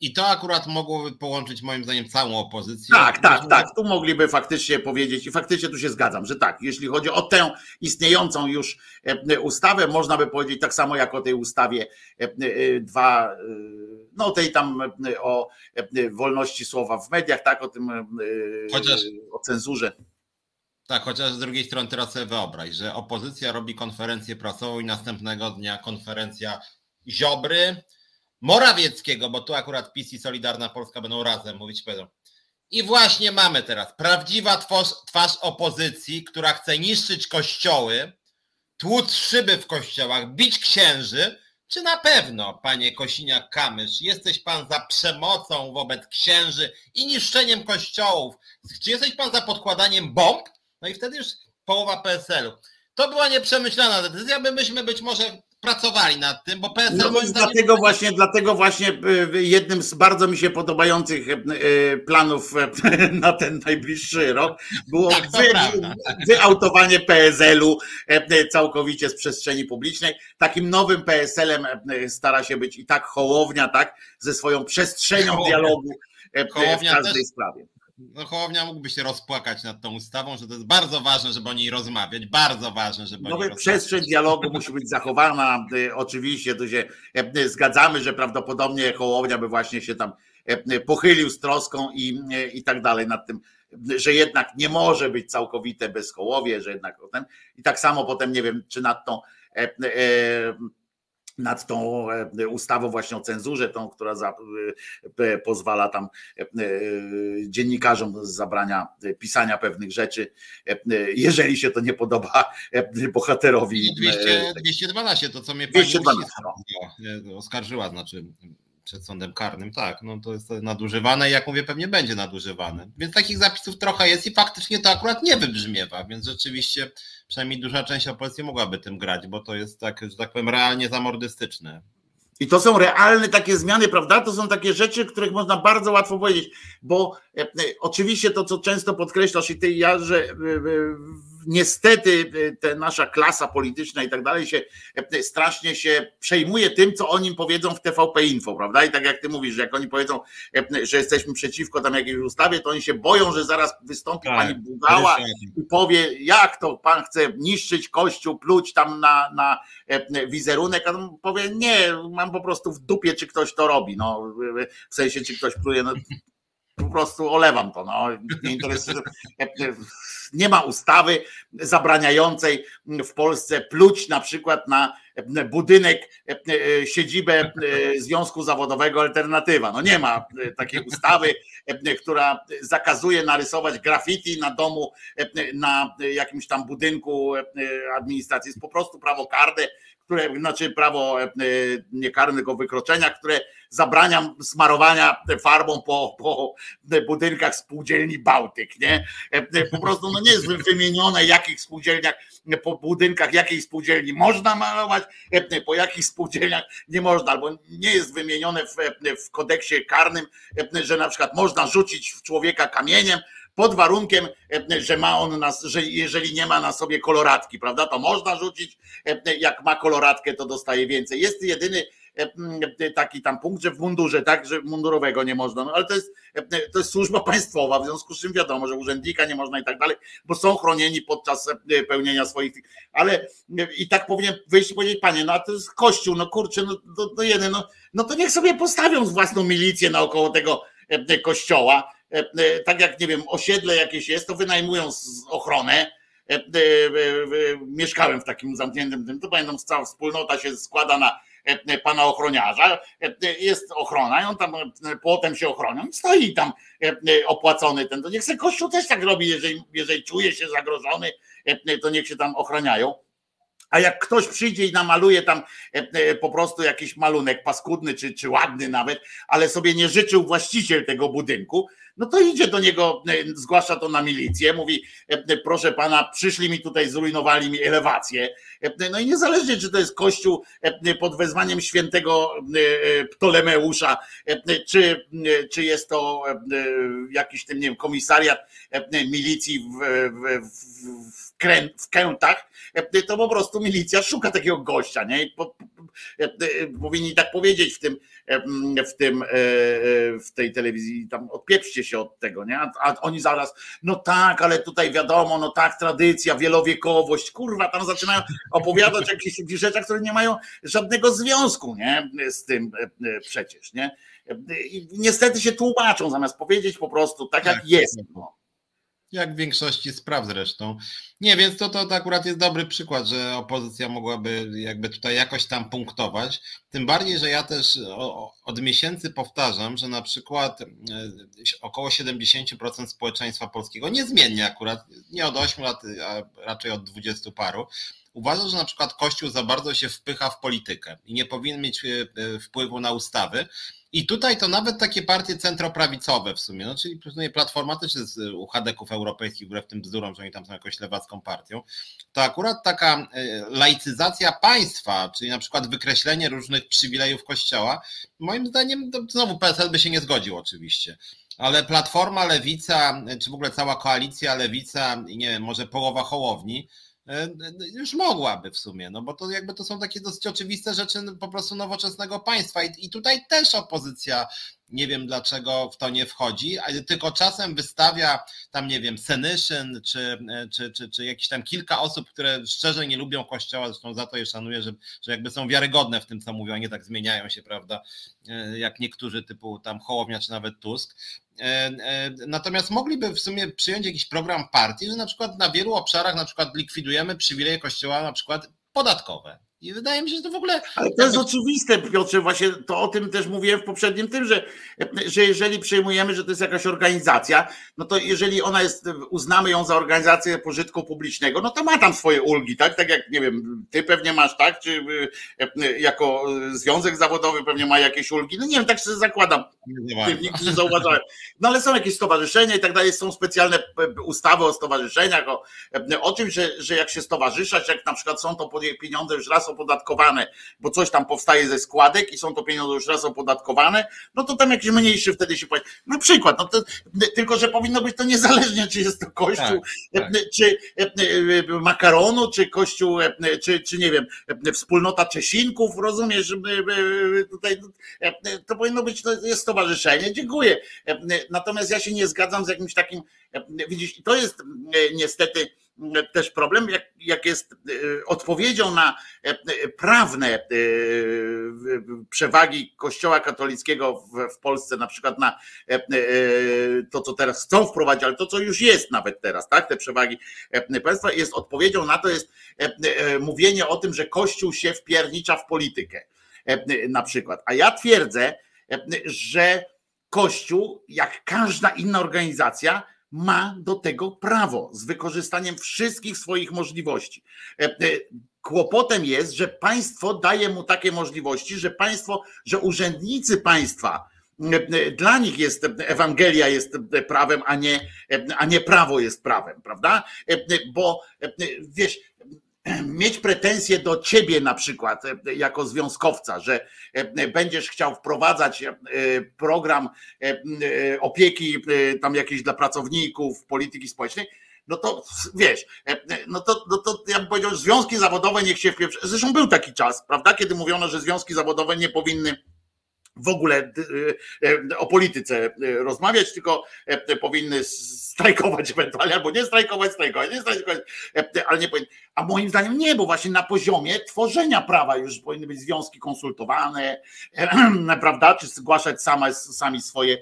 i to akurat mogłoby połączyć moim zdaniem całą opozycję. Tak, tak, tak. Tu mogliby faktycznie powiedzieć i faktycznie tu się zgadzam, że tak, jeśli chodzi o tę istniejącą już e, ustawę, można by powiedzieć tak samo jak o tej ustawie e, e, dwa, no tej tam o wolności słowa w mediach, tak, o tym chociaż, o cenzurze. Tak, chociaż z drugiej strony teraz sobie wyobraź, że opozycja robi konferencję prasową i następnego dnia konferencja Ziobry, Morawieckiego, bo tu akurat PiS i Solidarna Polska będą razem mówić, powiedzą. I właśnie mamy teraz prawdziwa twarz, twarz opozycji, która chce niszczyć kościoły, tłuc szyby w kościołach, bić księży, czy na pewno, panie Kosiniak-Kamysz, jesteś pan za przemocą wobec księży i niszczeniem kościołów? Czy jesteś pan za podkładaniem bomb? No i wtedy już połowa PSL-u. To była nieprzemyślana decyzja, by myśmy być może pracowali nad tym, bo PSL... No więc dlatego właśnie, dlatego właśnie jednym z bardzo mi się podobających y, planów na ten najbliższy rok było tak, wy, wyautowanie PSL-u całkowicie z przestrzeni publicznej. Takim nowym PSL-em stara się być i tak Hołownia, tak, ze swoją przestrzenią Hołownia. dialogu Hołownia w każdej też, sprawie no Hołownia mógłby się rozpłakać nad tą ustawą, że to jest bardzo ważne, żeby o niej rozmawiać, bardzo ważne, żeby o niej. Przestrzeń dialogu musi być zachowana, y, oczywiście tu się y, zgadzamy, że prawdopodobnie Hołownia by właśnie się tam y, pochylił z troską i, i tak dalej nad tym, że jednak nie może być całkowite bez Hołowie, że jednak potem i tak samo potem nie wiem, czy nad tą nad tą e, ustawą właśnie o cenzurze, tą, która za, e, pozwala tam e, dziennikarzom zabrania pisania pewnych rzeczy, jeżeli się to nie podoba bohaterowi. 200, 212, to co mnie pani 212, no. oskarżyła, znaczy przed sądem karnym, tak, no to jest nadużywane i jak mówię, pewnie będzie nadużywane. Więc takich zapisów trochę jest i faktycznie to akurat nie wybrzmiewa, więc rzeczywiście przynajmniej duża część opozycji mogłaby tym grać, bo to jest tak, że tak powiem, realnie zamordystyczne. I to są realne takie zmiany, prawda? To są takie rzeczy, których można bardzo łatwo powiedzieć, bo e, e, oczywiście to, co często podkreślasz i ty i ja, że e, niestety ta nasza klasa polityczna i tak dalej się strasznie się przejmuje tym, co o nim powiedzą w TVP Info, prawda? I tak jak ty mówisz, że jak oni powiedzą, że jesteśmy przeciwko tam jakiejś ustawie, to oni się boją, że zaraz wystąpi tak, pani Bugała i powie, jak to pan chce niszczyć kościół, pluć tam na, na wizerunek, a on powie, nie, mam po prostu w dupie, czy ktoś to robi, no, w sensie, czy ktoś pluje, no, po prostu olewam to. No. Nie, interesuje, nie ma ustawy zabraniającej w Polsce pluć na przykład na budynek, siedzibę Związku Zawodowego Alternatywa. No nie ma takiej ustawy, która zakazuje narysować graffiti na domu, na jakimś tam budynku administracji. Jest po prostu prawo karne, które, znaczy prawo niekarne, tylko wykroczenia, które zabrania smarowania farbą po, po budynkach spółdzielni Bałtyk, nie? Po prostu no nie jest wymienione, jakich spółdzielniach, po budynkach jakiej spółdzielni można malować, po jakich spółdzielniach nie można, albo nie jest wymienione w, w kodeksie karnym, że na przykład można rzucić w człowieka kamieniem, pod warunkiem, że ma on nas, że jeżeli nie ma na sobie koloratki, prawda, to można rzucić, jak ma koloratkę, to dostaje więcej. Jest jedyny E, e, taki tam punkt, że w mundurze, tak, że mundurowego nie można, no ale to jest, e, to jest służba państwowa, w związku z czym wiadomo, że urzędnika nie można i tak dalej, bo są chronieni podczas pełnienia swoich, ale i tak powinien wyjść i powiedzieć, panie, no a to jest kościół, no kurczę, no to, to jeden, no, no to niech sobie postawią własną milicję naokoło tego kościoła, tak jak, nie wiem, osiedle jakieś jest, to wynajmują ochronę, mieszkałem w takim zamkniętym tym, to pamiętam, cała wspólnota się składa na E, pana ochroniarza, e, jest ochrona i on tam e, płotem się ochronią i stoi tam opłacony ten, to niech se Kościół też tak robi, jeżeli, jeżeli czuje się zagrożony, to niech się tam ochraniają. A jak ktoś przyjdzie i namaluje tam po prostu jakiś malunek paskudny czy, czy ładny nawet, ale sobie nie życzył właściciel tego budynku, no to idzie do niego, e, zgłasza to na milicję, mówi, e, e, proszę pana, przyszli mi tutaj, zrujnowali mi elewację. No i niezależnie, czy to jest kościół pod wezwaniem świętego Ptolemeusza, czy, czy jest to jakiś tym, nie wiem, komisariat milicji w, w, w, w, Kętach, to po prostu milicja szuka takiego gościa, nie? I po, powinni tak powiedzieć w tym, w tym, w tej telewizji, tam odpieprzcie się od tego, nie? A, a, oni zaraz, no tak, ale tutaj wiadomo, no tak, tradycja, wielowiekowość, kurwa, tam zaczynają opowiadać o jakichś rzeczach, które nie mają żadnego związku, nie? Z tym przecież, nie? I niestety się tłumaczą, zamiast powiedzieć po prostu tak, jak tak. jest. No. Jak w większości spraw zresztą. Nie, więc to, to, to akurat jest dobry przykład, że opozycja mogłaby jakby tutaj jakoś tam punktować. Tym bardziej, że ja też od miesięcy powtarzam, że na przykład e, około 70% społeczeństwa polskiego, niezmiennie akurat, nie od 8 lat, a raczej od 20 paru, uważa, że na przykład Kościół za bardzo się wpycha w politykę i nie powinien mieć e, e, wpływu na ustawy. I tutaj to nawet takie partie centroprawicowe w sumie, no czyli Platforma też jest u chadeków europejskich, wbrew tym bzdurom, że oni tam są jakąś lewacką partią, to akurat taka e, laicyzacja państwa, czyli na przykład wykreślenie różnych przywilejów kościoła, moim zdaniem, znowu PSL by się nie zgodził oczywiście, ale Platforma, Lewica, czy w ogóle cała koalicja Lewica i nie wiem, może połowa Hołowni, E, już mogłaby w sumie, no bo to jakby to są takie dosyć oczywiste rzeczy po prostu nowoczesnego państwa. I, i tutaj też opozycja nie wiem dlaczego w to nie wchodzi, tylko czasem wystawia tam, nie wiem, Senyszyn, czy, czy, czy, czy jakieś tam kilka osób, które szczerze nie lubią Kościoła, zresztą za to je szanuję, że, że jakby są wiarygodne w tym, co mówią, nie tak zmieniają się, prawda, e, jak niektórzy typu tam Hołownia, czy nawet Tusk. E, e, natomiast mogliby w sumie przyjąć jakiś program partii, że na przykład na wielu obszarach na przykład likwidujemy przywileje Kościoła na przykład podatkowe i wydaje mi się, że to w ogóle. Ale to jest oczywiste, Piotrze, właśnie to o tym też mówiłem w poprzednim tym, że, że jeżeli przyjmujemy, że to jest jakaś organizacja, no to jeżeli ona jest, uznamy ją za organizację pożytku publicznego, no to ma tam swoje ulgi, tak? Tak jak nie wiem, ty pewnie masz, tak? Czy jako związek zawodowy pewnie ma jakieś ulgi? No nie wiem, tak sobie zakładam. Nie, nie zauważyłem. No ale są jakieś stowarzyszenia i tak dalej, są specjalne ustawy o stowarzyszeniach, o, o czymś, że, że jak się stowarzyszać, jak na przykład są to pieniądze już raz opodatkowane, bo coś tam powstaje ze składek i są to pieniądze już raz opodatkowane, no to tam jakiś mniejszy wtedy się płaci. Na przykład, no to, tylko że powinno być to niezależnie, czy jest to kościół, tak, tak. czy makaronu, czy kościół, czy, czy nie wiem, wspólnota Czesinków, rozumiesz, tutaj to powinno być, to jest stowarzyszenie, dziękuję. Natomiast ja się nie zgadzam z jakimś takim, widzisz, to jest niestety też problem, jak, jak jest odpowiedzią na prawne przewagi Kościoła katolickiego w, w Polsce, na przykład na to, co teraz chcą wprowadzić, ale to, co już jest nawet teraz, tak, te przewagi państwa, jest odpowiedzią na to jest mówienie o tym, że Kościół się wpiernicza w politykę na przykład. A ja twierdzę, że Kościół, jak każda inna organizacja, ma do tego prawo z wykorzystaniem wszystkich swoich możliwości. E, e, kłopotem jest, że państwo daje mu takie możliwości, że państwo, że urzędnicy państwa, e, dla nich jest Ewangelia jest prawem, a nie, a nie prawo jest prawem, prawda? Bo wiesz, mieć pretensje do ciebie na przykład e, jako związkowca, że e, będziesz chciał wprowadzać e, program opieki tam jakiejś dla pracowników, polityki społecznej, no to wiesz, no to, no to ja bym powiedział, że związki zawodowe niech się wpieprz. Zresztą był taki czas, prawda, kiedy mówiono, że związki zawodowe nie powinny w ogóle o polityce rozmawiać, tylko powinny strajkować ewentualnie, albo nie strajkować, strajkować, nie strajkować, ale nie powinny. A moim zdaniem nie, bo właśnie na poziomie tworzenia prawa już powinny być związki konsultowane, prawda, czy zgłaszać sama, sami swoje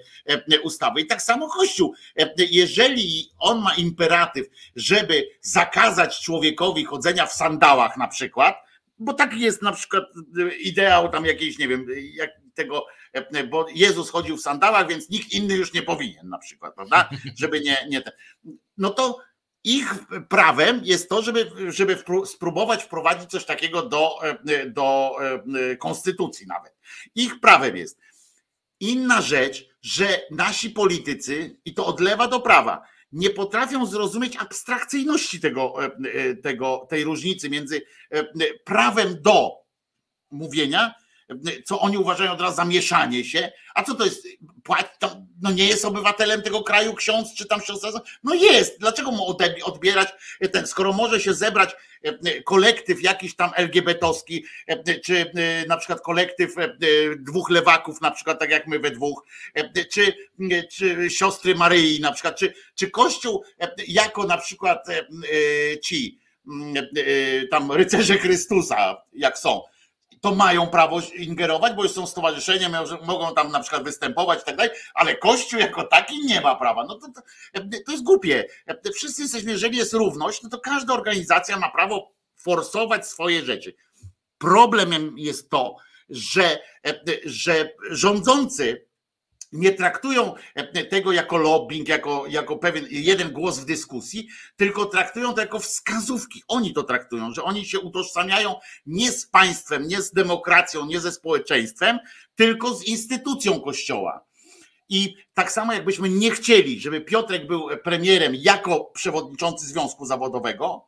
ustawy. I tak samo Kościół. Jeżeli on ma imperatyw, żeby zakazać człowiekowi chodzenia w sandałach na przykład, bo taki jest na przykład ideał tam jakiejś, nie wiem, jak tego, bo Jezus chodził w sandałach, więc nikt inny już nie powinien na przykład, prawda? Żeby nie, nie ten. No to ich prawem jest to, żeby, żeby spróbować wprowadzić coś takiego do, do konstytucji nawet. Ich prawem jest. Inna rzecz, że nasi politycy, i to od lewa do prawa, nie potrafią zrozumieć abstrakcyjności tego, tego, tej różnicy między prawem do mówienia, co oni uważają od razu za mieszanie się. A co to jest? no nie jest obywatelem tego kraju ksiądz czy tam siostra? No jest. Dlaczego mu odbierać ten, skoro może się zebrać e, kolektyw jakiś tam LGBT-owski, e, czy e, na przykład kolektyw dwóch lewaków, na przykład tak jak my we dwóch, czy, czy siostry Maryi na przykład, czy, czy Kościół jako na przykład ci tam rycerze Chrystusa, jak są, to mają prawo ingerować, bo już są stowarzyszenia, mogą tam na przykład występować i tak dalej, ale Kościół jako taki nie ma prawa. No to, to, to jest głupie. Wszyscy jesteśmy, jeżeli jest równość, no to każda organizacja ma prawo forsować swoje rzeczy. Problemem jest to, że, że rządzący nie traktują e, tego jako lobbying, jako, jako pewien jeden głos w dyskusji, tylko traktują to jako wskazówki. Oni to traktują, że oni się utożsamiają nie z państwem, nie z demokracją, nie ze społeczeństwem, tylko z instytucją Kościoła. I tak samo jakbyśmy nie chcieli, żeby Piotrek był premierem jako przewodniczący związku zawodowego,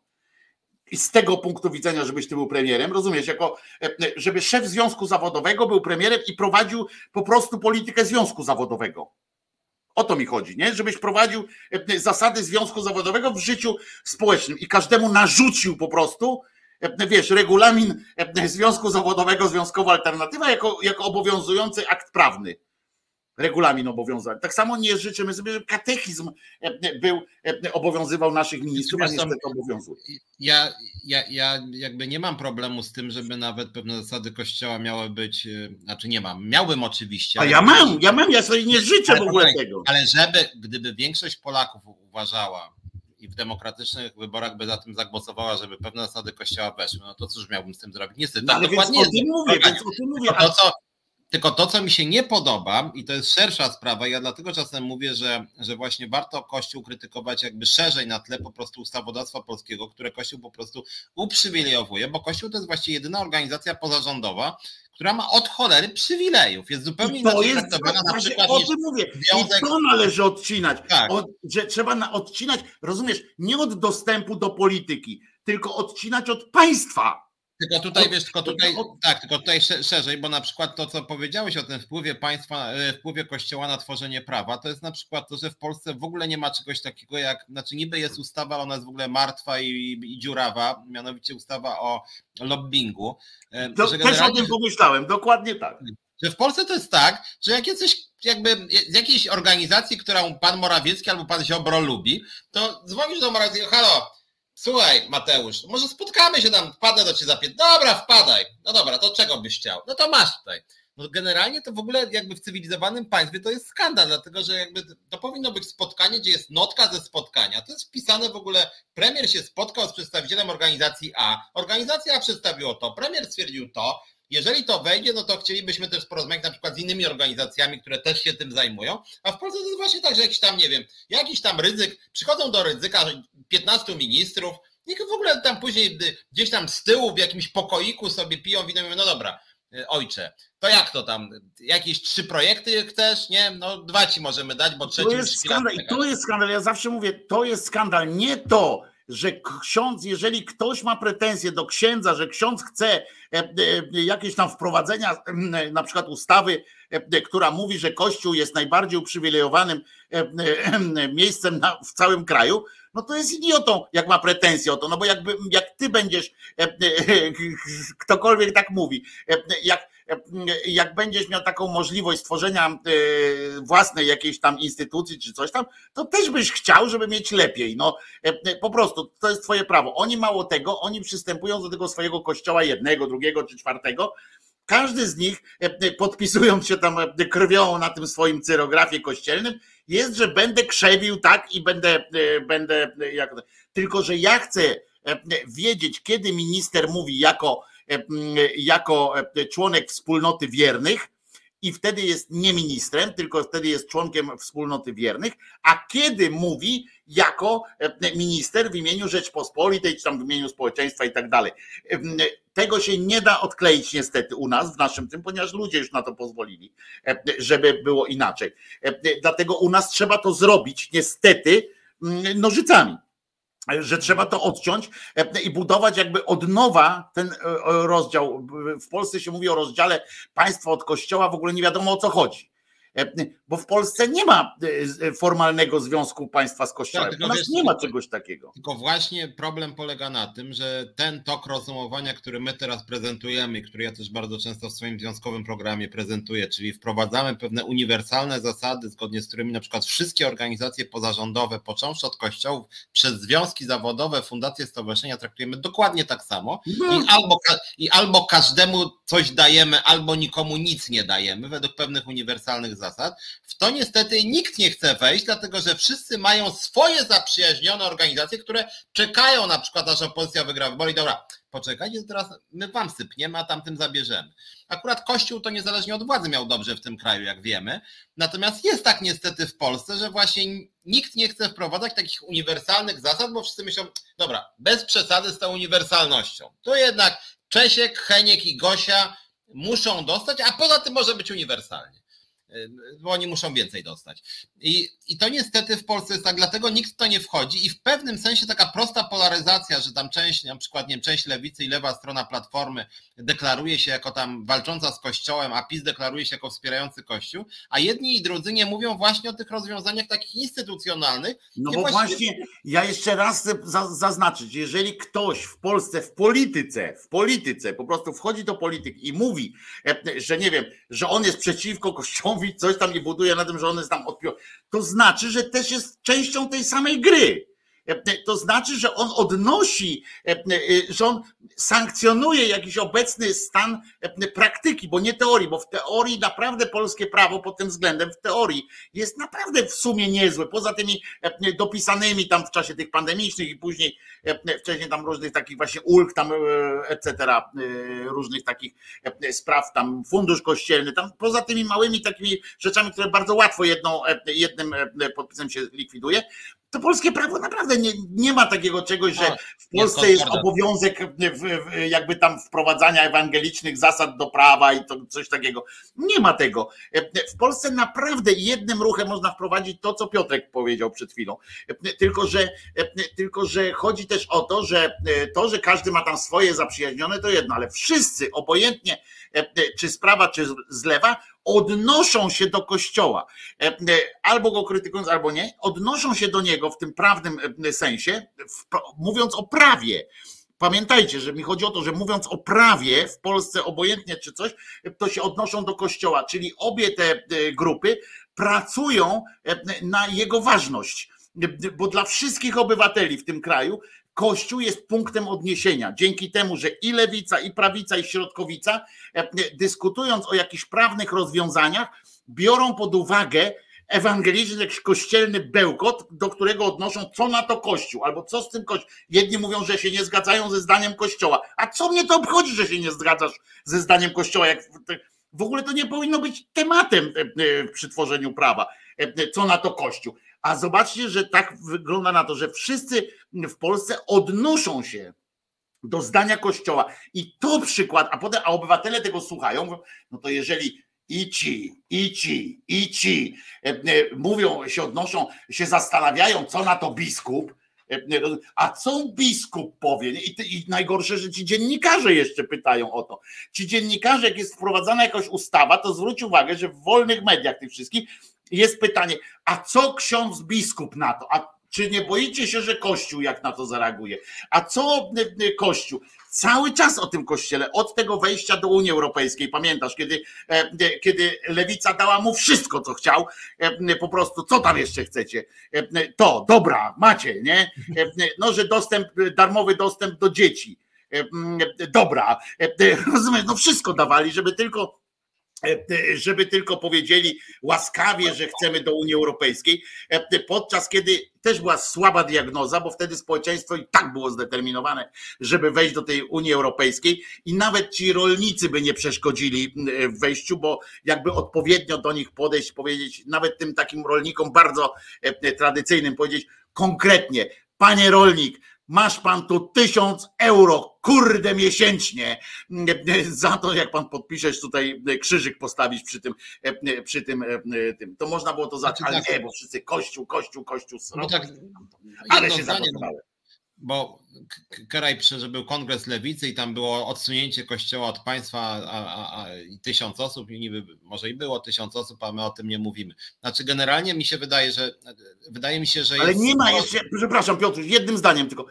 i z tego punktu widzenia, żebyś ty był premierem, rozumiesz, jako e, żeby szef związku zawodowego był premierem i prowadził po prostu politykę związku zawodowego. O to mi chodzi, nie? Żebyś prowadził e, zasady związku zawodowego w życiu społecznym i każdemu narzucił po prostu, e, wiesz, regulamin związku zawodowego, związkowa alternatywa jako, jako obowiązujący akt prawny regulamin obowiązań. Tak samo nie życzymy sobie, żeby katechizm e, był, e, obowiązywał naszych ministrów, a niestety obowiązuje. Ja, ja, ja jakby nie mam problemu z tym, żeby nawet pewne zasady kościoła miały być, e, znaczy nie mam, miałbym oczywiście. A ja mam, ja mam, ja sobie nie życzę w ogóle tego. Ale żeby, gdyby większość Polaków uważała, i w demokratycznych wyborach by za tym zagłosowała, żeby pewne zasady kościoła weszły, no to cóż miałbym z tym zrobić? Niestety, no, ale dokładnie więc o tym mówię, więc o tym mówię. To, co, tylko to, co mi się nie podoba, i to jest szersza sprawa, ja dlatego czasem mówię, że, że właśnie warto Kościół krytykować jakby szerzej na tle po prostu ustawodawstwa polskiego, które Kościół po prostu uprzywilejowuje, bo Kościół to jest właściwie jedyna organizacja pozarządowa, która ma od cholery przywilejów. Jest zupełnie to jest, na przykład o tym mówię. Związek... I to należy odcinać. Tak. Od, że trzeba na, odcinać, rozumiesz, nie od dostępu do polityki, tylko odcinać od państwa tylko tutaj, wiesz, tylko tutaj, tak, tylko tutaj szerzej, bo na przykład to, co powiedziałeś o tym wpływie państwa, e, wpływie kościoła na tworzenie prawa, to jest na przykład to, że w Polsce w ogóle nie ma czegoś takiego jak, znaczy niby jest ustawa, ona jest w ogóle martwa i, i dziurawa, mianowicie ustawa o lobbingu. E, to, Też o tym pomyślałem, dokładnie tak. Że w Polsce to jest tak, że jak jesteś jakby z jakiejś organizacji, którą pan Morawiecki albo pan Ziobro lubi, to dzwonisz do Morawieckiego, halo, Słuchaj, Mateusz, może spotkamy się tam, wpadnę do ciebie za pięć. Dobra, wpadaj. No dobra, to czego byś chciał? No to masz tutaj. No generalnie to w ogóle jakby w cywilizowanym państwie to jest skandal, dlatego że jakby to powinno być spotkanie, gdzie jest notka ze spotkania. To jest wpisane w ogóle, premier się spotkał z przedstawicielem organizacji A, organizacja A przedstawiła to, premier stwierdził to, jeżeli to wejdzie, no to chcielibyśmy też porozmawiać na przykład z innymi organizacjami, które też się tym zajmują. A w Polsce to jest właśnie tak, że jakiś tam, nie wiem, jakiś tam ryzyk, przychodzą do ryzyka 15 ministrów, niech w ogóle tam później gdzieś tam z tyłu w jakimś pokoiku sobie piją wino i mówią, no dobra, e, ojcze, to jak to tam? Jakieś trzy projekty chcesz? Nie? No dwa ci możemy dać, bo trzeci To jest skandal. I to jest skandal. Ja zawsze mówię, to jest skandal. Nie to, że ksiądz, jeżeli ktoś ma pretensje do księdza, że ksiądz chce e, e, jakieś tam wprowadzenia, na przykład ustawy, e, która mówi, że Kościół jest najbardziej uprzywilejowanym miejscem w całym kraju, no to jest idiotą, jak ma pretensje o to, no bo jakby, jak ty będziesz, ktokolwiek tak mówi, jak jak będziesz miał taką możliwość stworzenia e, własnej jakiejś tam instytucji czy coś tam, to też byś chciał, żeby mieć lepiej. No e, po prostu to jest twoje prawo. Oni mało tego, oni przystępują do tego swojego kościoła jednego, drugiego czy czwartego. Każdy z nich, e, podpisując się tam krwią na tym swoim cyrografie kościelnym, jest, że będę krzewił tak i będę, będę jak, tylko że ja chcę wiedzieć, kiedy minister mówi jako E, jako e, członek wspólnoty wiernych i wtedy jest nie ministrem, tylko wtedy jest członkiem wspólnoty wiernych, a kiedy mówi jako e, minister w imieniu Rzeczpospolitej, czy tam w imieniu społeczeństwa i tak dalej. Tego się nie da odkleić niestety u nas, w naszym tym, ponieważ ludzie już na to pozwolili, żeby było inaczej. Dlatego u nas trzeba to zrobić niestety nożycami że trzeba to odciąć e, i budować jakby od nowa ten e, rozdział. W Polsce się mówi o rozdziale państwa od kościoła, w ogóle nie wiadomo o co chodzi. E, bo w Polsce nie ma e, e, formalnego związku państwa z Kościołem. Tak, U nas wiesz, nie ma czegoś takiego. Tylko właśnie problem polega na tym, że ten tok rozumowania, który my teraz prezentujemy, który ja też bardzo często w swoim związkowym programie prezentuję, czyli wprowadzamy pewne uniwersalne zasady, zgodnie z którymi na przykład wszystkie organizacje pozarządowe, począwszy od kościołów, przez związki zawodowe, fundacje, stowarzyszenia traktujemy dokładnie tak samo no. i, albo, i albo każdemu coś dajemy, albo nikomu nic nie dajemy według pewnych uniwersalnych zasad. W to niestety nikt nie chce wejść, dlatego że wszyscy mają swoje zaprzyjaźnione organizacje, które czekają na przykład, aż opozycja wygra wybory. Dobra, poczekajcie, teraz my wam sypniemy, a tamtym zabierzemy. Akurat Kościół to niezależnie od władzy miał dobrze w tym kraju, jak wiemy. Natomiast jest tak niestety w Polsce, że właśnie nikt nie chce wprowadzać takich uniwersalnych zasad, bo wszyscy myślą, dobra, bez przesady z tą uniwersalnością. To jednak Czesiek, Heniek i Gosia muszą dostać, a poza tym może być uniwersalnie bo oni muszą więcej dostać. I, I to niestety w Polsce jest tak, dlatego nikt w to nie wchodzi i w pewnym sensie taka prosta polaryzacja, że tam część, na przykład nie wiem, część lewicy i lewa strona platformy deklaruje się jako tam walcząca z Kościołem, a PiS deklaruje się jako wspierający Kościół, a jedni i drudzy nie mówią właśnie o tych rozwiązaniach takich instytucjonalnych. No bo właściwie... właśnie ja jeszcze raz chcę zaznaczyć, jeżeli ktoś w Polsce, w polityce, w polityce po prostu wchodzi do polityki i mówi, e, że nie wiem, że on jest przeciwko Kościołowi, coś tam i buduje na tym, że on jest tam odpił. To znaczy, że też jest częścią tej samej gry. To znaczy, że on odnosi, że on sankcjonuje jakiś obecny stan praktyki, bo nie teorii, bo w teorii naprawdę polskie prawo pod tym względem, w teorii jest naprawdę w sumie niezłe. Poza tymi dopisanymi tam w czasie tych pandemicznych i później wcześniej tam różnych takich właśnie ulg, tam etc., różnych takich spraw, tam fundusz kościelny, tam poza tymi małymi takimi rzeczami, które bardzo łatwo jedną, jednym podpisem się likwiduje, to polskie prawo naprawdę nie, nie ma takiego czegoś, że w Polsce jest obowiązek jakby tam wprowadzania ewangelicznych zasad do prawa i to coś takiego. Nie ma tego. W Polsce naprawdę jednym ruchem można wprowadzić to, co Piotrek powiedział przed chwilą. Tylko, że, tylko, że chodzi też o to, że to, że każdy ma tam swoje zaprzyjaźnione, to jedno, ale wszyscy, obojętnie czy z prawa, czy z lewa, odnoszą się do Kościoła, e, e, albo go krytykując, albo nie, odnoszą się do niego w tym prawnym e, sensie, mówiąc o prawie. Pamiętajcie, że mi chodzi o to, że mówiąc o prawie w Polsce, obojętnie czy coś, to się odnoszą do Kościoła, czyli obie te grupy pracują na jego ważność. Bo dla wszystkich obywateli w tym kraju Kościół jest punktem odniesienia. Dzięki temu, że i lewica, i prawica, i środkowica, e, dyskutując o jakichś prawnych rozwiązaniach, biorą pod uwagę ewangeliczny, jakiś kościelny bełkot, do którego odnoszą, co na to Kościół, albo co z tym Kościół. Jedni mówią, że się nie zgadzają ze zdaniem Kościoła. A co mnie to obchodzi, że się nie zgadzasz ze zdaniem Kościoła? Jak w ogóle to nie powinno być tematem e, e, przy tworzeniu prawa. Co na to Kościół? A zobaczcie, że tak wygląda na to, że wszyscy w Polsce odnoszą się do zdania Kościoła. I to przykład, a potem, a obywatele tego słuchają, no to jeżeli i ci, i ci, i ci e, e, mówią, się odnoszą, się zastanawiają, co na to biskup, e, a co biskup powie? I, I, najgorsze, że ci dziennikarze jeszcze pytają o to. Ci dziennikarze, jak jest wprowadzana jakaś ustawa, to zwróć uwagę, że w wolnych mediach tych wszystkich jest pytanie, a co ksiądz biskup na to? A czy nie boicie się, że Kościół jak na to zareaguje? A co y, y, Kościół? Cały czas o tym kościele, od tego wejścia do Unii Europejskiej, pamiętasz, kiedy, e, e, kiedy lewica dała mu wszystko, co chciał, e, po prostu, co tam jeszcze chcecie? To, dobra, macie, nie? No, że dostęp, darmowy dostęp do dzieci. Dobra, rozumiesz, no wszystko dawali, żeby tylko żeby tylko powiedzieli łaskawie, że chcemy do Unii Europejskiej, e, podczas kiedy też była słaba diagnoza, bo wtedy społeczeństwo i tak było zdeterminowane, żeby wejść do tej Unii Europejskiej i nawet ci rolnicy by nie przeszkodzili w wejściu, bo jakby odpowiednio do nich podejść, powiedzieć, nawet tym takim rolnikom bardzo tradycyjnym powiedzieć konkretnie, panie rolnik, masz pan tu tysiąc euro, kurde miesięcznie, za to jak pan podpiszesz tutaj krzyżyk postawić przy tym, przy tym, tym. to można było to zacząć, znaczy ale tak. nie, bo wszyscy kościół, kościół, kościół, no tak, ale się zablokowałem bo Keraj przeżył kongres lewicy i tam było odsunięcie kościoła od państwa a, a, a, tysiąc osób i niby może i było tysiąc osób, a my o tym nie mówimy. Znaczy generalnie mi się wydaje, że wydaje mi się, że Ale nie ma jeszcze, przepraszam Piotr, jednym zdaniem tylko,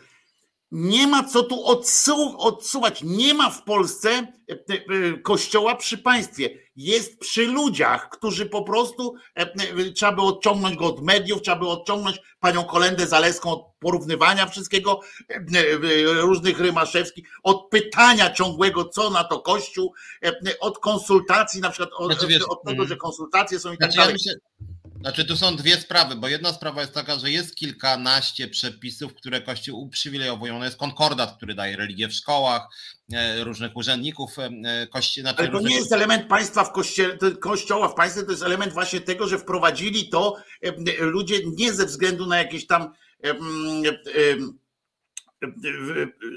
nie ma co tu odsu odsuwać. Nie ma w Polsce e, e, kościoła przy państwie. Jest przy ludziach, którzy po prostu e, trzeba by odciągnąć go od mediów, trzeba by odciągnąć panią Kolendę Zaleską od porównywania wszystkiego, różnych rymaszewskich, od pytania ciągłego, co na to Kościół, od konsultacji, na przykład od, znaczy, wiesz, od tego, mm. że konsultacje są i tak znaczy, dalej. Ja myślę, znaczy tu są dwie sprawy, bo jedna sprawa jest taka, że jest kilkanaście przepisów, które Kościół uprzywilejowują. jest konkordat, który daje religię w szkołach, e, różnych urzędników e, kościoła. Znaczy Ale to nie jest element państwa w kościele, kościoła w państwie, to jest element właśnie tego, że wprowadzili to e, ludzie nie ze względu na jakieś tam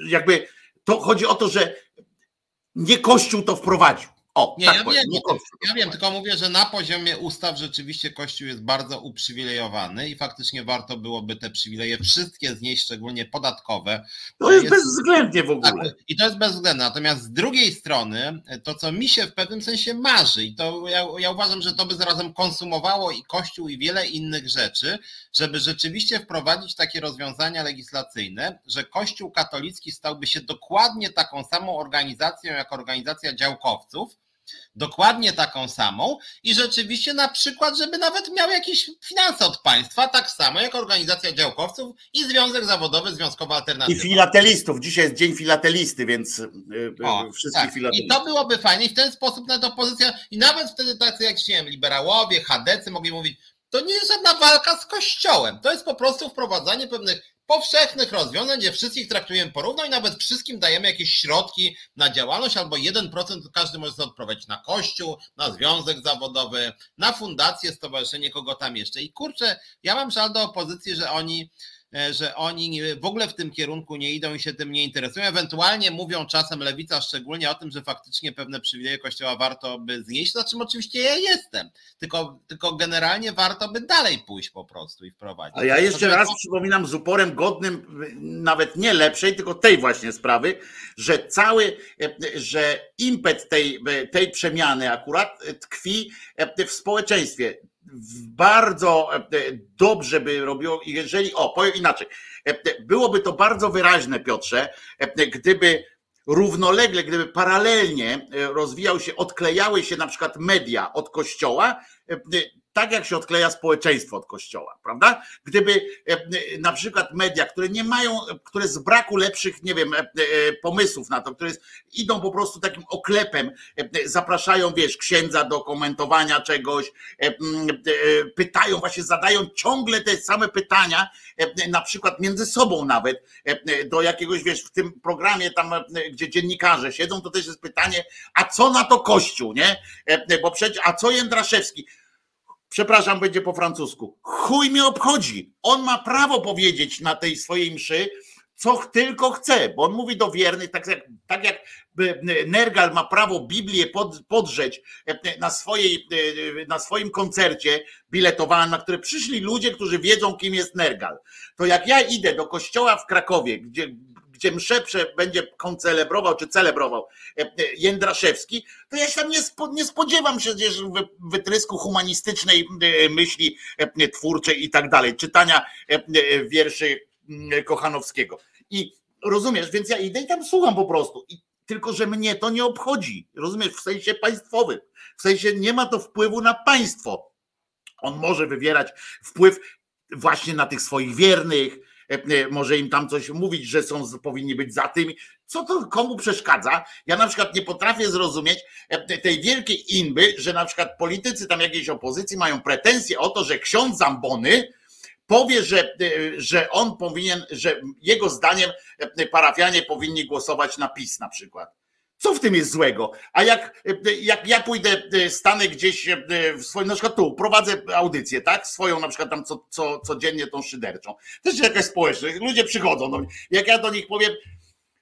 jakby to chodzi o to, że nie Kościół to wprowadził. O, nie, tak ja, powiem, wiem, nie ja wiem, tylko mówię, że na poziomie ustaw rzeczywiście Kościół jest bardzo uprzywilejowany i faktycznie warto byłoby te przywileje wszystkie znieść, szczególnie podatkowe. To jest, jest bezwzględnie w ogóle. Tak, I to jest bezwzględne. Natomiast z drugiej strony, to co mi się w pewnym sensie marzy, i to ja, ja uważam, że to by zarazem konsumowało i Kościół, i wiele innych rzeczy, żeby rzeczywiście wprowadzić takie rozwiązania legislacyjne, że Kościół katolicki stałby się dokładnie taką samą organizacją, jak organizacja działkowców, dokładnie taką samą i rzeczywiście na przykład, żeby nawet miał jakieś finanse od państwa, tak samo jak organizacja działkowców i Związek Zawodowy Związkowa Alternatywa. I filatelistów. Dzisiaj jest Dzień Filatelisty, więc y, y, o, wszystkich tak. filatelistów. I to byłoby fajnie i w ten sposób na to pozycja i nawet wtedy tacy jak się liberałowie, chadecy mogli mówić, to nie jest żadna walka z Kościołem. To jest po prostu wprowadzanie pewnych powszechnych rozwiązań, gdzie wszystkich traktujemy porówno i nawet wszystkim dajemy jakieś środki na działalność, albo 1% każdy może sobie odprowadzić na kościół, na związek zawodowy, na fundację, stowarzyszenie, kogo tam jeszcze. I kurczę, ja mam żal do opozycji, że oni że oni w ogóle w tym kierunku nie idą i się tym nie interesują. Ewentualnie mówią czasem lewica szczególnie o tym, że faktycznie pewne przywileje kościoła warto by znieść, za czym oczywiście ja jestem. Tylko, tylko generalnie warto by dalej pójść po prostu i wprowadzić. A ja jeszcze raz to... przypominam z uporem godnym, nawet nie lepszej, tylko tej właśnie sprawy, że cały, e, że impet tej, tej przemiany akurat tkwi e, w społeczeństwie bardzo e, dobrze by robiło, jeżeli, o, powiem inaczej, e, byłoby to bardzo wyraźne, Piotrze, e, gdyby równolegle, gdyby paralelnie rozwijał się, odklejały się na przykład media od kościoła, tak jak się odkleja społeczeństwo od kościoła, prawda? Gdyby e, e, na przykład media, które nie mają, które z braku lepszych, nie wiem, e, pomysłów na to, które idą po prostu takim oklepem, zapraszają, wiesz, księdza do komentowania czegoś, pytają, właśnie zadają ciągle te same pytania, na przykład między sobą nawet, do jakiegoś, wiesz, w tym programie tam, gdzie dziennikarze siedzą, to też jest pytanie, a co na to Kościół, nie? Bo przecież, a co Jędraszewski? Przepraszam, będzie po francusku. Chuj mnie obchodzi. On ma prawo powiedzieć na tej swojej mszy, co tylko chce, bo on mówi do wiernych, tak jak, tak jak Nergal ma prawo Biblię pod, podrzeć e, na, swojej, e, na swoim koncercie biletowanym, na które przyszli ludzie, którzy wiedzą, kim jest Nergal. To jak ja idę do kościoła w Krakowie, gdzie gdzie msze będzie koncelebrował czy celebrował e, e, Jędraszewski, to ja się tam nie, spo, nie spodziewam się gdzieś wytrysku humanistycznej e, myśli twórczej i tak dalej, czytania wierszy Kochanowskiego. I rozumiesz, więc ja idę i tam słucham po prostu. I tylko, że mnie to nie obchodzi, rozumiesz, w sensie państwowym. W sensie nie ma to wpływu na państwo. On może wywierać wpływ właśnie na tych swoich wiernych, może im tam coś mówić, że są, powinni być za tym. Co to komu przeszkadza? Ja na przykład nie potrafię zrozumieć e, tej wielkiej inby, że na przykład politycy tam jakiejś opozycji mają pretensje o to, że ksiądz Zambony powie, że, że on powinien, że jego zdaniem parafianie powinni głosować na PiS na przykład. Co w tym jest złego? A jak, jak ja pójdę, e, stanę gdzieś e, w swoim, na przykład tu, prowadzę audycję, tak? Swoją na przykład tam co, co, codziennie tą szyderczą. Też jakaś społeczność, ludzie przychodzą do mnie. Jak ja do nich powiem,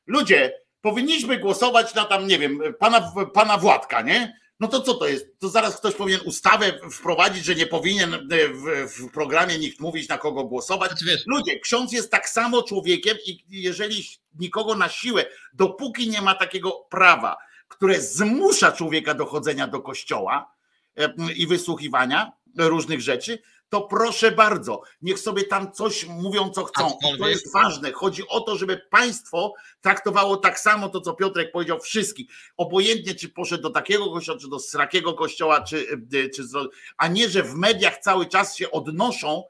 ludzie, powinniśmy głosować na tam, nie wiem, pana, pana Władka, nie? No to co to jest? To zaraz ktoś powinien ustawę wprowadzić, że nie powinien e, w, w programie nikt mówić, na kogo głosować. Znaczy, Ludzie, ksiądz jest tak samo człowiekiem i jeżeli nikogo na siłę, dopóki nie ma takiego prawa, które zmusza człowieka do chodzenia do kościoła e, i wysłuchiwania różnych rzeczy, to proszę bardzo, niech sobie tam coś mówią, co chcą. To jest ważne. Chodzi o to, żeby państwo traktowało tak samo to, co Piotrek powiedział, wszystkich. Obojętnie, czy poszedł do takiego kościoła, czy do srakiego kościoła, czy, y, czy, a nie, że w mediach cały czas się odnoszą,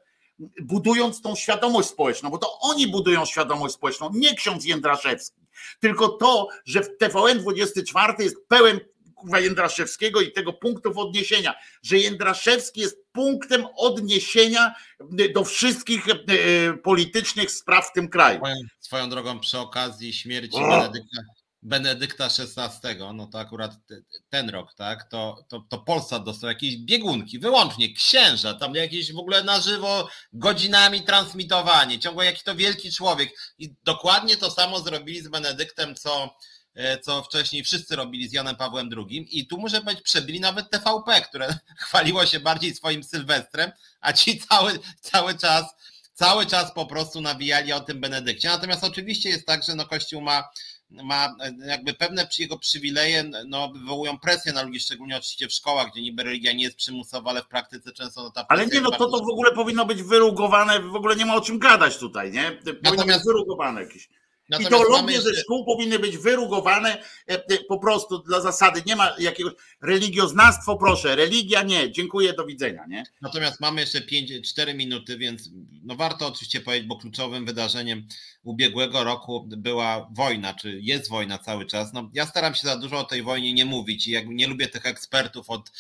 budując tą świadomość społeczną, bo to oni budują świadomość społeczną, nie ksiądz Jędraszewski. Tylko to, że w TVN 24 jest pełen kurwa Jędraszewskiego i tego punktów odniesienia, że Jędraszewski jest punktem odniesienia do wszystkich e, politycznych spraw w tym kraju. Swoją, swoją drogą przy okazji śmierci Benedykta, Benedykta XVI, no to akurat ten rok, tak, to, to, to Polsat dostał jakieś biegunki, wyłącznie księża, tam jakieś w ogóle na żywo godzinami transmitowanie, ciągle jaki to wielki człowiek i dokładnie to samo zrobili z Benedyktem, co co wcześniej wszyscy robili z Janem Pawłem II i tu może być przebili nawet TVP, które chwaliło się bardziej swoim Sylwestrem, a ci cały, cały czas cały czas po prostu nawijali o tym Benedykcie. Natomiast oczywiście jest tak, że no Kościół ma, ma jakby pewne jego przywileje, no, wywołują presję na ludzi, szczególnie oczywiście w szkołach, gdzie niby religia nie jest przymusowa, ale w praktyce często no, ta Ale nie, no to to w ogóle powinno być wyrugowane, w ogóle nie ma o czym gadać tutaj, nie? Powinno Natomiast... być wyrugowane jakieś. Natomiast Ideologie jeszcze... ze szkół powinny być wyrugowane po prostu dla zasady. Nie ma jakiegoś religioznawstwo, proszę, religia nie, dziękuję, do widzenia. Nie? Natomiast mamy jeszcze 5, 4 minuty, więc no warto oczywiście powiedzieć, bo kluczowym wydarzeniem ubiegłego roku była wojna, czy jest wojna cały czas. No, ja staram się za dużo o tej wojnie nie mówić i jak nie lubię tych ekspertów od,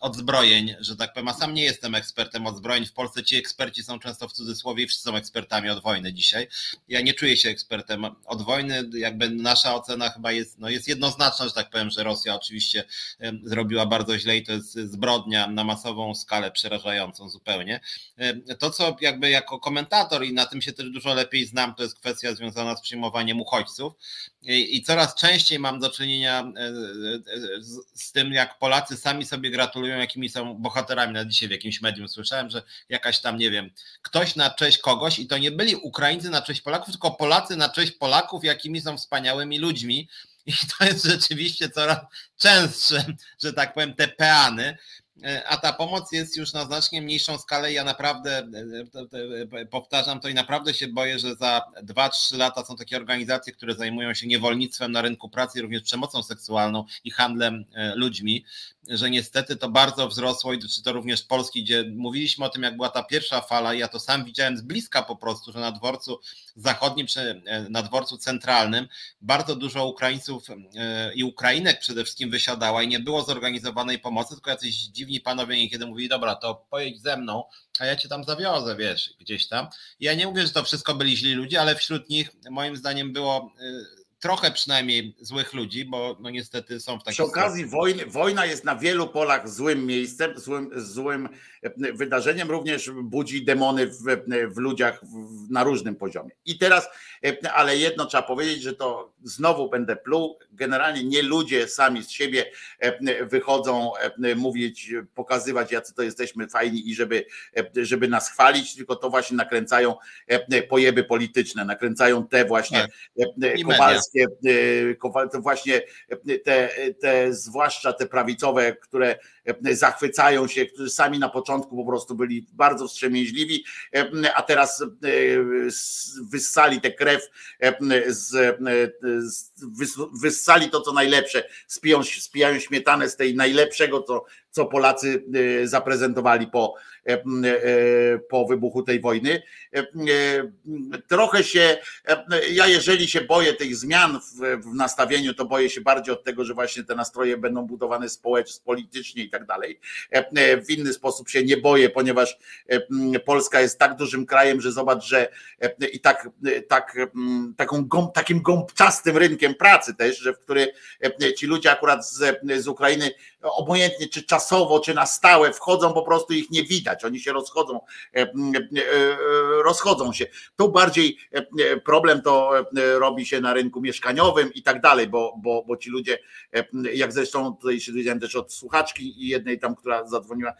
od zbrojeń, że tak powiem, a sam nie jestem ekspertem od zbrojeń. W Polsce ci eksperci są często w cudzysłowie i wszyscy są ekspertami od wojny dzisiaj. Ja nie czuję się ekspertem od wojny, jakby nasza ocena chyba jest, no jest jednoznaczna, że tak powiem, że Rosja oczywiście zrobiła bardzo źle i to jest zbrodnia na masową skalę przerażającą zupełnie. To, co jakby jako komentator i na tym się też dużo lepiej znam, to jest kwestia związana z przyjmowaniem uchodźców. I, coraz częściej mam do czynienia e, e, z, tym, jak Polacy sami sobie gratulują, jakimi są bohaterami. Na dzisiaj w jakimś medium słyszałem, że jakaś tam, nie wiem, ktoś na cześć kogoś i to nie byli Ukraińcy na cześć Polaków, tylko Polacy na cześć Polaków, jakimi są wspaniałymi ludźmi. I to jest rzeczywiście coraz częstsze, że tak powiem, te peany. E, a ta pomoc jest już na znacznie mniejszą skalę. Ja naprawdę e, e, powtarzam to i naprawdę się boję, że za 2-3 lata są takie organizacje, które zajmują się niewolnictwem na rynku pracy, również przemocą seksualną i handlem ludźmi że niestety to bardzo wzrosło i czy to również Polski, gdzie mówiliśmy o tym, jak była ta pierwsza fala, ja to sam widziałem z bliska po prostu, że na dworcu zachodnim czy e, na dworcu centralnym bardzo dużo Ukraińców e, i Ukrainek przede wszystkim wysiadała i nie było zorganizowanej pomocy, tylko jacyś dziwni panowie niekiedy mówili, dobra, to pojedź ze mną, a ja cię tam zawiozę, wiesz, gdzieś tam. Ja nie mówię, że to wszystko byli źli ludzie, ale wśród nich moim zdaniem było e, trochę przynajmniej złych ludzi, bo no niestety są w takiej Przy okazji wojny, wojna jest na wielu polach złym miejscem, złym, złym e, wydarzeniem, również budzi demony w, w ludziach w, na różnym poziomie. I teraz, e, ale jedno trzeba powiedzieć, że to znowu będę pluł, generalnie nie ludzie sami z siebie e, wychodzą mówić, pokazywać jacy to jesteśmy fajni i żeby, żeby nas chwalić, tylko to właśnie nakręcają pojeby polityczne, nakręcają te właśnie tak. Kowalskie E, to właśnie te, te zwłaszcza te prawicowe, które zachwycają się, którzy sami na początku po prostu byli bardzo wstrzemięźliwi, a teraz e, wyssali tę krew, wyssali to co najlepsze, spiją, spijają śmietanę z tej najlepszego, co, co Polacy e, zaprezentowali po, po wybuchu tej wojny. Trochę się, ja jeżeli się boję tych zmian w, w nastawieniu, to boję się bardziej od tego, że właśnie te nastroje będą budowane społecznie, politycznie i tak dalej. W inny sposób się nie boję, ponieważ Polska jest tak dużym krajem, że zobacz, że i tak, tak taką takim gąbczastym rynkiem pracy też, że w który ci ludzie akurat z, z Ukrainy obojętnie czy czasowo, czy na stałe wchodzą, po prostu ich nie widać, oni się rozchodzą, e, e, rozchodzą się. Tu bardziej problem to robi się na rynku mieszkaniowym i tak dalej, bo, bo, bo ci ludzie, jak zresztą tutaj się dowiedziałem też od słuchaczki i jednej tam, która zadzwoniła,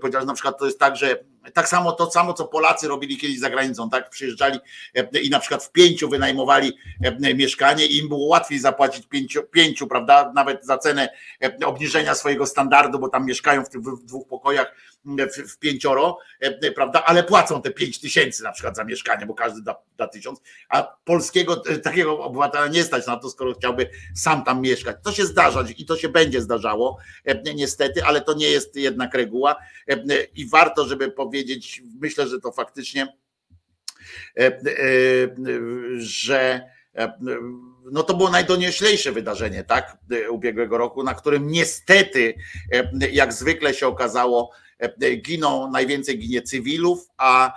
powiedziała, że na przykład to jest tak, że tak samo to samo, co Polacy robili kiedyś za granicą, tak? Przyjeżdżali i na przykład w pięciu wynajmowali mieszkanie i im było łatwiej zapłacić pięciu, pięciu prawda? Nawet za cenę obniżenia swojego standardu, bo tam mieszkają w tych dwóch pokojach w, pięcioro, prawda? Ale płacą te pięć tysięcy na przykład za mieszkanie, bo każdy da, da tysiąc, a polskiego takiego obywatela nie stać na to, skoro chciałby sam tam mieszkać. To się zdarza i to się będzie zdarzało, niestety, ale to nie jest jednak reguła i warto, żeby powiedzieć, myślę, że to faktycznie, e, e, że e, no to było najdonioślejsze wydarzenie, tak, ubiegłego roku, na którym niestety, jak zwykle się okazało, giną, najwięcej ginie cywilów, a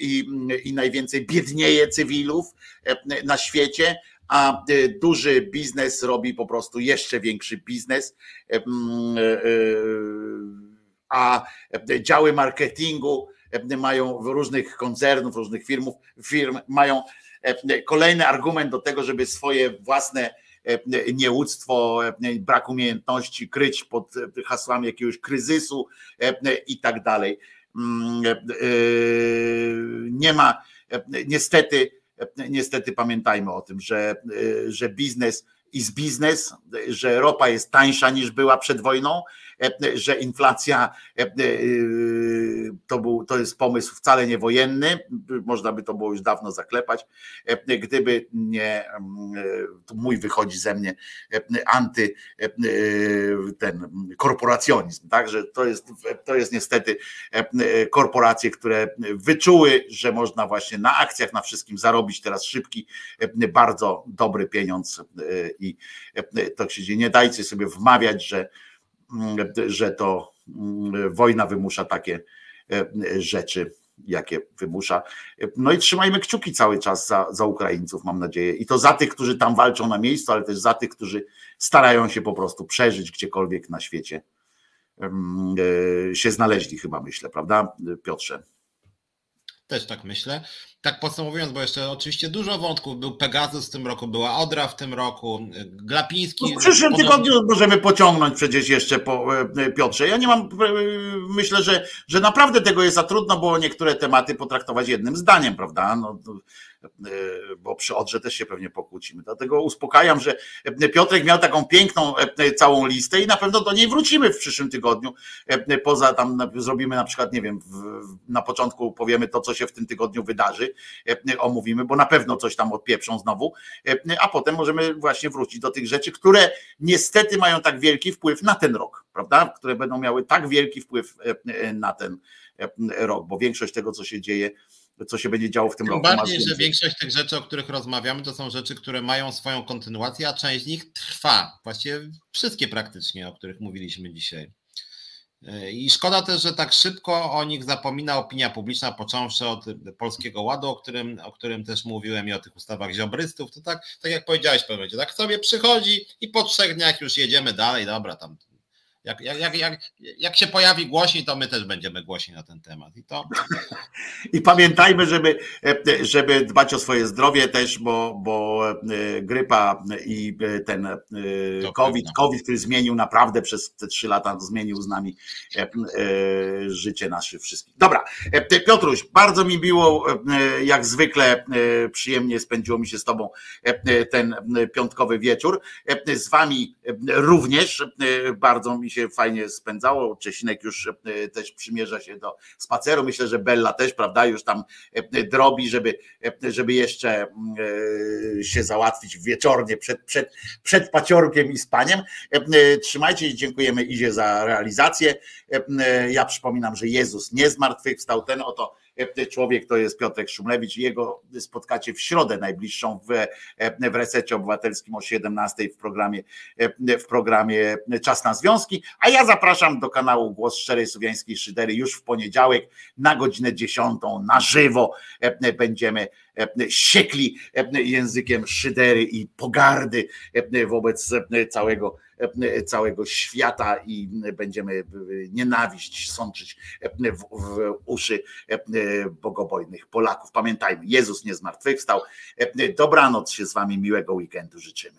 i, i najwięcej biednieje cywilów na świecie, a duży biznes robi po prostu jeszcze większy biznes a działy marketingu mają różnych koncernów, różnych firmów, firm mają kolejny argument do tego, żeby swoje własne nieuctwo, brak umiejętności kryć pod hasłami jakiegoś kryzysu i tak dalej. Mm, e, nie ma, niestety, niestety pamiętajmy o tym, że, że biznes z biznes, że ropa jest tańsza niż była przed wojną, że inflacja to, był, to jest pomysł wcale nie wojenny, można by to było już dawno zaklepać, gdyby nie, mój wychodzi ze mnie anty ten korporacjonizm, także to jest, to jest niestety korporacje, które wyczuły, że można właśnie na akcjach, na wszystkim zarobić teraz szybki, bardzo dobry pieniądz i to się dzieje. Nie dajcie sobie wmawiać, że, że to wojna wymusza takie rzeczy, jakie wymusza. No i trzymajmy kciuki cały czas za, za Ukraińców, mam nadzieję. I to za tych, którzy tam walczą na miejscu, ale też za tych, którzy starają się po prostu przeżyć gdziekolwiek na świecie się znaleźli, chyba myślę, prawda, Piotrze? Też tak myślę. Tak podsumowując, bo jeszcze oczywiście dużo wątków. Był Pegasus w tym roku, była Odra w tym roku, Glapiński. No w przyszłym tygodniu możemy pociągnąć przecież jeszcze po e, Piotrze. Ja nie mam, e, myślę, że, że naprawdę tego jest za trudno, bo niektóre tematy potraktować jednym zdaniem, prawda? No, E, bo przy Odrze też się pewnie pokłócimy. Dlatego uspokajam, że Piotrek miał taką piękną całą listę i na pewno do niej wrócimy w przyszłym tygodniu. Poza tam zrobimy na przykład, nie wiem, na początku powiemy to, co się w tym tygodniu wydarzy, omówimy, bo na pewno coś tam odpieprzą znowu, a potem możemy właśnie wrócić do tych rzeczy, które niestety mają tak wielki wpływ na ten rok, prawda? Które będą miały tak wielki wpływ na ten rok, bo większość tego, co się dzieje, co się będzie działo w tym tym roku. Bardziej, że większość tych rzeczy, o których rozmawiamy, to są rzeczy, które mają swoją kontynuację, a część z nich trwa. Właściwie wszystkie praktycznie, o których mówiliśmy dzisiaj. I szkoda też, że tak szybko o nich zapomina opinia publiczna, począwszy od Polskiego Ładu, o którym, o którym też mówiłem i o tych ustawach ziobrystów. To tak, tak jak powiedziałeś, pewnie, tak sobie przychodzi i po trzech dniach już jedziemy dalej, dobra, tam jak, jak, jak, jak, się pojawi głośniej, to my też będziemy głośni na ten temat. I, to... I pamiętajmy, żeby, żeby dbać o swoje zdrowie też, bo, bo e, grypa i e, ten e, COVID, COVID, który zmienił naprawdę przez te trzy lata, zmienił z nami życie nasze wszystkich. Dobra, Piotruś, bardzo mi miło, jak zwykle przyjemnie spędziło mi się z Tobą ten piątkowy wieczór. Z Wami również bardzo mi się się fajnie spędzało. Czesinek już e, też przymierza się do spaceru. Myślę, że Bella też, prawda, już tam e, drobi, żeby, e, żeby jeszcze się załatwić wieczornie przed, przed, przed paciorkiem i spaniem. Trzymajcie się, dziękujemy Izie za realizację. Ja przypominam, że Jezus nie zmartwychwstał, ten oto człowiek to jest Piotrek Szumlewicz. Jego spotkacie w środę najbliższą w, w resecie obywatelskim o 17 w programie, w programie Czas na Związki. A ja zapraszam do kanału Głos Szczerej Słowiańskiej Szydery już w poniedziałek na godzinę 10 na żywo będziemy siekli językiem szydery i pogardy wobec całego całego świata i będziemy nienawiść sączyć w, w uszy bogobojnych Polaków. Pamiętajmy, Jezus nie zmartwychwstał. Dobranoc się z wami, miłego weekendu życzymy.